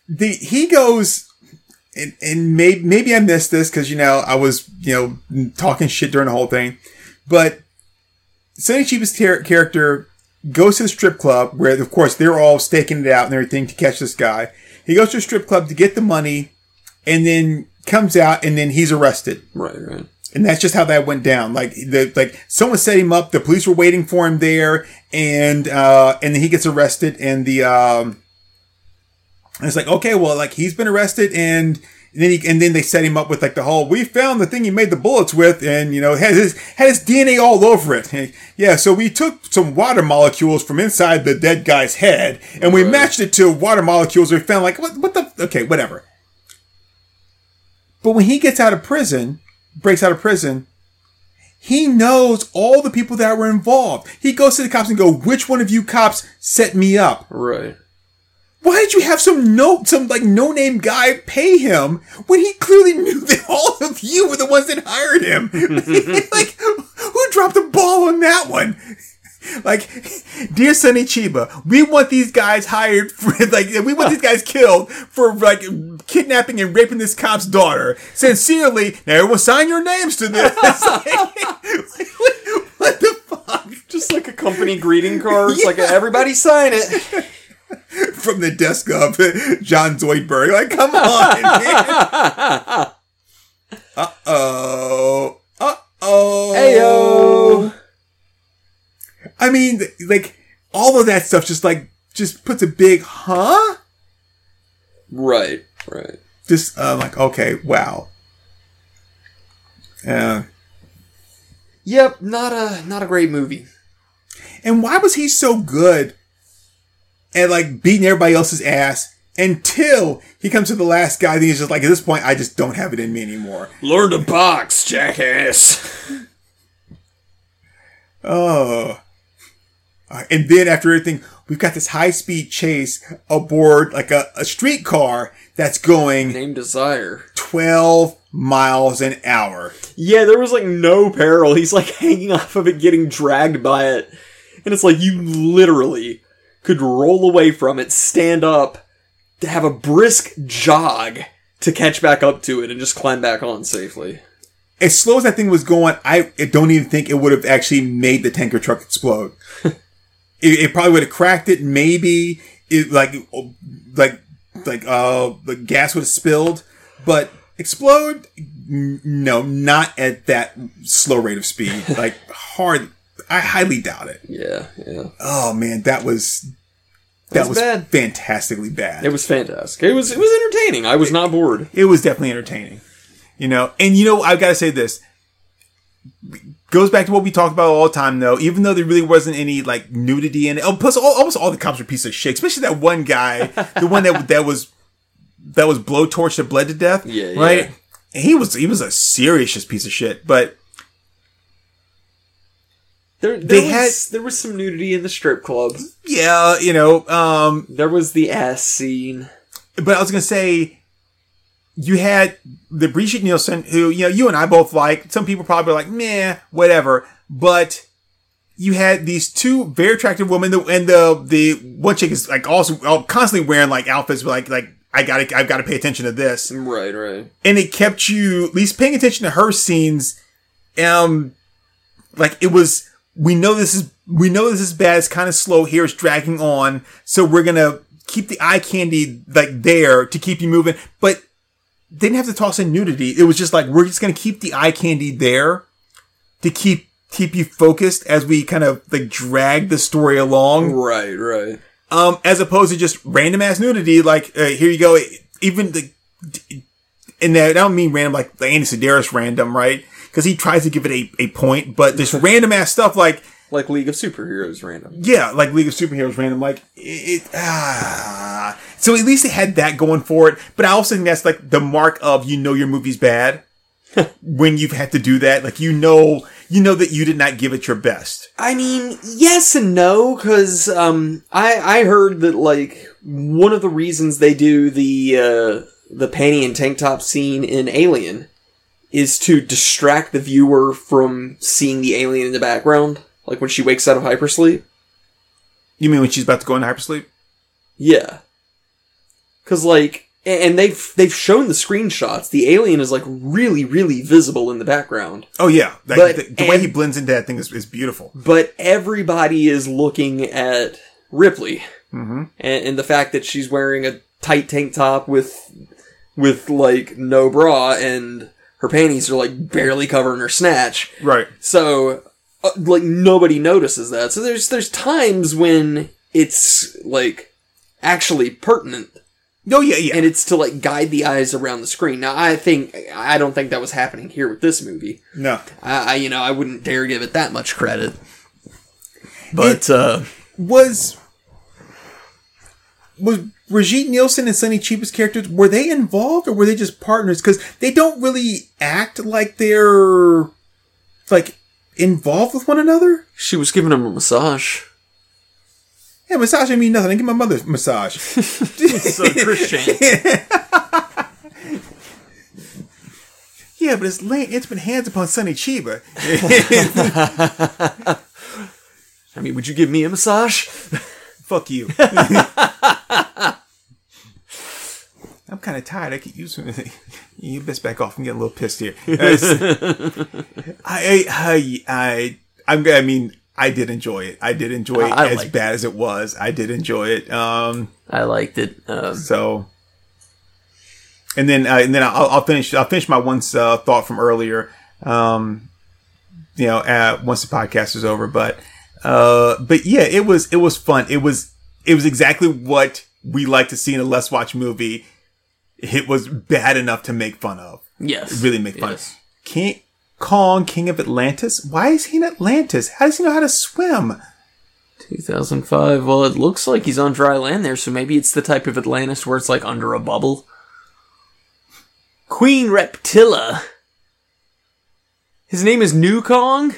The he goes, and, and maybe maybe I missed this because you know I was you know talking shit during the whole thing, but Sonny Chiba's ter- character goes to the strip club where, of course, they're all staking it out and everything to catch this guy. He goes to a strip club to get the money, and then comes out, and then he's arrested. Right, right. And that's just how that went down. Like the like someone set him up. The police were waiting for him there, and uh, and then he gets arrested. And the um, and it's like okay, well, like he's been arrested, and then he and then they set him up with like the whole we found the thing he made the bullets with, and you know had his had his DNA all over it. And, yeah, so we took some water molecules from inside the dead guy's head, and we Right. matched it to water molecules. We found like what what the okay whatever. But when he gets out of prison, breaks out of prison, he knows all the people that were involved. He goes to the cops and go, "Which one of you cops set me up? Right. Why did you have some no some like no name guy pay him when he clearly knew [laughs] that all of you were the ones that hired him? [laughs] like, who dropped the ball on that one? Like, dear Sonny Chiba, we want these guys hired for [laughs] like we want these guys killed for like kidnapping and raping this cop's daughter. Sincerely, now everyone sign your names to this. Like, what the fuck? Just like a company greeting cards, like everybody sign it. [laughs] from the desk of John Zoidberg. Like, come on, [laughs] man. Uh oh. Uh oh. Ayo. I mean, like, all of that stuff just like just puts a big huh. Right, right. Just uh, like, okay, wow. Yeah. Yep, not a not a great movie. And why was he so good at like beating everybody else's ass until he comes to the last guy? Then he's just like, at this point, I just don't have it in me anymore. Learn to box, jackass. Oh. Uh, and then after everything, we've got this high speed chase aboard like a, a streetcar that's going Name Desire. 12 miles an hour. Yeah, there was like no peril. He's like hanging off of it, getting dragged by it. And it's like you literally could roll away from it, stand up, to have a brisk jog to catch back up to it and just climb back on safely. As slow as that thing was going, I, don't even think it would have actually made the tanker truck explode. [laughs] it, it probably would have cracked it. Maybe it like, like, like, uh, the gas would have spilled, but explode? No, not at that slow rate of speed. [laughs] Like hard. I highly doubt it. Yeah, yeah. Oh man, that was that was was bad. fantastically bad. It was fantastic. It was it was entertaining. I was not bored. it was definitely entertaining. You know, and you know, I've got to say this goes back to what we talked about all the time, though. Even though there really wasn't any like nudity in it, oh, plus all, almost all the cops were pieces of shit, especially that one guy, the one that that was that was blowtorched that bled to death. Yeah, right. yeah. He was he was a serious piece of shit, but There, there They was there was some nudity in the strip club. yeah, you know, um, There was the ass scene. but I was gonna say you had the Brigitte Nielsen, who you know you and I both like. Some people probably are like, meh, whatever. But you had these two very attractive women, and the the one chick is like also uh, constantly wearing like outfits, like like I gotta I've got to pay attention to this, Right, right. and it kept you at least paying attention to her scenes. Um, like it was. We know this is we know this is bad. It's kind of slow here. It's dragging on, so we're gonna keep the eye candy like there to keep you moving. But they didn't have to toss in nudity. It was just like we're just gonna keep the eye candy there to keep keep you focused as we kind of like drag the story along Right, right. um, as opposed to just random ass nudity. Like uh, here you go, even the and that I don't mean random like the Andy Sidaris random, right? Because he tries to give it a, a point, but this random ass stuff like Like League of Superheroes random. yeah, like League of Superheroes random, like it. it ah. So at least it had that going for it, but I also think that's like the mark of you know your movie's bad [laughs] when you've had to do that. Like you know you know that you did not give it your best. I mean, yes and no, because um, I I heard that like one of the reasons they do the uh, the panty and tank top scene in Alien is to distract the viewer from seeing the alien in the background, like when she wakes out of hypersleep. You mean when she's about to go into hypersleep? Yeah, because like, and they've they've shown the screenshots. The alien is like really really visible in the background. Oh yeah, Like, But- the, the way he blends into that thing is, is beautiful. but everybody is looking at Ripley mm-hmm. and, and the fact that she's wearing a tight tank top with with like no bra and her panties are like barely covering her snatch. Right. So uh, like nobody notices that. So there's there's times when it's like actually pertinent Oh yeah, yeah. and it's to like guide the eyes around the screen. Now I think I don't think that was happening here with this movie. no. I, I you know I wouldn't dare give it that much credit. But uh was was Brigitte Nielsen and Sonny Chiba's characters were they involved or were they just partners? Because they don't really act like they're like involved with one another. she was giving him a massage. Yeah, massage ain't mean nothing. I give my mother a massage. [laughs] So Christian. [laughs] yeah, but it's laying intimate hands upon Sonny Chiba. [laughs] I mean, would you give me a massage? Fuck you. I'm kind of tired. I could use [laughs] you best back off. I'm getting a little pissed here. [laughs] I, I, I, I'm. I mean, I did enjoy it. I did enjoy it I- I as bad as it was. I did enjoy it. Um. I liked it. Um, So, and then, uh, and then I'll, I'll finish. I'll finish my one uh, thought from earlier. Um, you know, uh, once the podcast is over, but, uh, but yeah, it was it was fun. It was it was exactly what we like to see in a Let's Watch movie. It was bad enough to make fun of. yes. Really make fun. Yes. King Kong, King of Atlantis. Why is he in Atlantis? How does he know how to swim? 2005. Well, it looks like he's on dry land there, so maybe it's the type of Atlantis where it's like under a bubble. Queen Reptilla. His name is New Kong?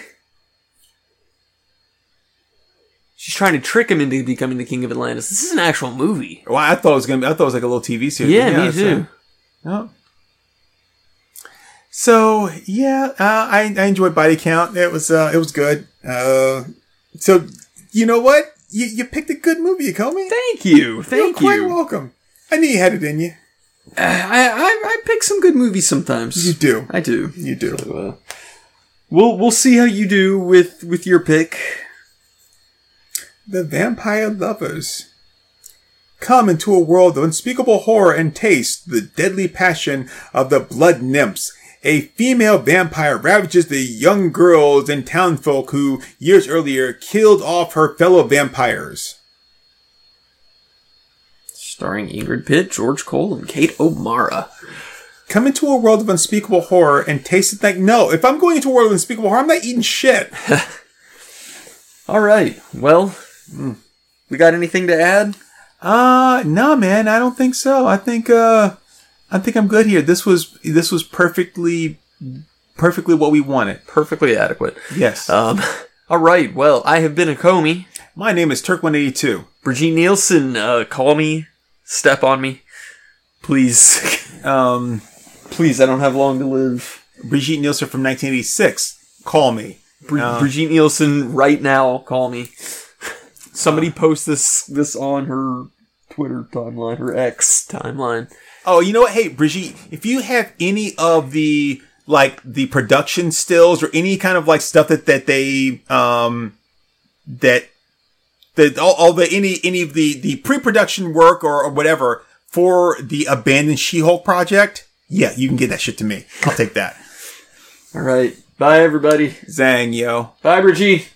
She's trying to trick him into becoming the king of Atlantis. This is an actual movie. Well, I thought it was gonna. Be, I thought it was like a little TV series. Yeah, but me too. uh, No. So yeah, uh, I I enjoyed Body Count. It was uh, it was good. Uh, so you know what? You you picked a good movie, Comey. Thank you. Thank You're quite welcome. I knew you had it in you. I, I I pick some good movies sometimes. You do. I do. You do. Uh, we'll we'll see how you do with with your pick. The Vampire Lovers. Come into a world of unspeakable horror and taste the deadly passion of the blood nymphs. A female vampire ravages the young girls and townfolk who, years earlier, killed off her fellow vampires. Starring Ingrid Pitt, George Cole, and Kate O'Mara. Come into a world of unspeakable horror and taste it like, no, if I'm going into a world of unspeakable horror, I'm not eating shit. [laughs] All right. Well, we got anything to add? Uh, no, man, I don't think so. I think, uh, I think I'm good here. This was, this was perfectly, perfectly what we wanted. Perfectly adequate. Yes. Um. [laughs] All right. Well, I have been Acomi. My name is Turk182. Brigitte Nielsen, uh, call me, step on me, please. [laughs] Um, please, I don't have long to live. Brigitte Nielsen from 1986. Call me. Bri- Uh. Brigitte Nielsen, right now, call me. Somebody post this this on her Twitter timeline, her X timeline. Oh, you know what? Hey, Brigitte, if you have any of the like the production stills or any kind of like stuff that that they um that that all, all the any any of the the pre-production work or, or whatever for the abandoned She-Hulk project, yeah, you can get that shit to me. I'll take that. [laughs] All right. Bye, everybody. Zang, yo. Bye, Brigitte.